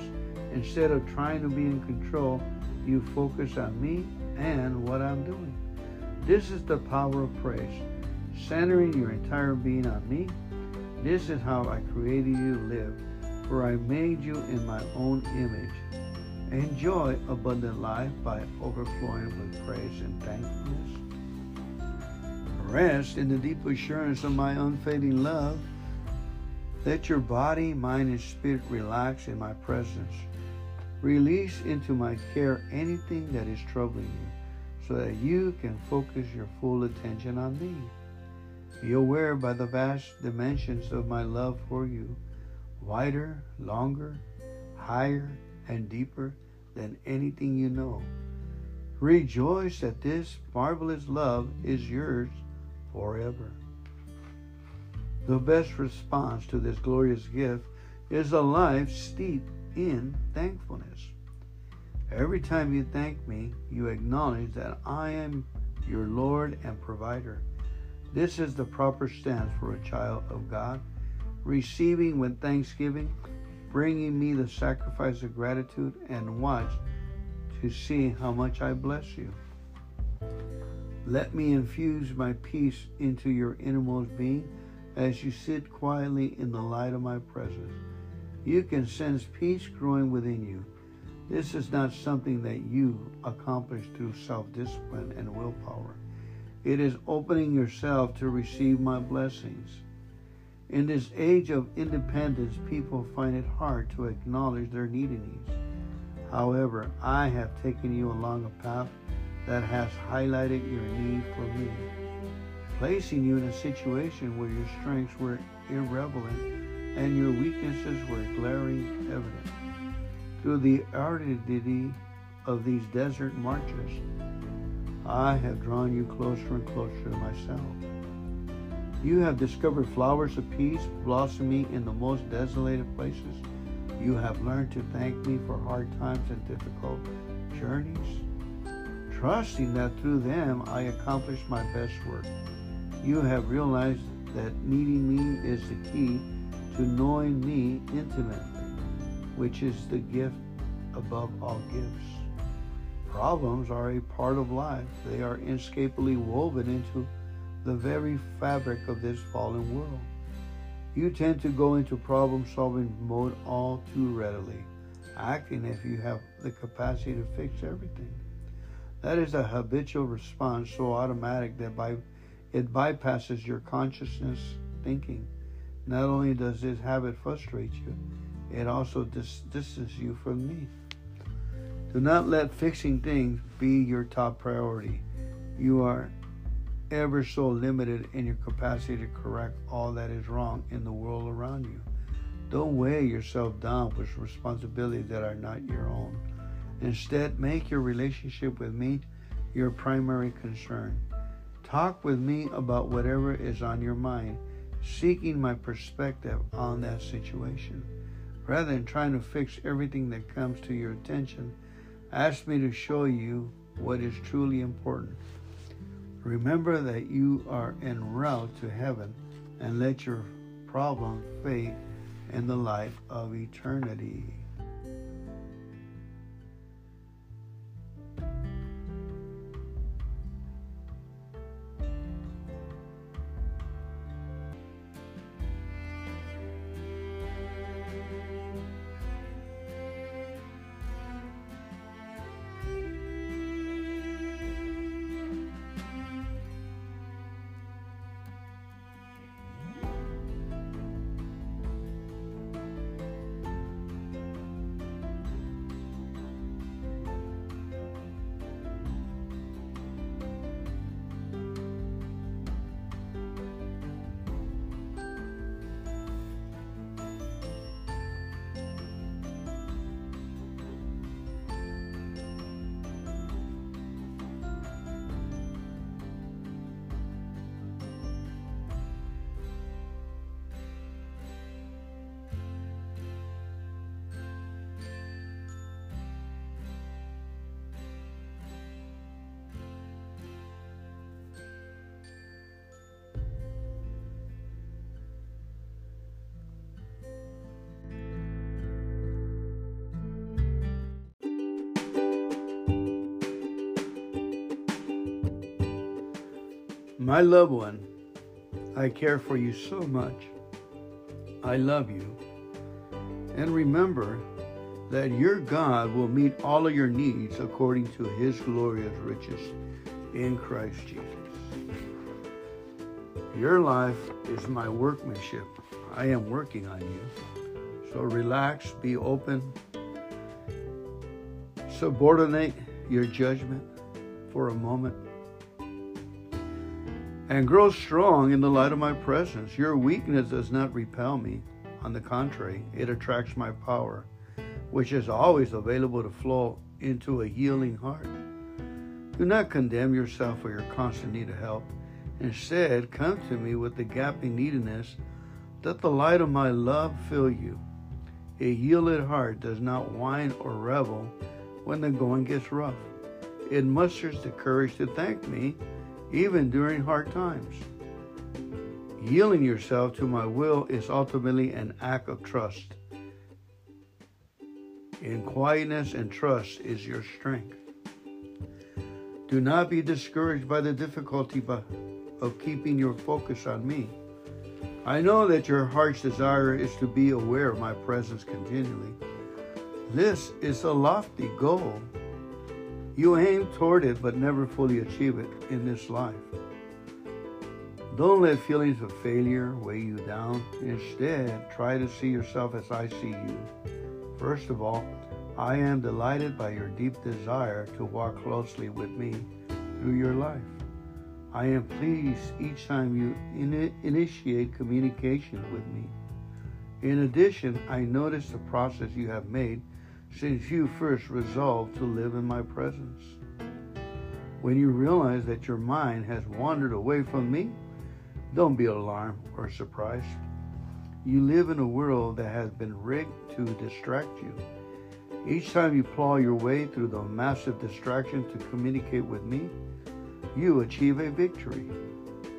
Instead of trying to be in control, you focus on me and what I'm doing. This is the power of praise, centering your entire being on me. This is how I created you to live, for I made you in my own image. Enjoy abundant life by overflowing with praise and thankfulness. Rest in the deep assurance of my unfading love. Let your body, mind, and spirit relax in my presence. Release into my care anything that is troubling you so that you can focus your full attention on me. Be aware by the vast dimensions of my love for you, wider, longer, higher, and deeper than anything you know. Rejoice that this marvelous love is yours forever. The best response to this glorious gift is a life steeped in thankfulness. Every time you thank me, you acknowledge that I am your Lord and provider. This is the proper stance for a child of God, receiving with thanksgiving, bringing me the sacrifice of gratitude, and watch to see how much I bless you. Let me infuse my peace into your innermost being as you sit quietly in the light of my presence. You can sense peace growing within you. This is not something that you accomplish through self discipline and willpower. It is opening yourself to receive my blessings. In this age of independence, people find it hard to acknowledge their neediness. However, I have taken you along a path that has highlighted your need for me, placing you in a situation where your strengths were irrelevant and your weaknesses were glaring evident. Through the aridity of these desert marches, I have drawn you closer and closer to myself. You have discovered flowers of peace blossoming in the most desolated places. You have learned to thank me for hard times and difficult journeys, trusting that through them I accomplish my best work. You have realized that needing me is the key to knowing me intimately which is the gift above all gifts. Problems are a part of life. They are inescapably woven into the very fabric of this fallen world. You tend to go into problem solving mode all too readily, acting if you have the capacity to fix everything. That is a habitual response so automatic that by it bypasses your consciousness thinking. Not only does this habit frustrate you, it also dis- distances you from me. Do not let fixing things be your top priority. You are ever so limited in your capacity to correct all that is wrong in the world around you. Don't weigh yourself down with responsibilities that are not your own. Instead, make your relationship with me your primary concern. Talk with me about whatever is on your mind, seeking my perspective on that situation. Rather than trying to fix everything that comes to your attention, ask me to show you what is truly important. Remember that you are en route to heaven and let your problem fade in the light of eternity. My loved one, I care for you so much. I love you. And remember that your God will meet all of your needs according to his glorious riches in Christ Jesus. Your life is my workmanship. I am working on you. So relax, be open, subordinate your judgment for a moment, and grow strong in the light of my presence. Your weakness does not repel me. On the contrary, it attracts my power, which is always available to flow into a healing heart. Do not condemn yourself for your constant need of help. Instead, come to me with the gaping neediness that the light of my love fill you. A yielded heart does not whine or revel when the going gets rough. It musters the courage to thank me even during hard times. Yielding yourself to my will is ultimately an act of trust. In quietness and trust is your strength. Do not be discouraged by the difficulty of keeping your focus on me. I know that your heart's desire is to be aware of my presence continually. This is a lofty goal. You aim toward it but never fully achieve it in this life. Don't let feelings of failure weigh you down. Instead, try to see yourself as I see you. First of all, I am delighted by your deep desire to walk closely with me through your life. I am pleased each time you in- initiate communication with me. In addition, I notice the process you have made since you first resolved to live in my presence. When you realize that your mind has wandered away from me, don't be alarmed or surprised. You live in a world that has been rigged to distract you. Each time you plow your way through the massive distraction to communicate with me, you achieve a victory.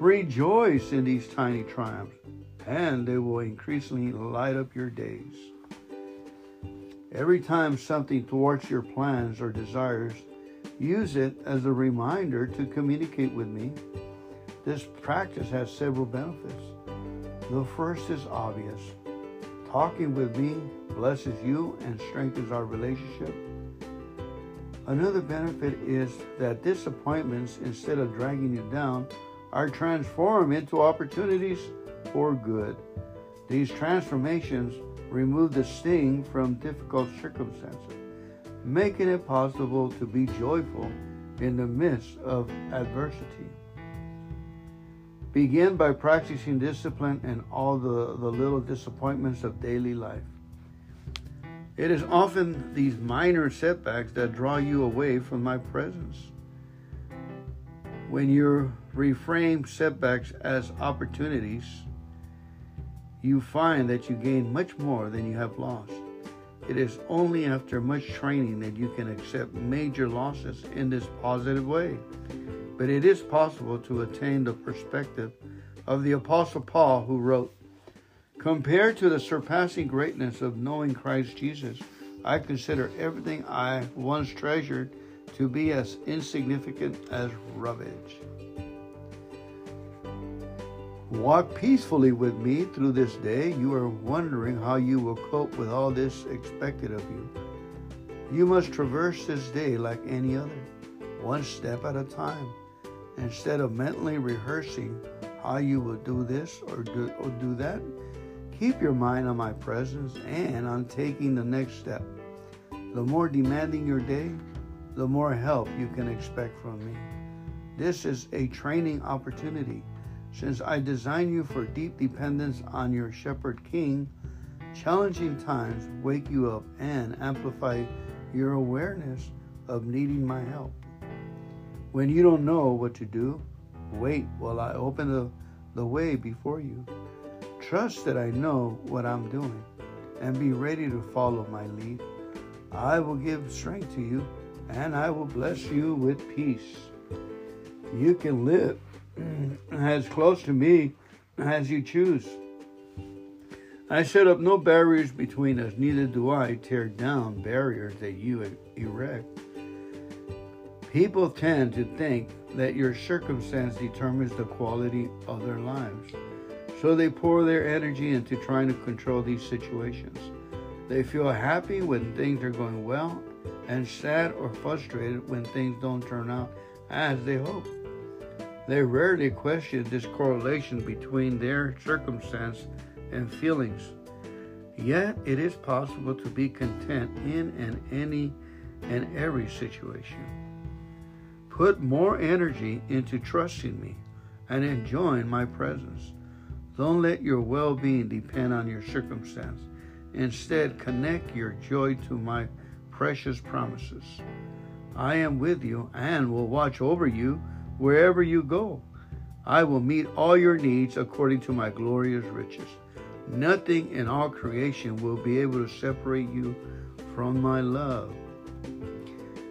Rejoice in these tiny triumphs, and they will increasingly light up your days. Every time something thwarts your plans or desires, use it as a reminder to communicate with me. This practice has several benefits. The first is obvious. Talking with me blesses you and strengthens our relationship. Another benefit is that disappointments, instead of dragging you down, are transformed into opportunities for good. These transformations remove the sting from difficult circumstances, making it possible to be joyful in the midst of adversity. Begin by practicing discipline and all the, the little disappointments of daily life. It is often these minor setbacks that draw you away from my presence. When you reframe setbacks as opportunities, you find that you gain much more than you have lost. It is only after much training that you can accept major losses in this positive way. But it is possible to attain the perspective of the Apostle Paul, who wrote, Compared to the surpassing greatness of knowing Christ Jesus, I consider everything I once treasured to be as insignificant as rubbish. Walk peacefully with me through this day. You are wondering how you will cope with all this expected of you. You must traverse this day like any other, one step at a time. Instead of mentally rehearsing how you will do this or do, or do that, keep your mind on my presence and on taking the next step. The more demanding your day, the more help you can expect from me. This is a training opportunity since I design you for deep dependence on your shepherd king, challenging times wake you up and amplify your awareness of needing my help. When you don't know what to do, wait while I open the, the way before you. Trust that I know what I'm doing and be ready to follow my lead. I will give strength to you and I will bless you with peace. You can live as close to me as you choose. I set up no barriers between us, neither do I tear down barriers that you erect. People tend to think that your circumstance determines the quality of their lives. So they pour their energy into trying to control these situations. They feel happy when things are going well and sad or frustrated when things don't turn out as they hope. They rarely question this correlation between their circumstance and feelings. Yet it is possible to be content in and any and every situation. Put more energy into trusting me and enjoying my presence. Don't let your well being depend on your circumstance. Instead, connect your joy to my precious promises. I am with you and will watch over you wherever you go. I will meet all your needs according to my glorious riches. Nothing in all creation will be able to separate you from my love.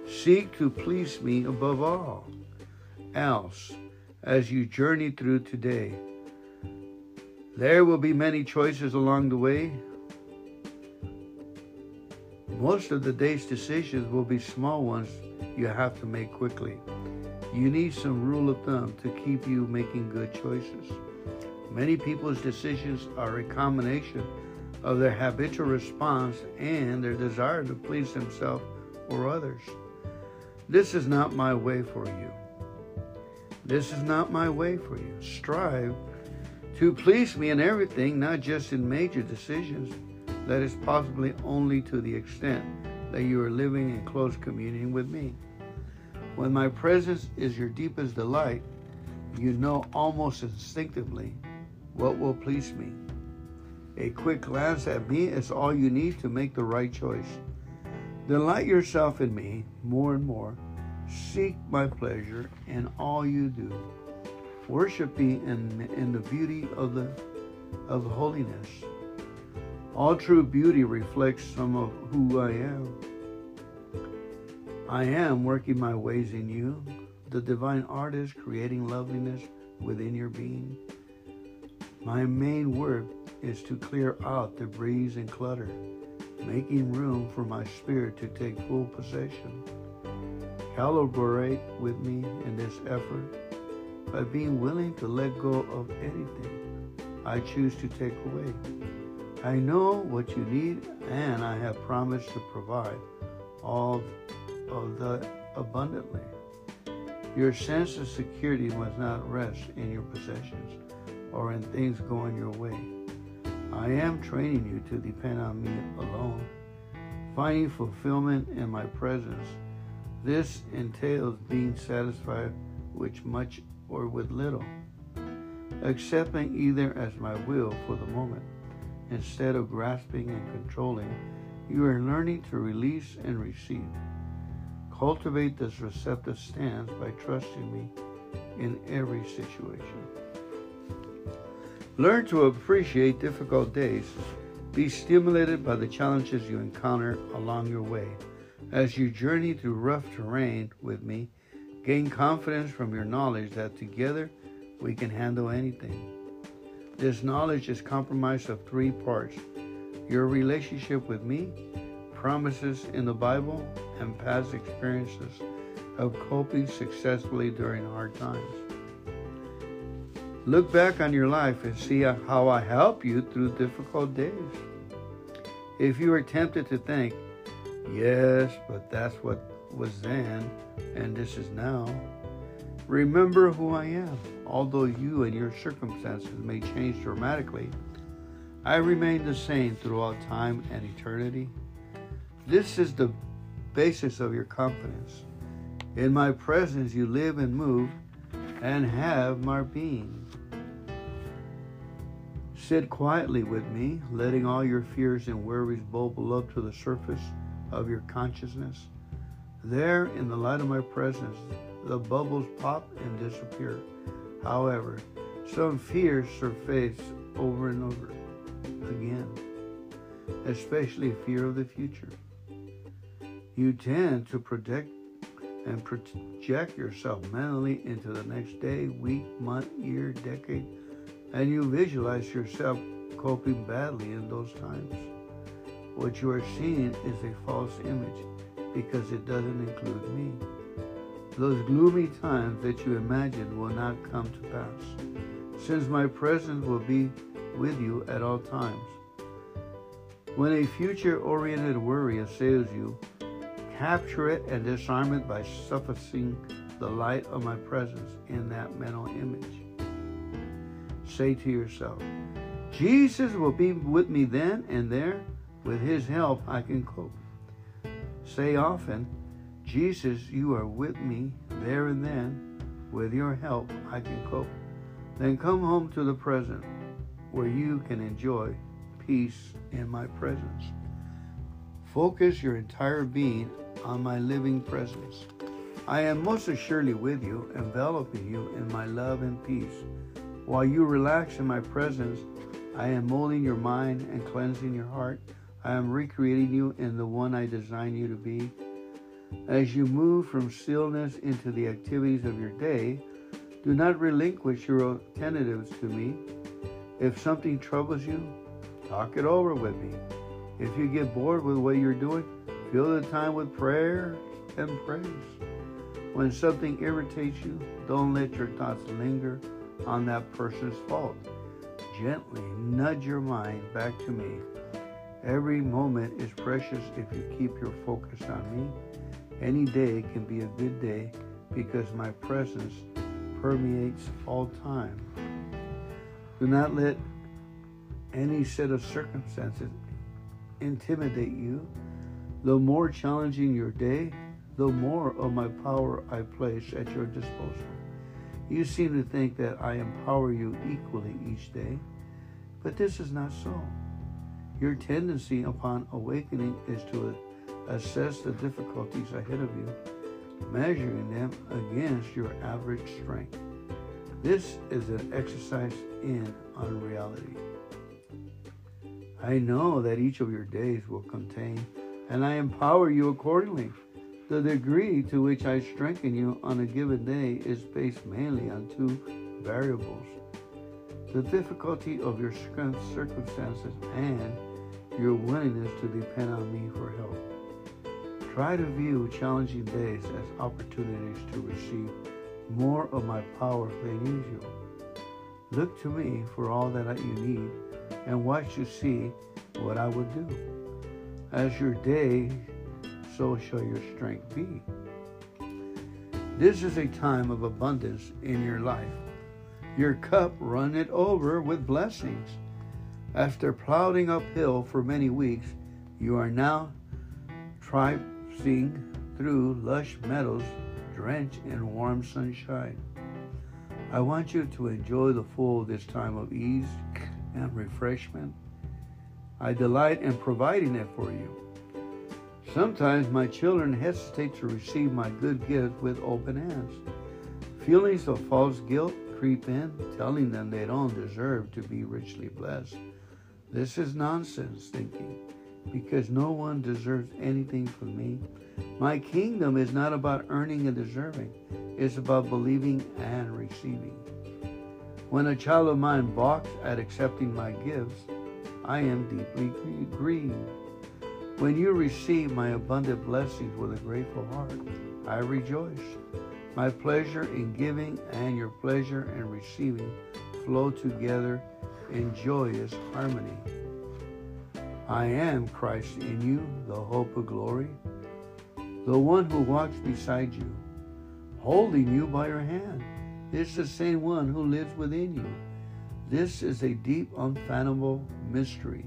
Seek to please me above all else as you journey through today. There will be many choices along the way. Most of the day's decisions will be small ones you have to make quickly. You need some rule of thumb to keep you making good choices. Many people's decisions are a combination of their habitual response and their desire to please themselves or others. This is not my way for you. This is not my way for you. Strive to please me in everything, not just in major decisions. That is possibly only to the extent that you are living in close communion with me. When my presence is your deepest delight, you know almost instinctively what will please me. A quick glance at me is all you need to make the right choice. Delight yourself in me more and more. Seek my pleasure in all you do. Worship me in, in the beauty of the of holiness. All true beauty reflects some of who I am. I am working my ways in you, the divine artist creating loveliness within your being. My main work is to clear out debris and clutter, making room for my spirit to take full possession. Collaborate with me in this effort by being willing to let go of anything I choose to take away. I know what you need, and I have promised to provide all of the abundantly. Your sense of security must not rest in your possessions or in things going your way. I am training you to depend on me alone, finding fulfillment in my presence. This entails being satisfied with much or with little, accepting either as my will for the moment. Instead of grasping and controlling, you are learning to release and receive. Cultivate this receptive stance by trusting me in every situation. Learn to appreciate difficult days. Be stimulated by the challenges you encounter along your way. As you journey through rough terrain with me, gain confidence from your knowledge that together we can handle anything. This knowledge is comprised of three parts your relationship with me, promises in the Bible, and past experiences of coping successfully during hard times. Look back on your life and see how I help you through difficult days. If you are tempted to think, yes, but that's what was then and this is now, remember who I am. Although you and your circumstances may change dramatically, I remain the same throughout time and eternity. This is the basis of your confidence. In my presence, you live and move and have my being. Sit quietly with me, letting all your fears and worries bubble up to the surface of your consciousness. There, in the light of my presence, the bubbles pop and disappear. However, some fears surface over and over again, especially fear of the future. You tend to protect and project yourself mentally into the next day, week, month, year, decade, and you visualize yourself coping badly in those times. What you are seeing is a false image because it doesn't include me. Those gloomy times that you imagine will not come to pass, since my presence will be with you at all times. When a future oriented worry assails you, capture it and disarm it by sufficing the light of my presence in that mental image. Say to yourself, Jesus will be with me then and there. With his help, I can cope. Say often, Jesus, you are with me there and then. With your help, I can cope. Then come home to the present where you can enjoy peace in my presence. Focus your entire being on my living presence. I am most assuredly with you, enveloping you in my love and peace. While you relax in my presence, I am molding your mind and cleansing your heart. I am recreating you in the one I designed you to be. As you move from stillness into the activities of your day, do not relinquish your alternatives to me. If something troubles you, talk it over with me. If you get bored with what you're doing, fill the time with prayer and praise. When something irritates you, don't let your thoughts linger on that person's fault. Gently nudge your mind back to me. Every moment is precious if you keep your focus on me. Any day can be a good day because my presence permeates all time. Do not let any set of circumstances intimidate you. The more challenging your day, the more of my power I place at your disposal. You seem to think that I empower you equally each day, but this is not so. Your tendency upon awakening is to assess the difficulties ahead of you, measuring them against your average strength. This is an exercise in unreality. I know that each of your days will contain, and I empower you accordingly. The degree to which I strengthen you on a given day is based mainly on two variables the difficulty of your circumstances and your willingness to depend on me for help. Try to view challenging days as opportunities to receive more of my power than usual. Look to me for all that you need and watch to see what I will do. As your day so shall your strength be. This is a time of abundance in your life. Your cup runneth over with blessings. After plowing uphill for many weeks, you are now traipsing through lush meadows drenched in warm sunshine. I want you to enjoy the full this time of ease and refreshment. I delight in providing it for you. Sometimes my children hesitate to receive my good gift with open hands. Feelings of false guilt creep in, telling them they don't deserve to be richly blessed. This is nonsense thinking, because no one deserves anything from me. My kingdom is not about earning and deserving, it's about believing and receiving. When a child of mine balks at accepting my gifts, I am deeply grieved. When you receive my abundant blessings with a grateful heart, I rejoice. My pleasure in giving and your pleasure in receiving flow together in joyous harmony. I am Christ in you, the hope of glory, the one who walks beside you, holding you by your hand. It's the same one who lives within you. This is a deep, unfathomable mystery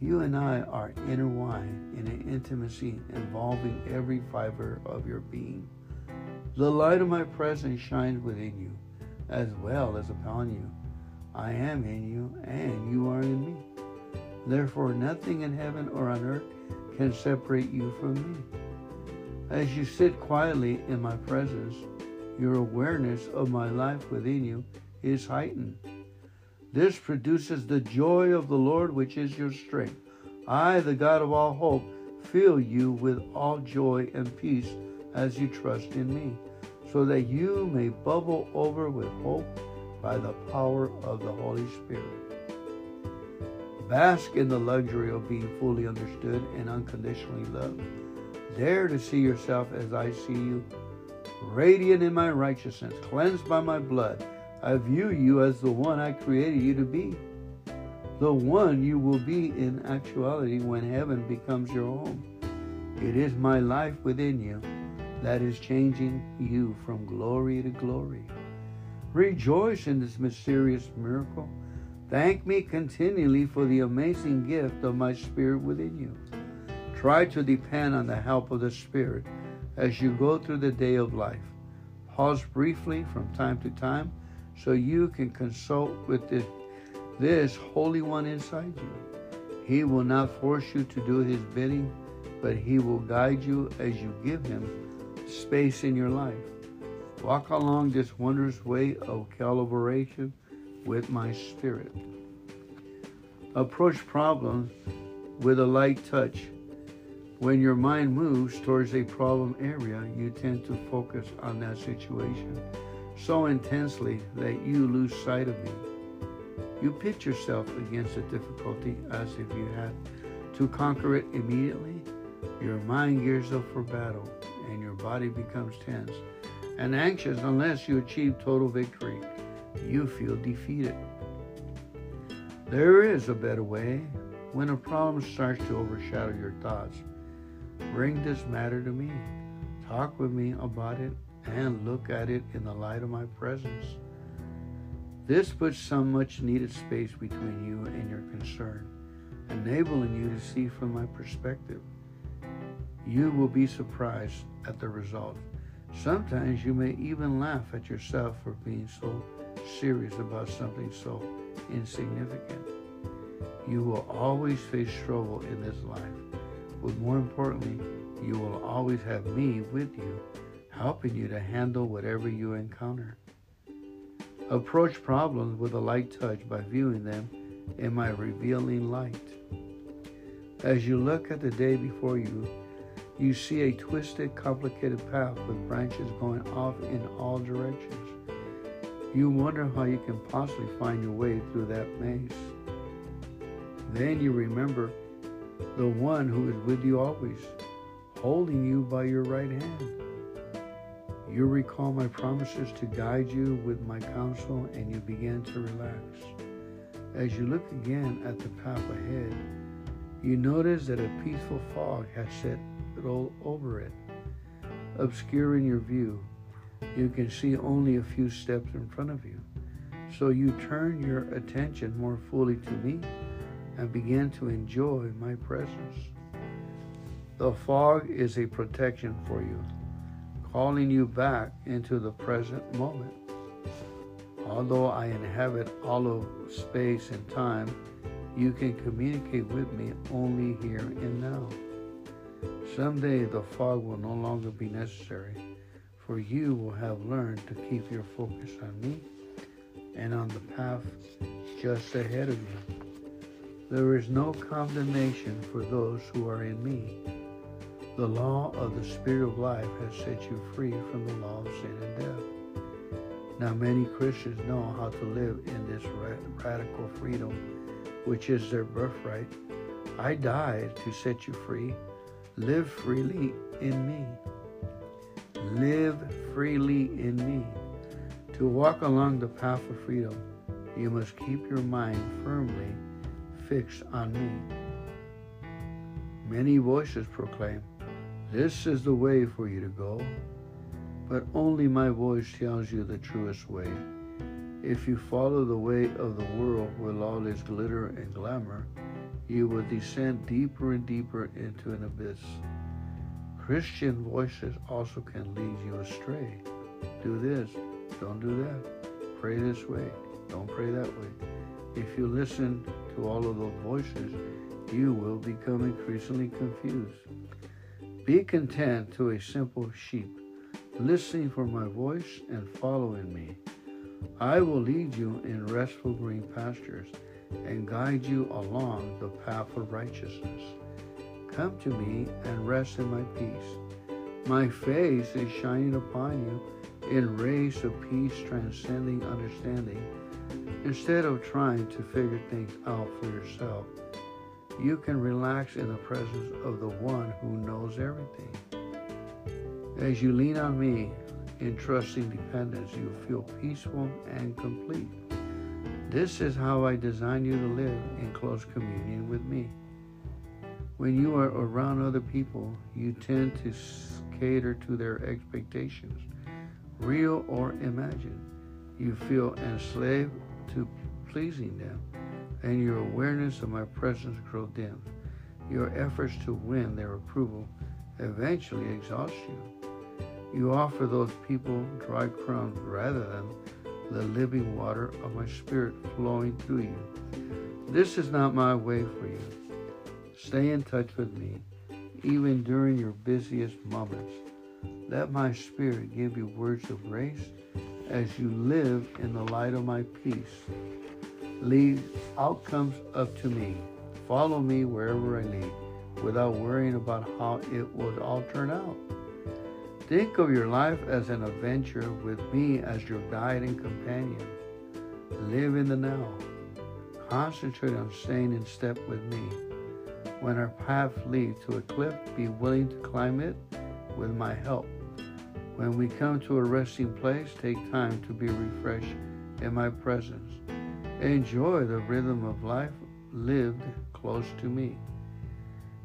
you and I are intertwined in an intimacy involving every fiber of your being. The light of my presence shines within you as well as upon you. I am in you and you are in me. Therefore, nothing in heaven or on earth can separate you from me. As you sit quietly in my presence, your awareness of my life within you is heightened. This produces the joy of the Lord, which is your strength. I, the God of all hope, fill you with all joy and peace as you trust in me, so that you may bubble over with hope by the power of the Holy Spirit. Bask in the luxury of being fully understood and unconditionally loved. Dare to see yourself as I see you. radiant in my righteousness, cleansed by my blood. I view you as the one I created you to be, the one you will be in actuality when heaven becomes your home. It is my life within you that is changing you from glory to glory. Rejoice in this mysterious miracle. Thank me continually for the amazing gift of my Spirit within you. Try to depend on the help of the Spirit as you go through the day of life. Pause briefly from time to time so you can consult with this, this Holy One inside you. He will not force you to do His bidding, but He will guide you as you give Him space in your life. Walk along this wondrous way of calibration with my Spirit. Approach problems with a light touch when your mind moves towards a problem area, you tend to focus on that situation so intensely that you lose sight of me. You pitch yourself against a difficulty as if you had to conquer it immediately. Your mind gears up for battle and your body becomes tense and anxious unless you achieve total victory. You feel defeated. There is a better way. When a problem starts to overshadow your thoughts, Bring this matter to me. Talk with me about it and look at it in the light of my presence. This puts some much needed space between you and your concern, enabling you to see from my perspective. You will be surprised at the result. Sometimes you may even laugh at yourself for being so serious about something so insignificant. You will always face struggle in this life but more importantly, you will always have me with you, helping you to handle whatever you encounter. Approach problems with a light touch by viewing them in my revealing light. As you look at the day before you, you see a twisted, complicated path with branches going off in all directions. You wonder how you can possibly find your way through that maze. Then you remember the one who is with you always, holding you by your right hand. You recall my promises to guide you with my counsel, and you begin to relax. As you look again at the path ahead, you notice that a peaceful fog has settled over it, obscuring your view. You can see only a few steps in front of you. So you turn your attention more fully to me and begin to enjoy my presence. The fog is a protection for you, calling you back into the present moment. Although I inhabit all of space and time, you can communicate with me only here and now. Someday the fog will no longer be necessary, for you will have learned to keep your focus on me and on the path just ahead of you. There is no condemnation for those who are in me. The law of the Spirit of life has set you free from the law of sin and death. Now, many Christians know how to live in this radical freedom, which is their birthright. I died to set you free. Live freely in me. Live freely in me. To walk along the path of freedom, you must keep your mind firmly fixed on me. Many voices proclaim, This is the way for you to go. But only my voice tells you the truest way. If you follow the way of the world with all its glitter and glamour, you will descend deeper and deeper into an abyss. Christian voices also can lead you astray. Do this, don't do that. Pray this way, don't pray that way. If you listen to all of those voices, you will become increasingly confused. Be content to a simple sheep, listening for my voice and following me. I will lead you in restful green pastures and guide you along the path of righteousness. Come to me and rest in my peace. My face is shining upon you in rays of peace transcending understanding Instead of trying to figure things out for yourself, you can relax in the presence of the one who knows everything. As you lean on me, in trusting dependence, you feel peaceful and complete. This is how I design you to live in close communion with me. When you are around other people, you tend to cater to their expectations, real or imagined. You feel enslaved to pleasing them, and your awareness of my presence grows dim. Your efforts to win their approval eventually exhaust you. You offer those people dry crumbs rather than the living water of my spirit flowing through you. This is not my way for you. Stay in touch with me, even during your busiest moments. Let my spirit give you words of grace as you live in the light of my peace. Leave outcomes up to me. Follow me wherever I lead without worrying about how it will all turn out. Think of your life as an adventure with me as your guide and companion. Live in the now. Concentrate on staying in step with me. When our path leads to a cliff, be willing to climb it with my help. When we come to a resting place, take time to be refreshed in my presence. Enjoy the rhythm of life lived close to me.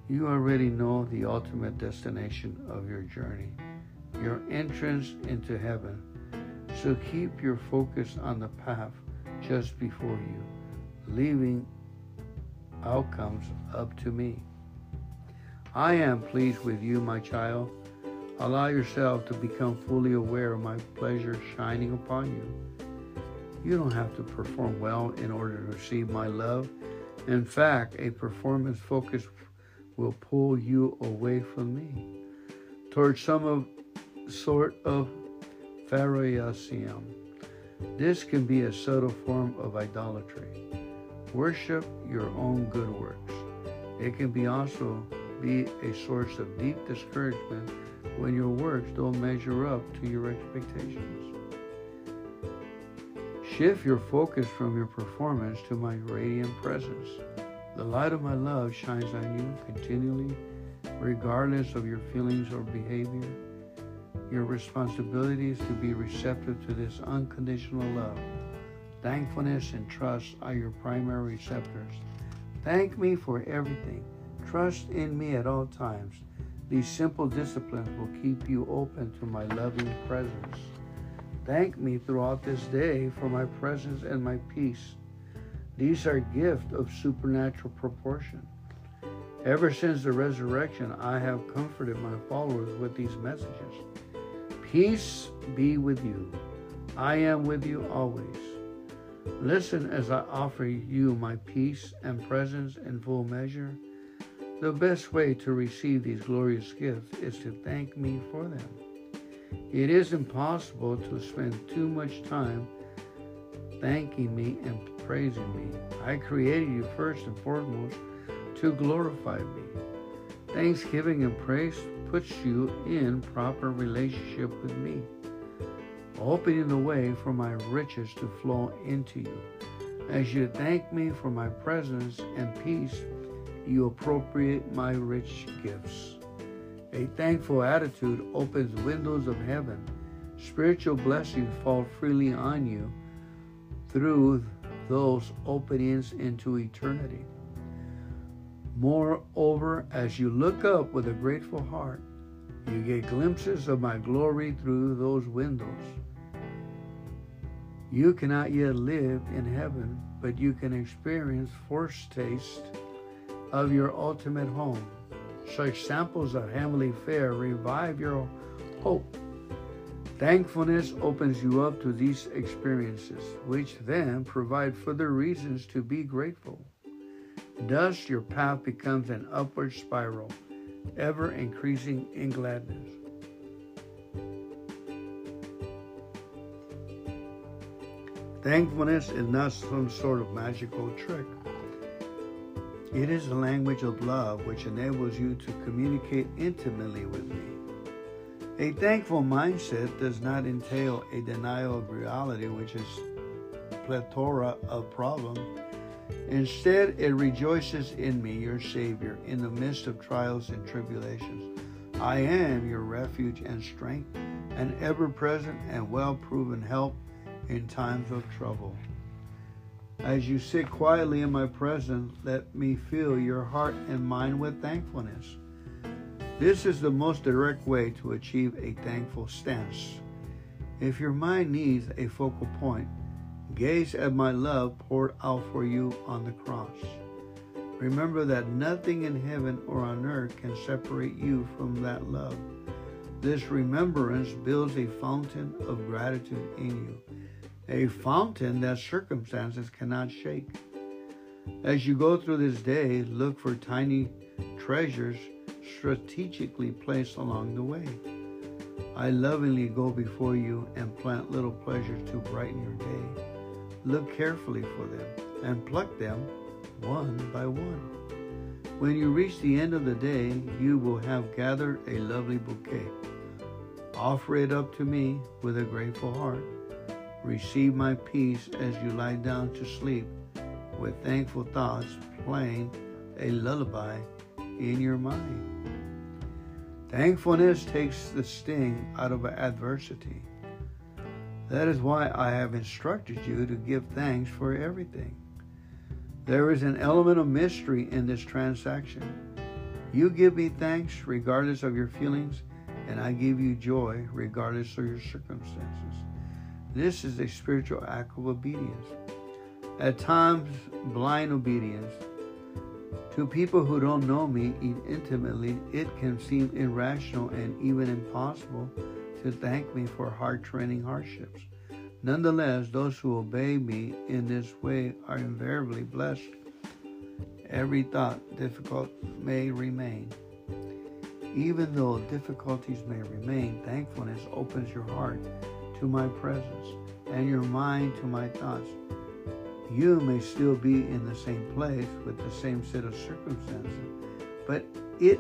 You already know the ultimate destination of your journey your entrance into heaven. So keep your focus on the path just before you, leaving outcomes up to me. I am pleased with you, my child. Allow yourself to become fully aware of my pleasure shining upon you. You don't have to perform well in order to receive my love. In fact, a performance focus will pull you away from me towards some of sort of Pharisaism. This can be a subtle form of idolatry. Worship your own good works. It can be also be a source of deep discouragement when your works don't measure up to your expectations. Shift your focus from your performance to my radiant presence. The light of my love shines on you continually, regardless of your feelings or behavior. Your responsibility is to be receptive to this unconditional love. Thankfulness and trust are your primary receptors. Thank me for everything. Trust in me at all times. These simple disciplines will keep you open to my loving presence. Thank me throughout this day for my presence and my peace. These are gifts of supernatural proportion. Ever since the resurrection, I have comforted my followers with these messages. Peace be with you. I am with you always. Listen as I offer you my peace and presence in full measure. The best way to receive these glorious gifts is to thank me for them. It is impossible to spend too much time thanking me and praising me. I created you first and foremost to glorify me. Thanksgiving and praise puts you in proper relationship with me, opening the way for my riches to flow into you. As you thank me for my presence and peace, you appropriate my rich gifts. A thankful attitude opens windows of heaven. Spiritual blessings fall freely on you through those openings into eternity. Moreover, as you look up with a grateful heart, you get glimpses of my glory through those windows. You cannot yet live in heaven, but you can experience first taste of your ultimate home. Such samples of heavenly fare revive your hope. Thankfulness opens you up to these experiences, which then provide further reasons to be grateful. Thus, your path becomes an upward spiral, ever increasing in gladness. Thankfulness is not some sort of magical trick. It is the language of love which enables you to communicate intimately with me. A thankful mindset does not entail a denial of reality, which is plethora of problems Instead, it rejoices in me, your Savior, in the midst of trials and tribulations. I am your refuge and strength, an ever present and well proven help in times of trouble. As you sit quietly in my presence, let me fill your heart and mind with thankfulness. This is the most direct way to achieve a thankful stance. If your mind needs a focal point, gaze at my love poured out for you on the cross. Remember that nothing in heaven or on earth can separate you from that love. This remembrance builds a fountain of gratitude in you, a fountain that circumstances cannot shake. As you go through this day, look for tiny treasures strategically placed along the way. I lovingly go before you and plant little pleasures to brighten your day. Look carefully for them and pluck them one by one. When you reach the end of the day, you will have gathered a lovely bouquet. Offer it up to me with a grateful heart. Receive my peace as you lie down to sleep with thankful thoughts playing a lullaby in your mind. Thankfulness takes the sting out of adversity. That is why I have instructed you to give thanks for everything. There is an element of mystery in this transaction. You give me thanks regardless of your feelings, and I give you joy regardless of your circumstances. This is a spiritual act of obedience. At times, blind obedience. To people who don't know me intimately, it can seem irrational and even impossible to thank me for hard training hardships. Nonetheless, those who obey me in this way are invariably blessed. Every thought difficult may remain. Even though difficulties may remain, thankfulness opens your heart to my presence and your mind to my thoughts. You may still be in the same place with the same set of circumstances, but it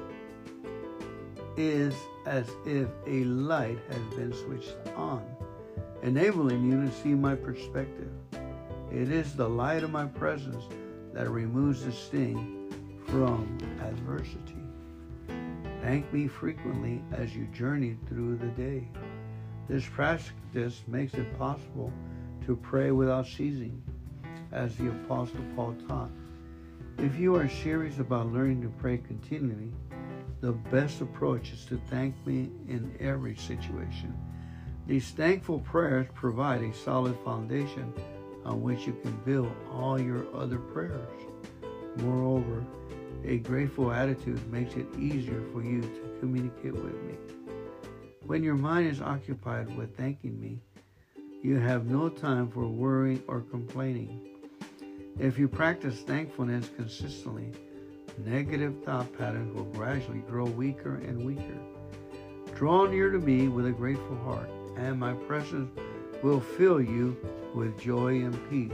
is as if a light has been switched on enabling you to see my perspective. It is the light of my presence that removes the sting from adversity. Thank me frequently as you journey through the day. This practice makes it possible to pray without ceasing, as the Apostle Paul taught. If you are serious about learning to pray continually, the best approach is to thank me in every situation these thankful prayers provide a solid foundation on which you can build all your other prayers. Moreover, a grateful attitude makes it easier for you to communicate with me. When your mind is occupied with thanking me, you have no time for worrying or complaining. If you practice thankfulness consistently, negative thought patterns will gradually grow weaker and weaker. Draw near to me with a grateful heart and my presence will fill you with joy and peace.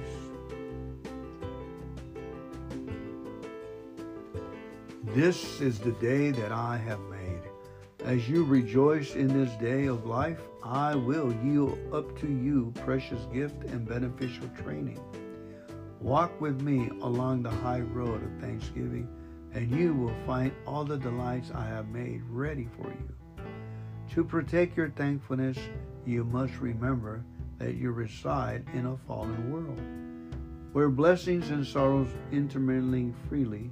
This is the day that I have. As you rejoice in this day of life, I will yield up to you precious gift and beneficial training. Walk with me along the high road of thanksgiving, and you will find all the delights I have made ready for you. To protect your thankfulness, you must remember that you reside in a fallen world where blessings and sorrows intermingle freely.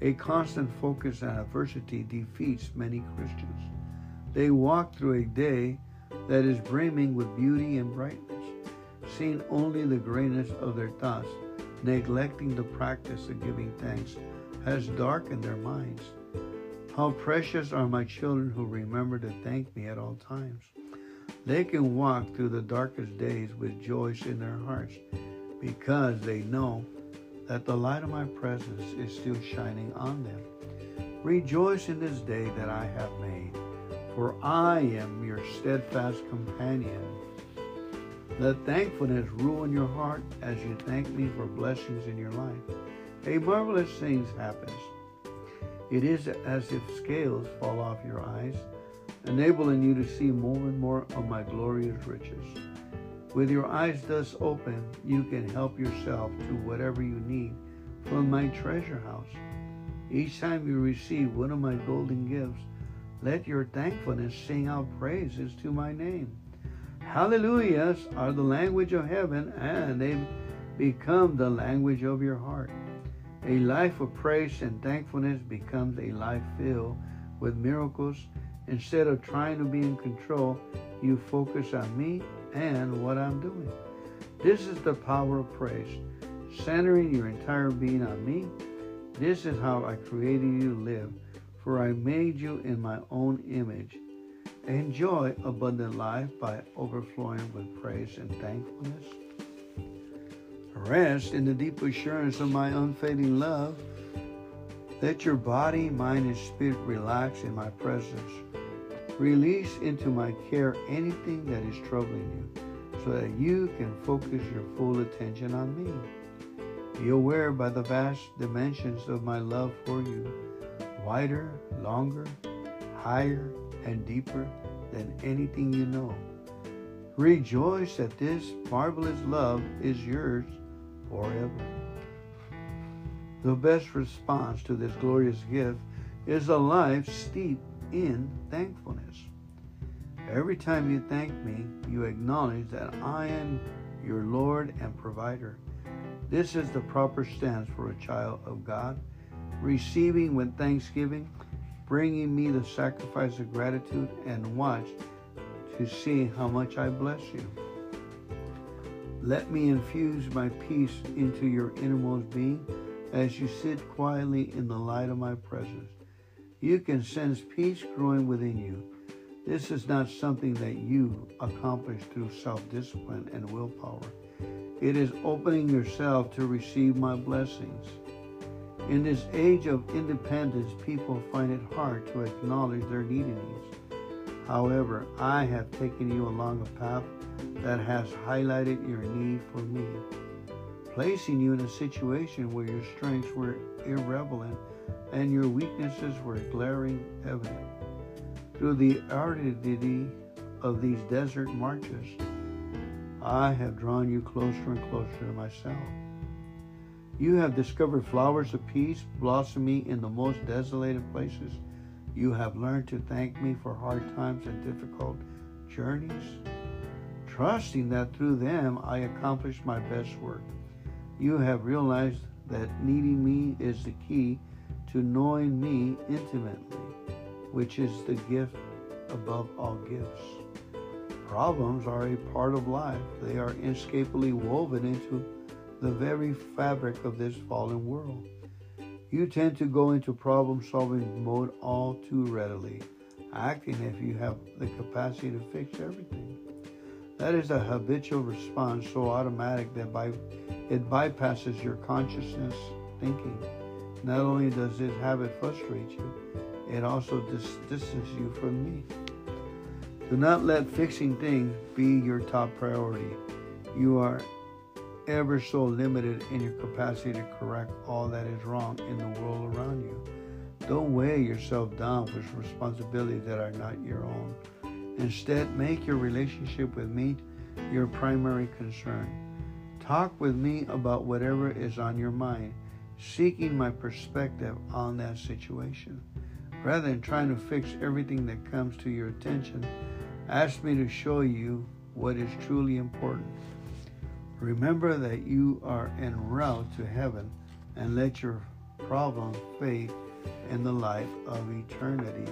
A constant focus on adversity defeats many Christians. They walk through a day that is brimming with beauty and brightness, seeing only the greatness of their thoughts, neglecting the practice of giving thanks, has darkened their minds. How precious are my children who remember to thank me at all times. They can walk through the darkest days with joy in their hearts because they know that the light of my presence is still shining on them. Rejoice in this day that I have made, for I am your steadfast companion. Let thankfulness rule in your heart as you thank me for blessings in your life. A marvelous thing happens. It is as if scales fall off your eyes enabling you to see more and more of my glorious riches. With your eyes thus open, you can help yourself to whatever you need from my treasure house. Each time you receive one of my golden gifts, Let your thankfulness sing out praises to my name. Hallelujahs are the language of heaven, and they become the language of your heart. A life of praise and thankfulness becomes a life filled with miracles. Instead of trying to be in control, you focus on me and what I'm doing. This is the power of praise, centering your entire being on me. This is how I created you to live, for I made you in my own image. Enjoy abundant life by overflowing with praise and thankfulness. Rest in the deep assurance of my unfading love. Let your body, mind, and spirit relax in my presence. Release into my care anything that is troubling you so that you can focus your full attention on me. Be aware by the vast dimensions of my love for you, wider, longer, higher, and deeper than anything you know. Rejoice that this marvelous love is yours forever. The best response to this glorious gift is a life steeped in thankfulness. Every time you thank me, you acknowledge that I am your Lord and provider. This is the proper stance for a child of God, receiving with thanksgiving, bringing me the sacrifice of gratitude, and watch to see how much I bless you. Let me infuse my peace into your innermost being as you sit quietly in the light of my presence. You can sense peace growing within you. This is not something that you accomplish through self discipline and willpower. It is opening yourself to receive my blessings. In this age of independence, people find it hard to acknowledge their needs. However, I have taken you along a path that has highlighted your need for me, placing you in a situation where your strengths were irrelevant and your weaknesses were glaring evident. Through the aridity of these desert marches, I have drawn you closer and closer to myself. You have discovered flowers of peace blossoming in the most desolated places. You have learned to thank me for hard times and difficult journeys, trusting that through them I accomplish my best work. You have realized that needing me is the key to knowing me intimately, which is the gift above all gifts. Problems are a part of life. They are inescapably woven into the very fabric of this fallen world. You tend to go into problem solving mode all too readily, acting if you have the capacity to fix everything. That is a habitual response so automatic that by, it bypasses your consciousness thinking. Not only does this habit frustrate you, it also dis- distances you from me. Do not let fixing things be your top priority. You are ever so limited in your capacity to correct all that is wrong in the world around you. Don't weigh yourself down with responsibilities that are not your own. Instead, make your relationship with me your primary concern. Talk with me about whatever is on your mind, seeking my perspective on that situation. Rather than trying to fix everything that comes to your attention, ask me to show you what is truly important. Remember that you are en route to heaven and let your problem fade in the light of eternity.